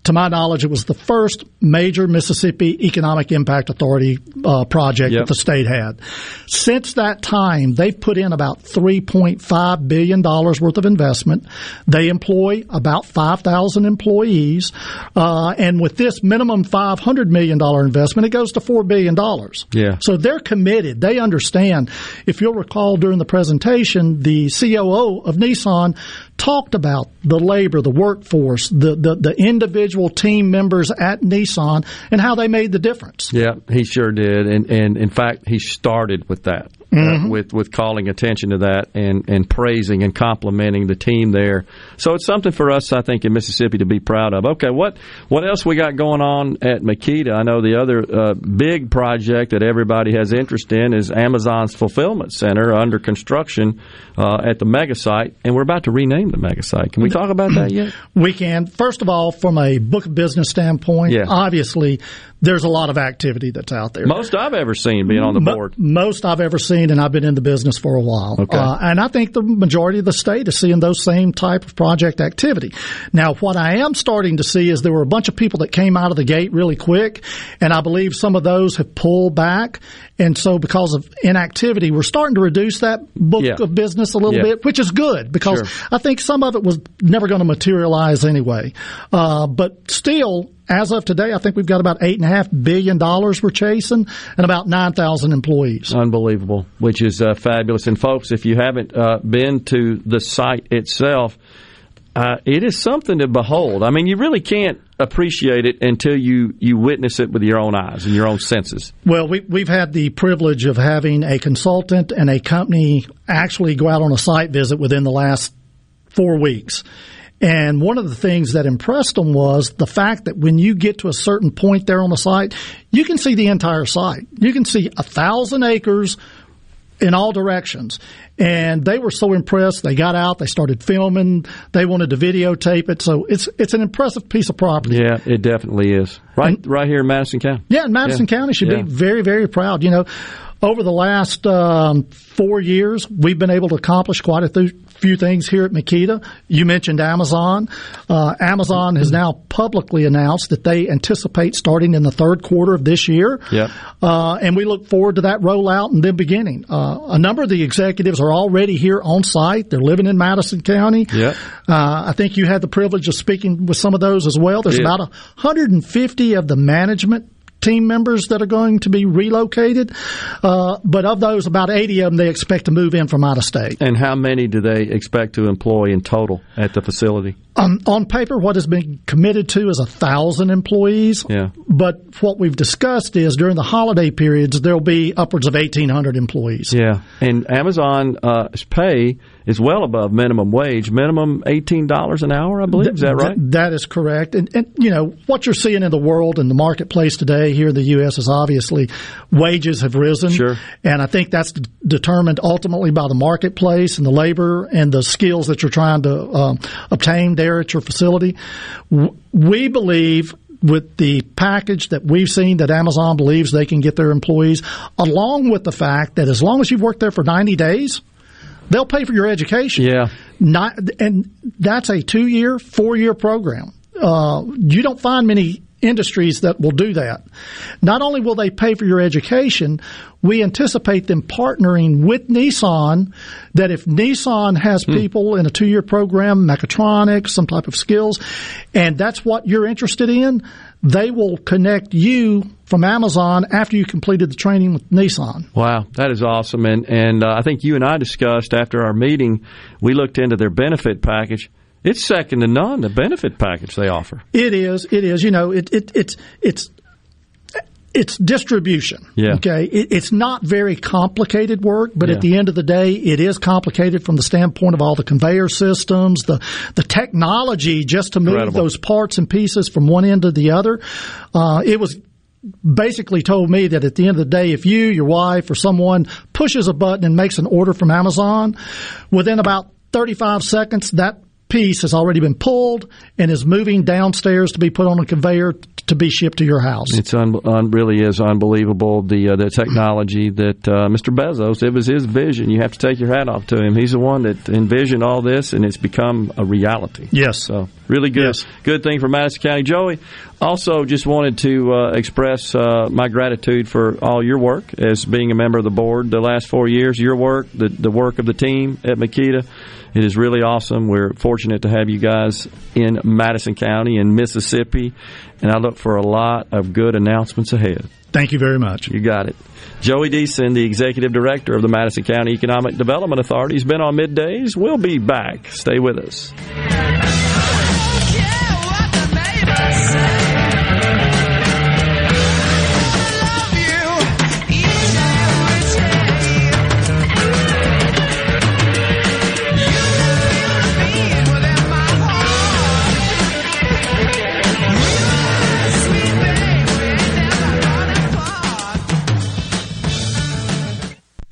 S49: To my knowledge, it was the first major Mississippi Economic Impact Authority uh, project
S1: Yep.
S49: that the state had. Since that time, they've put in about $3.5 billion worth of investment. They employ about 5,000 employees. Uh, and with this minimum $500 million investment, it goes to $4 billion.
S1: Yeah.
S49: So they're committed. They understand. If you'll recall during the presentation, the COO of Nissan talked about the labor, the workforce, the, the, the individual team members at Nissan and how they made the difference.
S1: Yeah, he sure did, and and in fact, he started with that, uh,
S49: Mhm.
S1: with with calling attention to that and and praising and complimenting the team there. So it's something for us, I think, in Mississippi to be proud of. Okay, what what else we got going on at MCEDA? I know the other uh, big project that everybody has interest in is Amazon's fulfillment center under construction uh, at the mega site, and we're about to rename the mega site. Can we talk about that yet?
S49: We can. First of all, from a book of business standpoint,
S1: Yeah.
S49: obviously there's a lot of activity that's out there.
S1: Most I've ever seen being on the board.
S49: Most I've ever seen, and I've been in the business for a while.
S1: Okay.
S49: Uh, and I think the majority of the state is seeing those same type of project activity. Now, what I am starting to see is there were a bunch of people that came out of the gate really quick, and I believe some of those have pulled back. And so, because of inactivity, we're starting to reduce that book
S1: Yeah.
S49: of business a little
S1: Yeah.
S49: bit, which is good because
S1: Sure.
S49: I think some of it was never going to materialize anyway. Uh, but still, as of today, I think we've got about eight and a half billion dollars we're chasing, and about nine thousand employees.
S1: Unbelievable, which is uh, fabulous. And folks, if you haven't uh, been to the site itself, uh, it is something to behold. I mean, you really can't appreciate it until you, you witness it with your own eyes and your own senses.
S49: Well, we, we've had the privilege of having a consultant and a company actually go out on a site visit within the last four weeks. And one of the things that impressed them was the fact that when you get to a certain point there on the site, you can see the entire site. You can see a thousand acres in all directions. And they were so impressed. They got out, they started filming, they wanted to videotape it. So it's, it's an impressive piece of property.
S1: Yeah, it definitely is. Right, right here in Madison County.
S49: Yeah, in Madison
S1: Yeah.
S49: County should
S1: Yeah.
S49: be very, very proud. You know, over the last um, four years, we've been able to accomplish quite a th- few things here at MCEDA. You mentioned Amazon. Uh, Amazon has now publicly announced that they anticipate starting in the third quarter of this year.
S1: Yep.
S49: Uh, and we look forward to that rollout and then beginning. Uh, a number of the executives are already here on site. They're living in Madison County.
S1: Yep.
S49: Uh, I think you had the privilege of speaking with some of those as well. There's about 150 of the management team members that are going to be relocated. Uh, but of those, about 80 of them they expect to move in from out of state.
S1: And how many do they expect to employ in total at the facility?
S49: Um, on paper, what has been committed to is a thousand employees.
S1: Yeah.
S49: But what we've discussed is during the holiday periods, there'll be upwards of 1,800 employees.
S1: Yeah, and Amazon's uh, pay is well above minimum wage, minimum eighteen dollars an hour, I believe. Is that right?
S49: Th- that is correct. And, and, you know, what you're seeing in the world and the marketplace today here in the U.S. is obviously wages have risen.
S1: Sure.
S49: And I think that's determined ultimately by the marketplace and the labor and the skills that you're trying to um, obtain there at your facility. We believe with the package that we've seen that Amazon believes they can get their employees, along with the fact that as long as you've worked there for 90 days, they'll pay for your education.
S1: Yeah.
S49: Not, and that's a two year, four year program. Uh, you don't find many industries that will do that. Not only will they pay for your education, we anticipate them partnering with Nissan that if Nissan has
S1: Hmm.
S49: people in a two year program, mechatronics, some type of skills, and that's what you're interested in, they will connect you from Amazon after you completed the training with Nissan.
S1: Wow, that is awesome. And and uh, I think you and I discussed after our meeting, we looked into their benefit package. It's second to none the benefit package they offer.
S49: It is. It is. You know, it, it it's it's it's distribution.
S1: Yeah.
S49: Okay. It, it's not very complicated work, but
S1: Yeah.
S49: at the end of the day, it is complicated from the standpoint of all the conveyor systems, the the technology just to move
S1: Incredible.
S49: those parts and pieces from one end to the other. Uh, it was basically told me that at the end of the day, if you, your wife, or someone pushes a button and makes an order from Amazon, within about 35 seconds, that piece has already been pulled and is moving downstairs to be put on a conveyor t- to be shipped to your house.
S1: It's un, un, really is unbelievable the uh, the technology that uh, Mr. Bezos. It was his vision. You have to take your hat off to him. He's the one that envisioned all this, and it's become a reality.
S49: Yes.
S1: So really good, good thing for Madison County. Joey, also just wanted to uh, express uh, my gratitude for all your work as being a member of the board the last four years. Your work, the the work of the team at MCEDA. It is really awesome. We're fortunate to have you guys in Madison County in Mississippi, and I look for a lot of good announcements ahead.
S49: Thank you very much.
S1: You got it. Joey Deason, the Executive Director of the Madison County Economic Development Authority, has been on middays. We'll be back. Stay with us. Yes.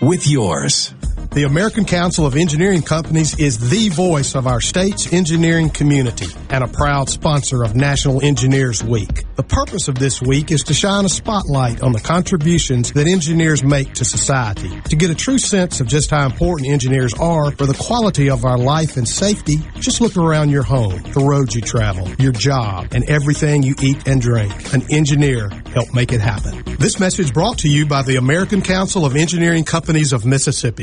S6: with yours.
S4: The American Council of Engineering Companies is the voice of our state's engineering community and a proud sponsor of National Engineers Week. The purpose of this week is to shine a spotlight on the contributions that engineers make to society. To get a true sense of just how important engineers are for the quality of our life and safety, just look around your home, the roads you travel, your job, and everything you eat and drink. An engineer helped make it happen. This message brought to you by the American Council of Engineering Companies of Mississippi.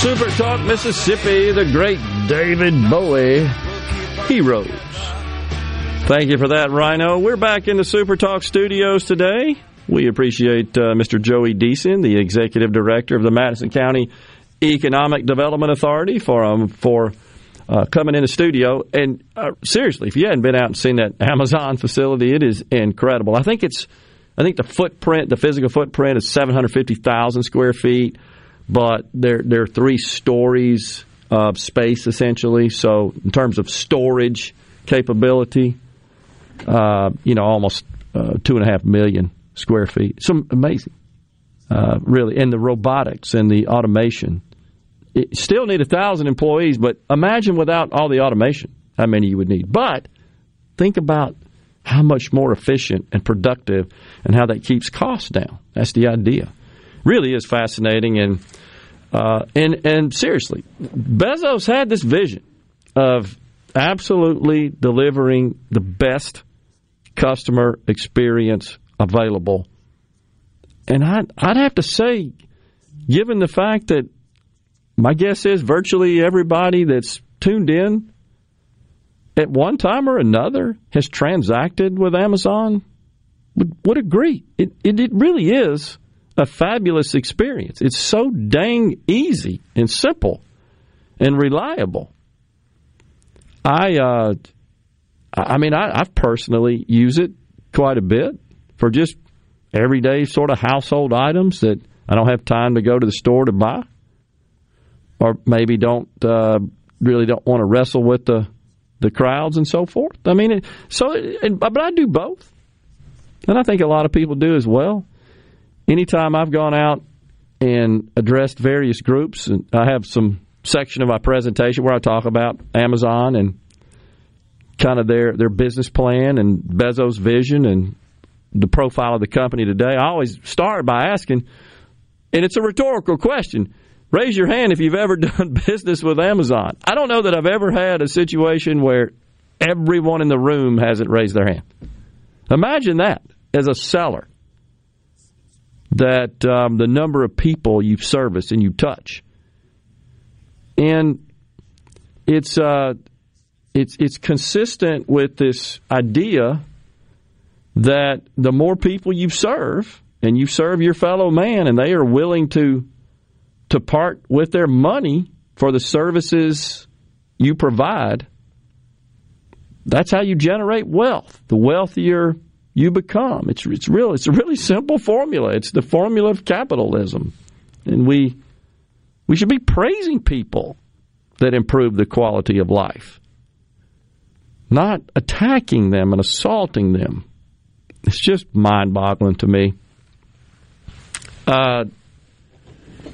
S1: Super Talk Mississippi, the great David Bowie Heroes. Thank you for that, Rhino. We're back in the Super Talk studios today. We appreciate uh, Mr. Joey Deason, the Executive Director of the Madison County Economic Development Authority, for um, for uh, coming in the studio. And uh, seriously, if you hadn't been out and seen that Amazon facility, it is incredible. I think it's, I think the footprint, the physical footprint, is seven hundred fifty thousand square feet but they're they're three stories of space essentially. So in terms of storage capability, uh, you know, almost uh, two and a half million square feet. Some amazing, uh, really, and the robotics and the automation. It still need a thousand employees, but imagine without all the automation, how many you would need. But think about how much more efficient and productive, and how that keeps costs down. That's the idea really is fascinating. And uh, and and seriously, Bezos had this vision of absolutely delivering the best customer experience available. And I'd, I'd have to say, given the fact that my guess is virtually everybody that's tuned in at one time or another has transacted with Amazon would, would agree. It, it, it really is a fabulous experience. It's so dang easy and simple and reliable. I, uh, I mean, I, I've personally use it quite a bit for just everyday sort of household items that I don't have time to go to the store to buy, or maybe don't uh, really don't want to wrestle with the the crowds and so forth. I mean, so and, but I do both, and I think a lot of people do as well anytime I've gone out and addressed various groups, and I have some section of my presentation where I talk about Amazon and kind of their their business plan and Bezos' vision and the profile of the company today. I always start by asking, and it's a rhetorical question. Raise your hand if you've ever done business with Amazon. I don't know that I've ever had a situation where everyone in the room hasn't raised their hand. Imagine that as a seller that um, the number of people you service and you touch, and it's uh, it's it's consistent with this idea that the more people you serve and you serve your fellow man, and they are willing to to part with their money for the services you provide. That's how you generate wealth. The wealthier you become. It's it's real. It's a really simple formula. It's the formula of capitalism, and we we should be praising people that improve the quality of life, not attacking them and assaulting them. It's just mind-boggling to me. Uh,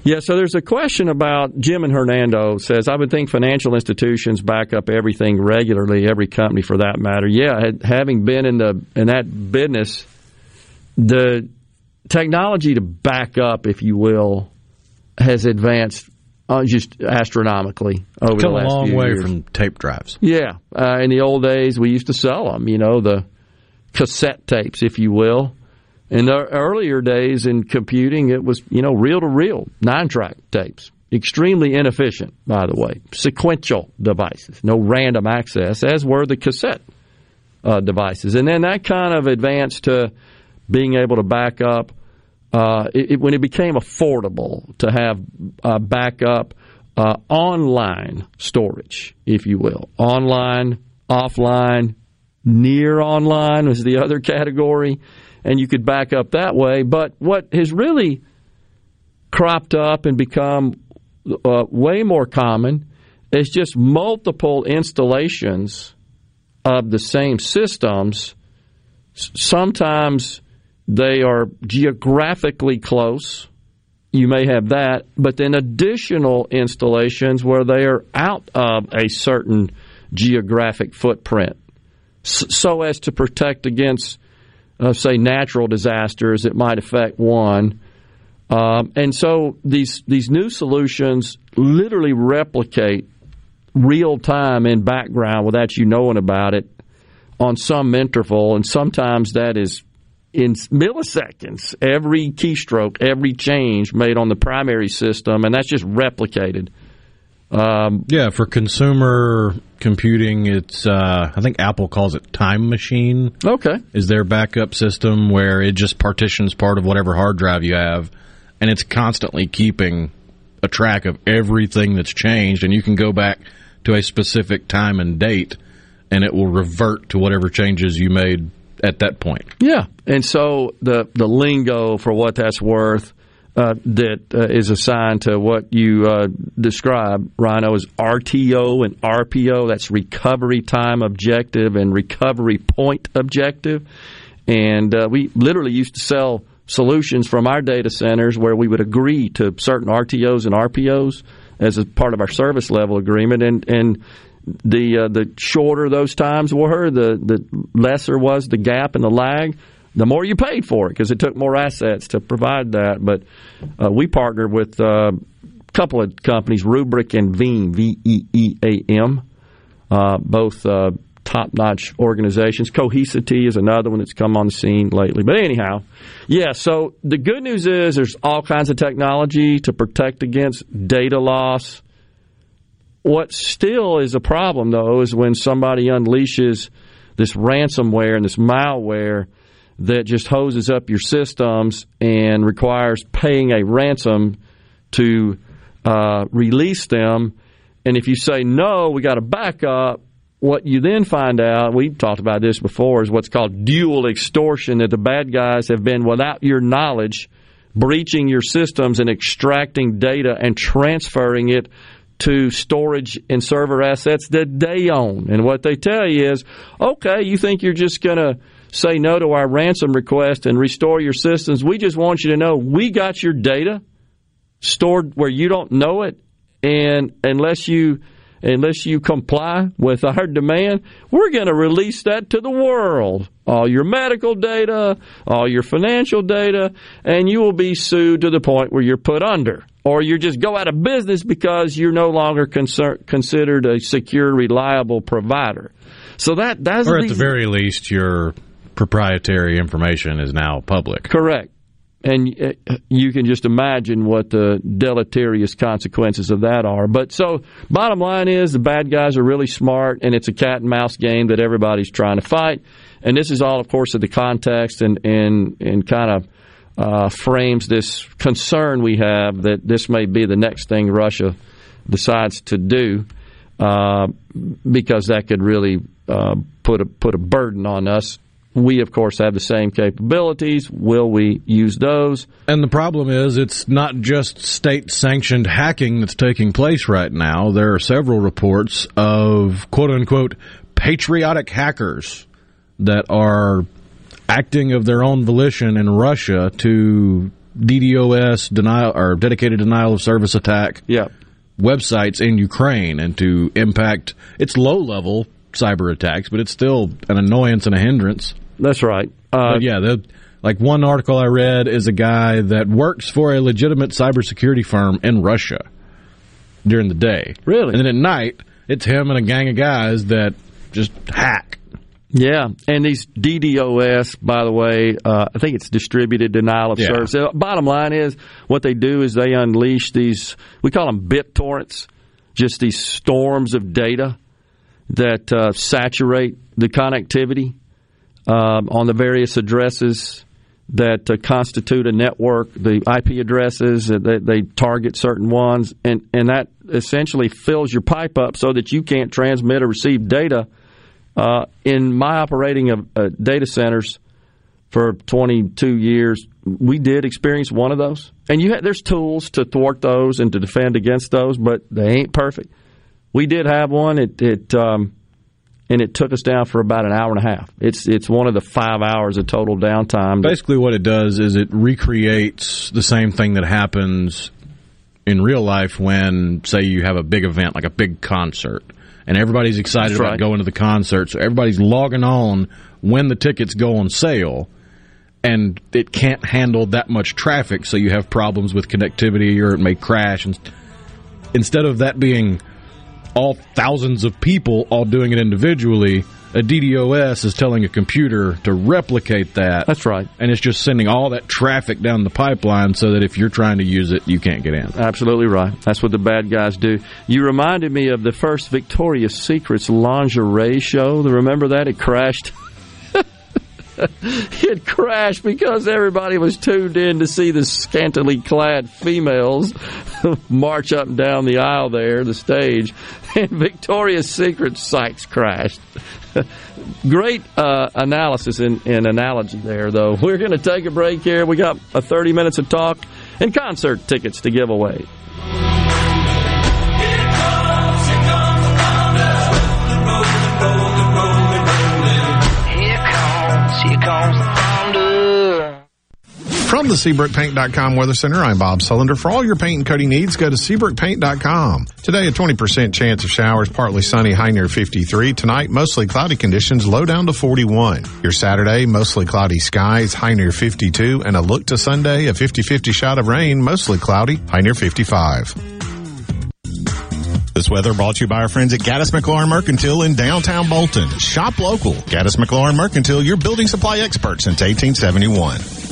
S1: yeah, so there's a question about Jim and Hernando says, I would think financial institutions back up everything regularly, every company for that matter. Yeah, having been in the in that business, the technology to back up, if you will, has advanced uh, just astronomically over
S2: Come
S1: the last
S2: a long
S1: few
S2: way
S1: years.
S2: from tape drives.
S1: Yeah, uh, in the old days, we used to sell them. You know, the cassette tapes, if you will. In the earlier days in computing, it was, you know, reel to reel, nine track tapes. Extremely inefficient, by the way. Sequential devices, no random access, as were the cassette uh, devices. And then that kind of advanced to being able to back up uh, it, when it became affordable to have uh, backup uh, online storage, if you will. Online, offline, near online was the other category, and you could back up that way. But what has really cropped up and become uh, way more common is just multiple installations of the same systems. Sometimes they are geographically close. You may have that, but then additional installations where they are out of a certain geographic footprint so as to protect against, uh, say, natural disasters that might affect one. Um, and so these these new solutions literally replicate real time in background without you knowing about it on some interval, and sometimes that is in milliseconds. Every keystroke, every change made on the primary system, and that's just replicated.
S2: Um, yeah, for consumer computing, it's uh, I think Apple calls it Time Machine.
S1: Okay,
S2: is their backup system where it just partitions part of whatever hard drive you have, and it's constantly keeping a track of everything that's changed, and you can go back to a specific time and date, and it will revert to whatever changes you made at that point.
S1: Yeah, and so the the lingo for what that's worth uh, that uh, is assigned to what you uh, describe, Rhino, is RTO and RPO. That's recovery time objective and recovery point objective. And uh, we literally used to sell solutions from our data centers where we would agree to certain RTOs and RPOs as a part of our service level agreement. And, and the uh, the shorter those times were, the the lesser was the gap and the lag the more you paid for it because it took more assets to provide that. But uh, we partnered with uh, a couple of companies, Rubrik and Veeam, V E E A M, uh, both uh, top notch organizations. Cohesity is another one that's come on the scene lately. But anyhow, yeah, so the good news is there's all kinds of technology to protect against data loss. What still is a problem, though, is when somebody unleashes this ransomware and this malware that just hoses up your systems and requires paying a ransom to uh, release them. And if you say no, we got a backup, what you then find out, we talked about this before, is what's called dual extortion that the bad guys have been, without your knowledge, breaching your systems and extracting data and transferring it to storage and server assets that they own. And what they tell you is, okay, you think you're just going to say no to our ransom request and restore your systems. We just want you to know we got your data stored where you don't know it, and unless you unless you comply with our demand, we're going to release that to the world. All your medical data, all your financial data, and you will be sued to the point where you're put under. Or you just go out of business because you're no longer considered a secure, reliable provider. So that that's
S2: or at the very least, you're proprietary information is now public.
S1: Correct. And uh, you can just imagine what the deleterious consequences of that are. But so, bottom line is the bad guys are really smart, and it's a cat and mouse game that everybody's trying to fight. And this is all, of course, of the context and and and kind of uh, frames this concern we have that this may be the next thing Russia decides to do, uh, because that could really uh, put a put a burden on us we, of course, have the same capabilities. Will we use those?
S2: And the problem is, it's not just state sanctioned hacking that's taking place right now. There are several reports of quote unquote patriotic hackers that are acting of their own volition in Russia to DDoS denial or dedicated denial of service attack
S1: yeah.
S2: websites in Ukraine and to impact its low level cyber attacks, but it's still an annoyance and a hindrance.
S1: That's right.
S2: Uh, yeah, the, like one article I read is a guy that works for a legitimate cybersecurity firm in Russia during the day.
S1: Really?
S2: And then at night, it's him and a gang of guys that just hack.
S1: Yeah, and these DDoS, by the way, uh, I think it's distributed denial of yeah. service. Uh, bottom line is, what they do is they unleash these. We call them bit torrents, just these storms of data that uh, saturate the connectivity um, on the various addresses that uh, constitute a network, the IP addresses, uh, they, they, target certain ones, and, and that essentially fills your pipe up so that you can't transmit or receive data. Uh, in my operating of uh, data centers for 22 years, we did experience one of those. And you there's tools to thwart those and to defend against those, but they ain't perfect. We did have one. It, it um, and it took us down for about an hour and a half. It's it's one of the five hours of total downtime.
S2: Basically, what it does is it recreates the same thing that happens in real life when, say, you have a big event like a big concert, and everybody's excited about going to the concert, so everybody's logging on when the tickets go on sale. And it can't handle that much traffic, so you have problems with connectivity, or it may crash. And instead of that being all thousands of people all doing it individually. A DDoS is telling a computer to replicate that.
S1: That's right.
S2: And it's just sending all that traffic down the pipeline so that if you're trying to use it, you can't get in.
S1: Absolutely right. That's what the bad guys do. You reminded me of the first Victoria's Secrets lingerie show. Remember that? It crashed. it crashed because everybody was tuned in to see the scantily clad females march up and down the aisle there, the stage, and Victoria's Secret sites crashed. Great uh, analysis and, and, analogy there, though. We're going to take a break here. We got a 30 minutes of talk and concert tickets to give away.
S3: From the SeabrookPaint.com Weather Center, I'm Bob Sullender. For all your paint and coating needs, go to SeabrookPaint.com. Today, a 20% chance of showers, partly sunny, high near 53. Tonight, mostly cloudy conditions, low down to 41. Your Saturday, mostly cloudy skies, high near 52. And a look to Sunday, a 50-50 shot of rain, mostly cloudy, high near 55.
S50: This weather brought to you by our friends at Gaddis McLaurin Mercantile in downtown Bolton. Shop local. Gaddis McLaurin Mercantile, your building supply expert since 1871.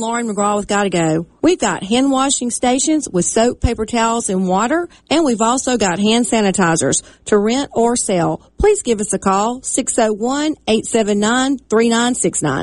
S51: Lauren McGraw with Gotta Go. We've got hand washing stations with soap, paper towels, and water, and we've also got hand sanitizers to rent or sell. Please give us a call, 601-879-3969.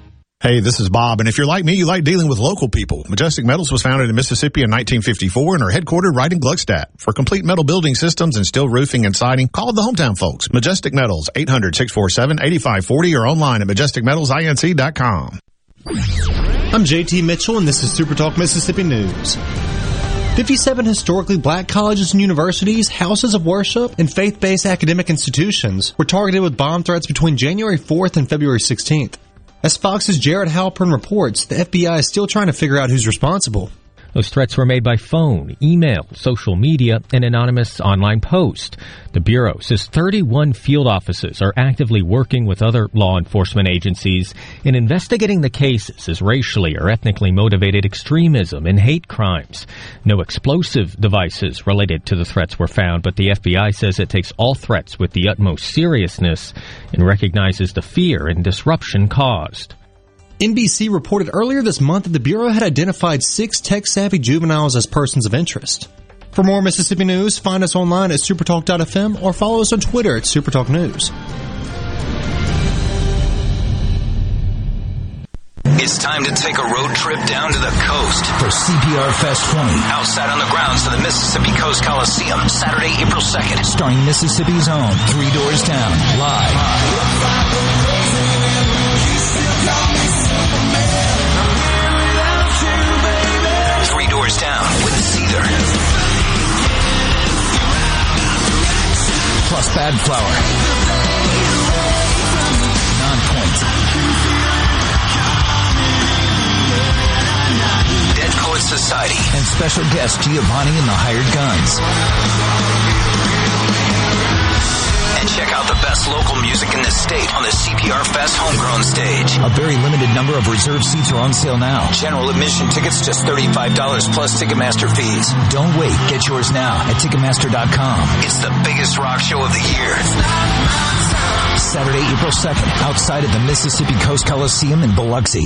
S3: Hey, this is Bob, and if you're like me, you like dealing with local people. Majestic Metals was founded in Mississippi in 1954 and are headquartered right in Gluckstadt. For complete metal building systems and steel roofing and siding, call the hometown folks. Majestic Metals, 800-647-8540 or online at majesticmetalsinc.com.
S10: I'm JT Mitchell, and this is Super Talk Mississippi News. 57 historically black colleges and universities, houses of worship, and faith-based academic institutions were targeted with bomb threats between January 4th and February 16th. As Fox's Jared Halperin reports, the FBI is still trying to figure out who's responsible.
S52: Those threats were made by phone, email, social media, and anonymous online post. The Bureau says 31 field offices are actively working with other law enforcement agencies in investigating the cases as racially or ethnically motivated extremism and hate crimes. No explosive devices related to the threats were found, but the FBI says it takes all threats with the utmost seriousness and recognizes the fear and disruption caused.
S10: NBC reported earlier this month that the Bureau had identified six tech savvy juveniles as persons of interest. For more Mississippi news, find us online at supertalk.fm or follow us on Twitter at supertalknews.
S53: It's time to take a road trip down to the coast for CPR Fest 20. Outside on the grounds of the Mississippi Coast Coliseum, Saturday, April 2nd, starring Mississippi's own Three Doors Down, live. Plus Bad Flower. Nonpoint. Dead Poets Society. And special guest Giovannie and the Hired Guns. And check out the best local music in the state on the CPR Fest homegrown stage. A very limited number of reserved seats are on sale now. General admission tickets just $35 plus Ticketmaster fees. Don't wait. Get yours now at Ticketmaster.com. It's the biggest rock show of the year. Saturday, April 2nd, outside of the Mississippi Coast Coliseum in Biloxi.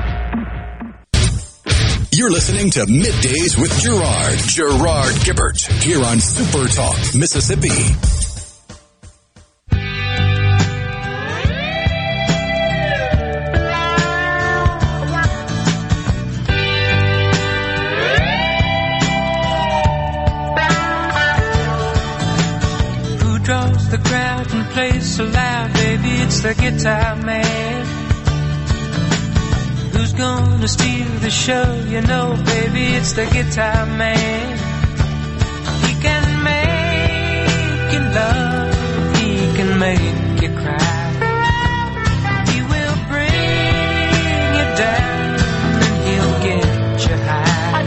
S6: You're listening to Middays with Gerard. Gerard Gibert. Here on Supertalk, Mississippi.
S22: Who draws the crowd and plays so loud, baby? It's the guitar man. Who's gonna steal the show? You know, baby, it's the guitar man. He can make you love, he can make you cry. He will bring you down and he'll get you high.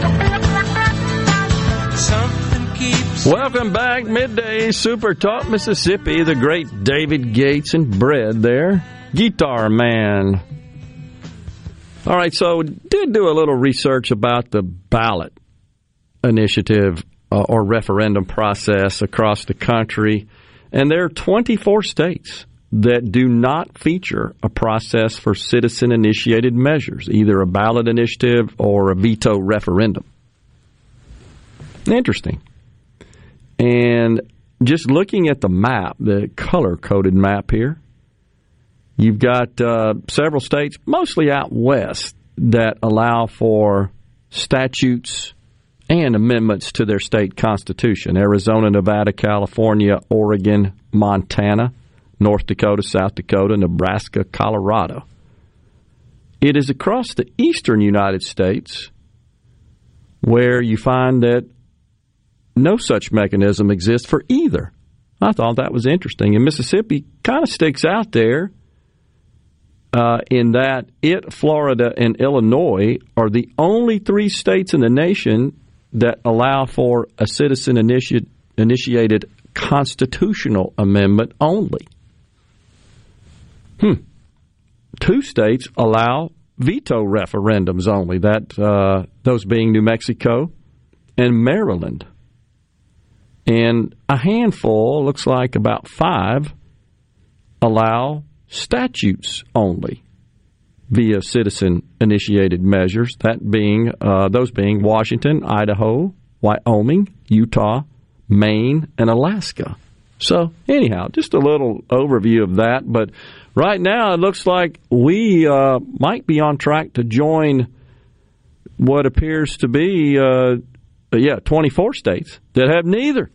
S22: Something keeps
S1: Welcome back, midday Super Talk Mississippi. The great David Gates and Bread there, Guitar Man. All right, so did do a little research about the ballot initiative uh, or referendum process across the country, and there are 24 states that do not feature a process for citizen initiated measures, either a ballot initiative or a veto referendum. Interesting. And just looking at the map, the color coded map here, you've got uh, several states, mostly out west, that allow for statutes and amendments to their state constitution Arizona, Nevada, California, Oregon, Montana, North Dakota, South Dakota, Nebraska, Colorado. It is across the eastern United States where you find that no such mechanism exists for either. I thought that was interesting. And Mississippi kind of sticks out there uh, in that it, Florida, and Illinois are the only three states in the nation that allow for a citizen initi- initiated constitutional amendment only. Hmm. Two states allow veto referendums only. That uh, those being New Mexico and Maryland and a handful, looks like about five, allow statutes only via citizen initiated measures. That being uh, those being Washington, Idaho, Wyoming, Utah, Maine, and Alaska. So, anyhow, just a little overview of that. But right now, it looks like we uh, might be on track to join what appears to be, uh, yeah, 24 states that have neither.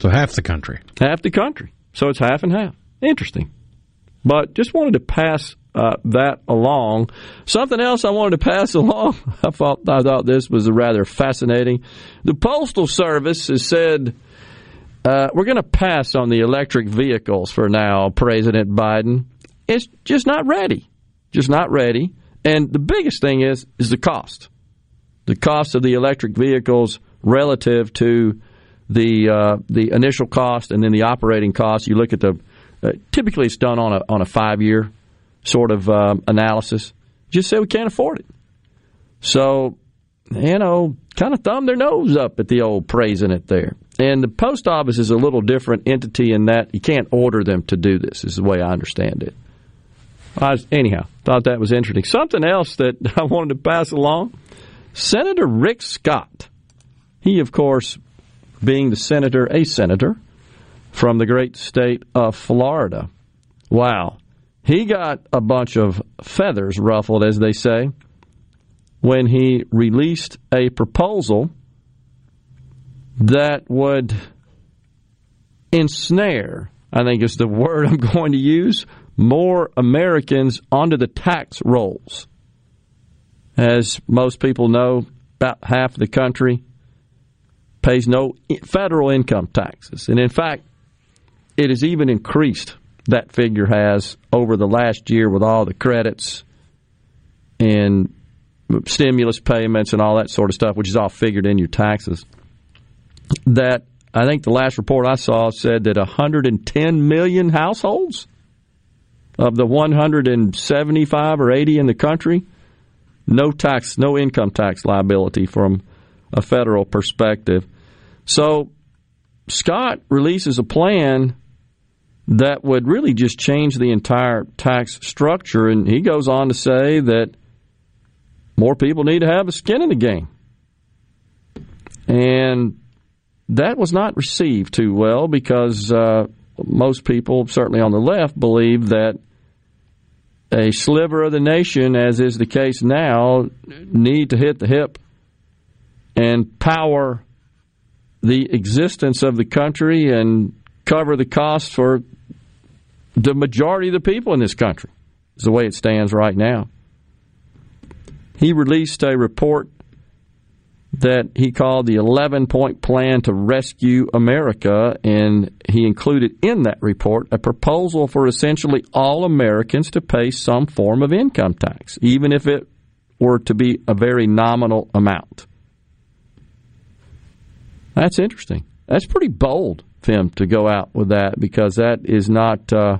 S2: So half the country.
S1: Half the country. So it's half and half. Interesting. But just wanted to pass uh, that along. Something else I wanted to pass along. I thought I thought this was rather fascinating. The Postal Service has said uh, we're going to pass on the electric vehicles for now. President Biden, it's just not ready. Just not ready. And the biggest thing is is the cost. The cost of the electric vehicles relative to the uh, the initial cost and then the operating cost. You look at the uh, typically it's done on a on a five year sort of um, analysis. Just say we can't afford it. So you know, kind of thumb their nose up at the old praising it there. And the post office is a little different entity in that you can't order them to do this. Is the way I understand it. I, anyhow, thought that was interesting. Something else that I wanted to pass along: Senator Rick Scott. He, of course, being the senator, a senator from the great state of Florida. Wow. He got a bunch of feathers ruffled, as they say, when he released a proposal that would ensnare, I think is the word I'm going to use, more Americans onto the tax rolls. As most people know, about half the country pays no federal income taxes. And in fact, it has even increased, that figure has, over the last year with all the credits and stimulus payments and all that sort of stuff, which is all figured in your taxes. That I think the last report I saw said that 110 million households of the 175 or 80 in the country, no tax, no income tax liability from a federal perspective. So Scott releases a plan that would really just change the entire tax structure. And he goes on to say that more people need to have a skin in the game. And that was not received too well because uh, most people, certainly on the left, believe that a sliver of the nation, as is the case now, need to hit the hip and power the existence of the country and cover the costs for the majority of the people in this country. Is the way it stands right now. He released a report that he called the 11 point plan to rescue America, and he included in that report a proposal for essentially all Americans to pay some form of income tax, even if it were to be a very nominal amount. That's interesting. That's pretty bold him to go out with that because that is not uh,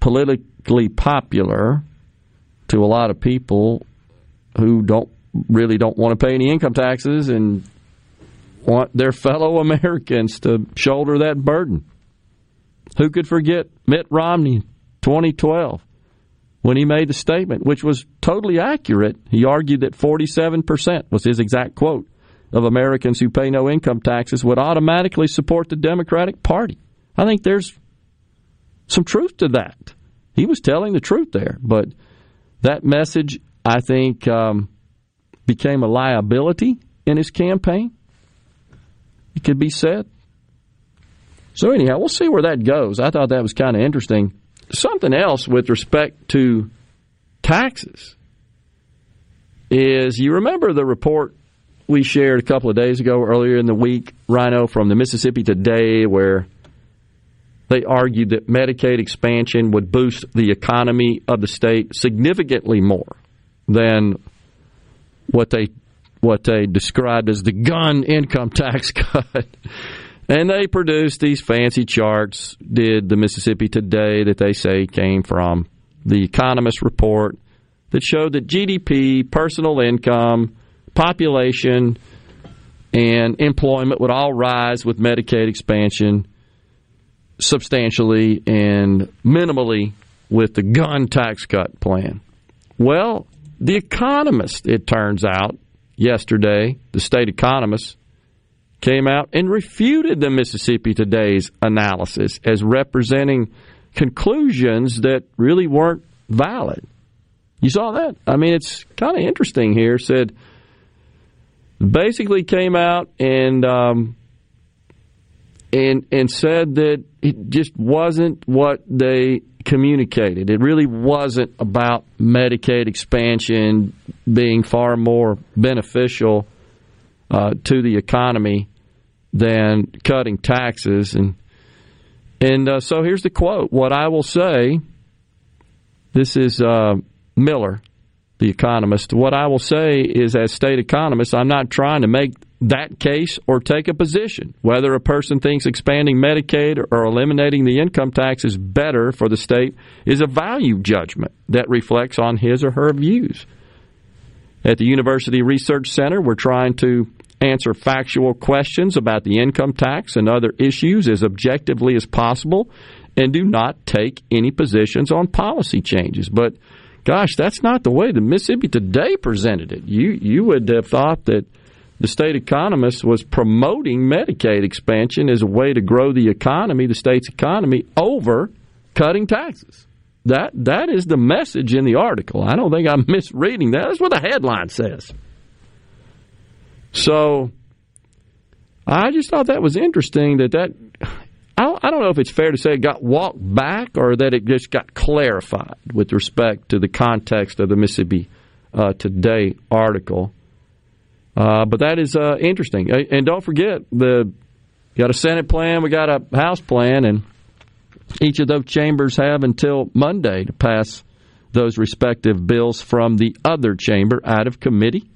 S1: politically popular to a lot of people who don't really don't want to pay any income taxes and want their fellow Americans to shoulder that burden. Who could forget Mitt Romney 2012 when he made the statement, which was totally accurate? He argued that 47% was his exact quote of Americans who pay no income taxes would automatically support the Democratic Party. I think there's some truth to that. He was telling the truth there, but that message, I think, um, became a liability in his campaign. It could be said. So, anyhow, we'll see where that goes. I thought that was kind of interesting. Something else with respect to taxes is you remember the report we shared a couple of days ago, earlier in the week, Rhino, from the Mississippi Today, where they argued that Medicaid expansion would boost the economy of the state significantly more than what they what they described as the Gunn income tax cut. and they produced these fancy charts, did the Mississippi Today that they say came from the Economist report that showed that GDP, personal income, population and employment would all rise with Medicaid expansion substantially and minimally with the Gunn tax cut plan. Well, the economist, it turns out, yesterday, the state economist came out and refuted the Mississippi Today's analysis as representing conclusions that really weren't valid. You saw that? I mean, it's kind of interesting here. Said basically came out and um, and and said that it just wasn't what they communicated. It really wasn't about Medicaid expansion being far more beneficial uh, to the economy than cutting taxes. And and uh, so here's the quote: "What I will say." This is uh, Miller, the economist. What I will say is, as state economist, I'm not trying to make that case or take a position. Whether a person thinks expanding Medicaid or eliminating the income tax is better for the state is a value judgment that reflects on his or her views. At the University Research Center, we're trying to answer factual questions about the income tax and other issues as objectively as possible and do not take any positions on policy changes. But gosh, that's not the way the Mississippi Today presented it. You you would have thought that the state economist was promoting Medicaid expansion as a way to grow the economy, the state's economy, over cutting taxes. That that is the message in the article. I don't think I'm misreading that. That's what the headline says. So I just thought that was interesting that that I don't know if it's fair to say it got walked back or that it just got clarified with respect to the context of the Mississippi uh, Today article. Uh, but that is uh, interesting. And don't forget, the got a Senate plan, we got a House plan, and each of those chambers have until Monday to pass those respective bills from the other chamber out of committee.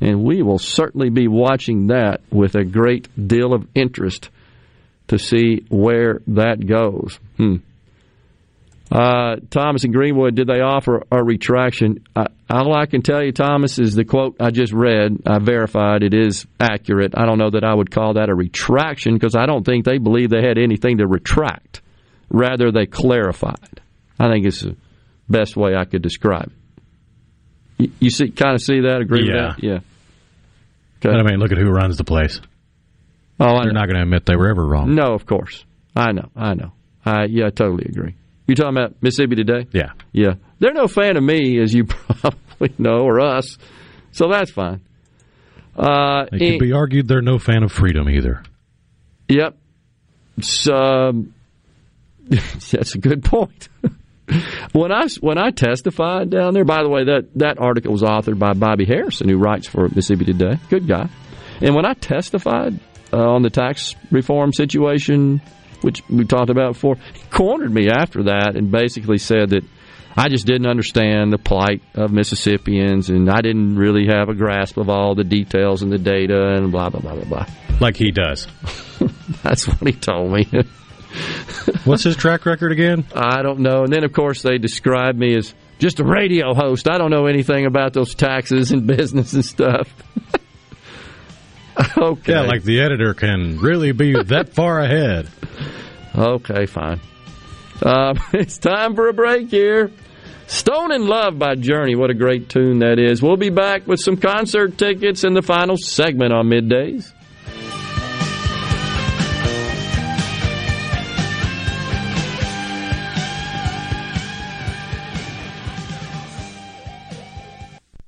S1: And we will certainly be watching that with a great deal of interest to see where that goes. Hmm. Uh, Thomas and Greenwood, did they offer a retraction? Uh, all I can tell you, Thomas, is the quote I just read. I verified it is accurate. I don't know that I would call that a retraction because I don't think they believe they had anything to retract. Rather, they clarified. I think it's the best way I could describe it. You, you see, kind of see that? Agree
S2: yeah.
S1: with that? Yeah.
S2: Okay. I mean, look at who runs the place.
S1: Oh, I
S2: They're not going to admit they were ever wrong.
S1: No, of course. I know. I know. I yeah, I totally agree. You talking about Mississippi today?
S2: Yeah.
S1: Yeah. They're no fan of me, as you probably know, or us. So that's fine. Uh,
S2: it could be argued they're no fan of freedom either.
S1: Yep. So, um, that's a good point. when I when I testified down there, by the way, that that article was authored by Bobby Harrison, who writes for Mississippi Today. Good guy. And when I testified uh, on the tax reform situation, which we talked about before, he cornered me after that and basically said that I just didn't understand the plight of Mississippians and I didn't really have a grasp of all the details and the data and blah, blah, blah, blah, blah.
S2: Like he does.
S1: That's what he told me.
S2: What's his track record again?
S1: I don't know. And then, of course, they described me as just a radio host. I don't know anything about those taxes and business and stuff. okay.
S2: Yeah, like the editor can really be that far ahead.
S1: Okay, fine. Uh, it's time for a break here. Stone in Love by Journey. What a great tune that is. We'll be back with some concert tickets in the final segment on middays.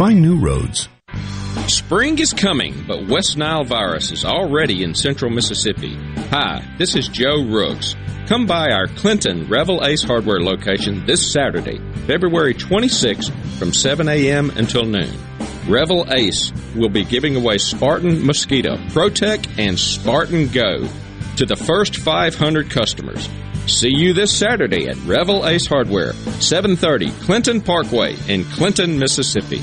S54: Find new roads.
S33: Spring is coming, but West Nile virus is already in central Mississippi. Hi, this is Joe Rooks. Come by our Clinton Revell Ace Hardware location this Saturday, February 26th from 7 a.m. until noon. Revell Ace will be giving away Spartan Mosquito, Protec, and Spartan Go to the first 500 customers. See you this Saturday at Revell Ace Hardware, 730 Clinton Parkway in Clinton, Mississippi.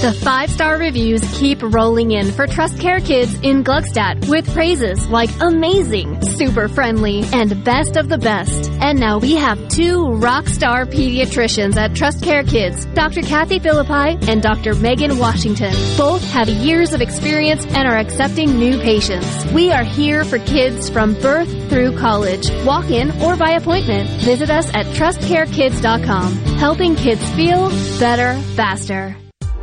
S16: The five star reviews keep rolling in for Trust Care Kids in Gluckstadt with praises like amazing, super friendly, and best of the best. And now we have two rock star pediatricians at Trust Care Kids, Dr. Kathy Philippi and Dr. Megan Washington. Both have years of experience and are accepting new patients. We are here for kids from birth through college. Walk in or by appointment. Visit us at trustcarekids.com, helping kids feel better faster.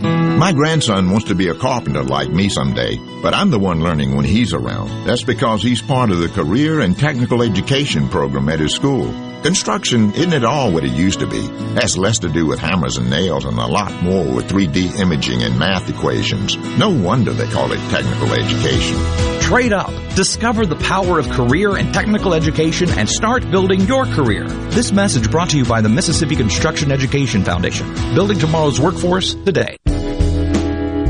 S55: My grandson wants to be a carpenter like me someday, but I'm the one learning when he's around. That's because he's part of the career and technical education program at his school. Construction isn't at all what it used to be. Has less to do with hammers and nails and a lot more with 3D imaging and math equations. No wonder they call it technical education.
S56: Trade up. Discover the power of career and technical education and start building your career. This message brought to you by the Mississippi Construction Education Foundation. Building tomorrow's workforce today.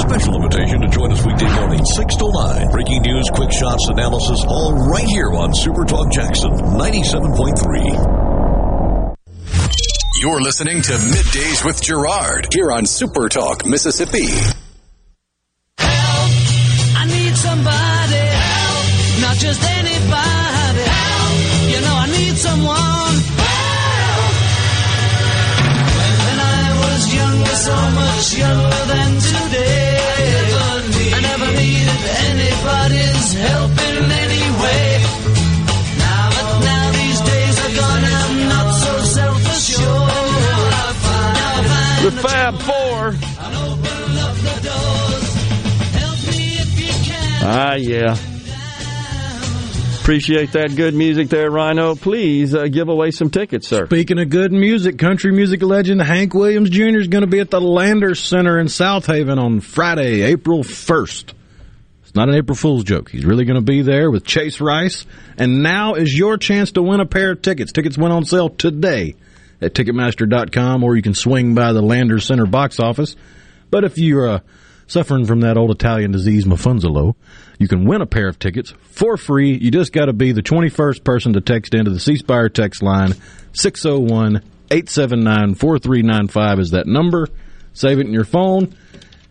S57: Special invitation to join us weekday morning, 6 to 9. Breaking news, quick shots, analysis, all right here on Super Talk Jackson 97.3.
S6: You're listening to Middays with Gerard here on Super Talk, Mississippi.
S22: Help, I need somebody help, not just anybody help. You know I need someone help. When I was younger, so much younger than today,
S1: The Fab Four. Ah, yeah. Appreciate that good music there, Rhino. Please uh, give away some tickets, sir.
S2: Speaking of good music, country music legend Hank Williams Jr. is going to be at the Landers Center in South Haven on Friday, April 1st. It's not an April Fool's joke. He's really going to be there with Chase Rice. And now is your chance to win a pair of tickets. Tickets went on sale today at Ticketmaster.com, or you can swing by the Landers Center box office. But if you're uh, suffering from that old Italian disease, Mafunzolo, you can win a pair of tickets for free. You just got to be the 21st person to text into the C Spire text line 601 879 4395 is that number. Save it in your phone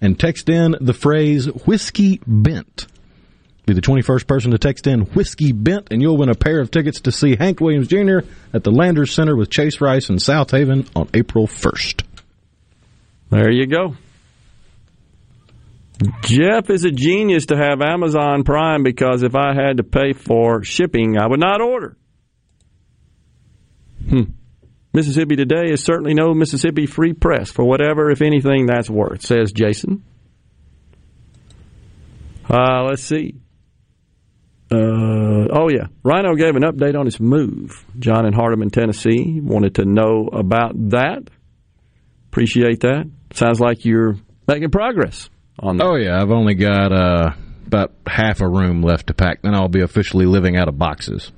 S2: and text in the phrase whiskey bent. Be the 21st person to text in whiskey bent and you'll win a pair of tickets to see Hank Williams Jr. at the Landers Center with Chase Rice in South Haven on April 1st.
S1: There you go. Jeff is a genius to have Amazon Prime because if I had to pay for shipping, I would not order. Hmm. Mississippi Today is certainly no Mississippi Free Press for whatever, if anything, that's worth, says Jason. Uh, let's see. Uh, oh, yeah. Rhino gave an update on his move. John in Hardeman, Tennessee, wanted to know about that. Appreciate that. Sounds like you're making progress on that.
S2: Oh yeah, I've only got uh, about half a room left to pack. Then I'll be officially living out of boxes.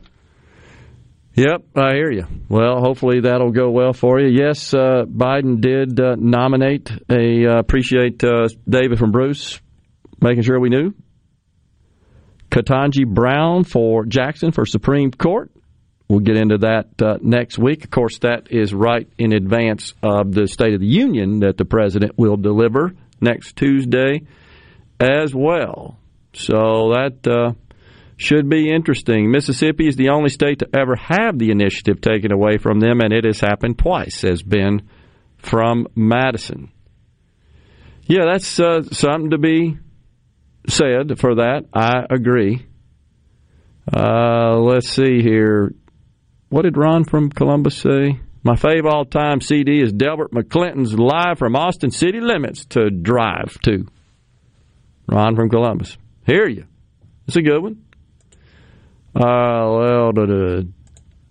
S1: Yep, I hear you. Well, hopefully that'll go well for you. Yes, uh, Biden did uh, nominate a. Uh, appreciate uh, David from Bruce making sure we knew. Ketanji Brown for Jackson for Supreme Court. We'll get into that uh, next week. Of course, that is right in advance of the State of the Union that the president will deliver next Tuesday as well. So that uh, should be interesting. Mississippi is the only state to ever have the initiative taken away from them, and it has happened twice, says Ben from Madison. Yeah, that's uh, something to be said for that. I agree. Uh, let's see here. What did Ron from Columbus say? My fave all time CD is Delbert McClinton's Live from Austin City Limits to Drive to. Ron from Columbus. Hear you. It's a good one. Uh, well, da, da,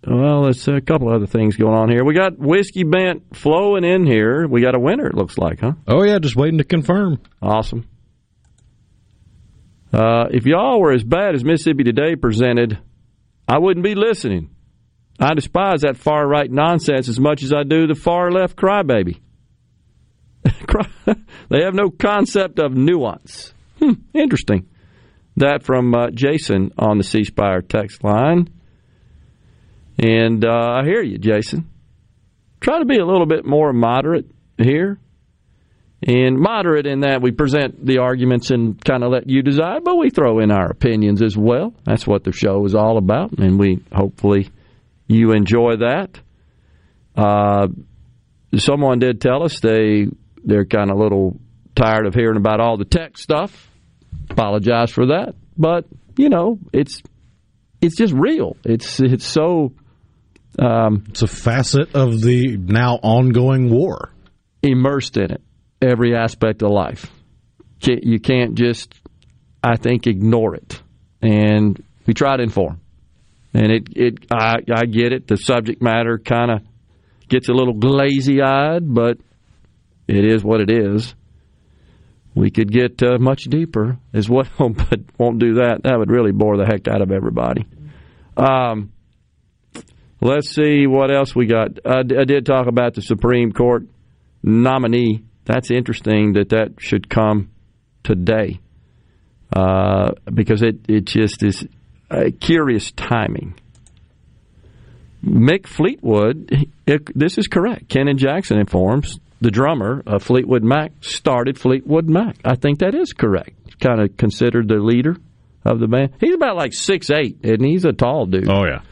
S1: well, there's a couple other things going on here. We got whiskey bent flowing in here. We got a winner, it looks like, huh?
S2: Oh yeah, just waiting to confirm.
S1: Awesome. Uh, if y'all were as bad as Mississippi Today presented, I wouldn't be listening. I despise that far right nonsense as much as I do the far left crybaby. they have no concept of nuance. Hmm, interesting. That from uh, Jason on the C Spire text line. And uh, I hear you, Jason. Try to be a little bit more moderate here. And moderate in that we present the arguments and kind of let you decide, but we throw in our opinions as well. That's what the show is all about, and we hopefully you enjoy that. Uh, someone did tell us they they're kind of a little tired of hearing about all the tech stuff. Apologize for that, but you know it's it's just real. It's it's so. Um,
S2: it's a facet of the now ongoing war.
S1: Immersed in it, every aspect of life. You can't just, I think, ignore it. And we try to inform. And it, it I, I get it. The subject matter kind of gets a little glazy eyed, but it is what it is. We could get uh, much deeper as well, but won't do that. That would really bore the heck out of everybody. Um, let's see what else we got. I, I did talk about the Supreme Court nominee. That's interesting that that should come today uh, because it, it just is uh, curious timing. Mick Fleetwood, it, this is correct. Ken Jackson informs the drummer of Fleetwood Mac started Fleetwood Mac. I think that is correct. Kind of considered the leader of the band. He's about like six eight, and he's a tall dude.
S2: Oh yeah,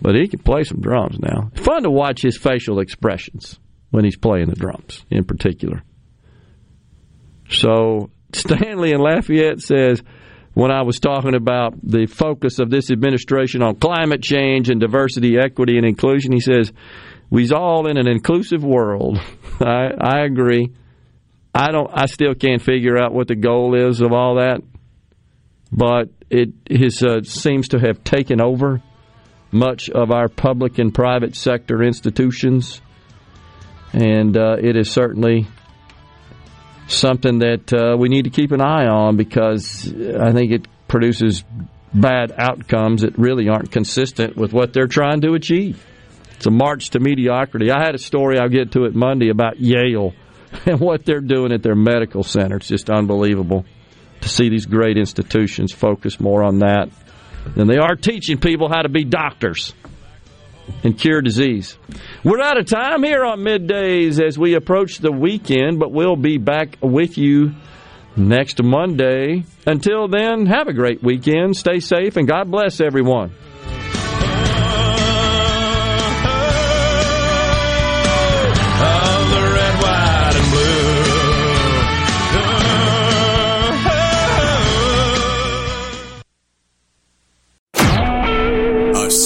S1: but he can play some drums now. Fun to watch his facial expressions when he's playing the drums, in particular. So Stanley in Lafayette says when I was talking about the focus of this administration on climate change and diversity, equity, and inclusion. He says, We's all in an inclusive world. I, I agree. I don't. I still can't figure out what the goal is of all that, but it his, uh, seems to have taken over much of our public and private sector institutions, and uh, it is certainly something that uh, we need to keep an eye on because I think it produces bad outcomes that really aren't consistent with what they're trying to achieve. It's a march to mediocrity. I had a story, I'll get to it Monday, about Yale and what they're doing at their medical center. It's just unbelievable to see these great institutions focus more on that than they are teaching people how to be doctors and cure disease. We're out of time here on middays as we approach the weekend, but we'll be back with you next Monday. Until then, have a great weekend, stay safe, and God bless everyone.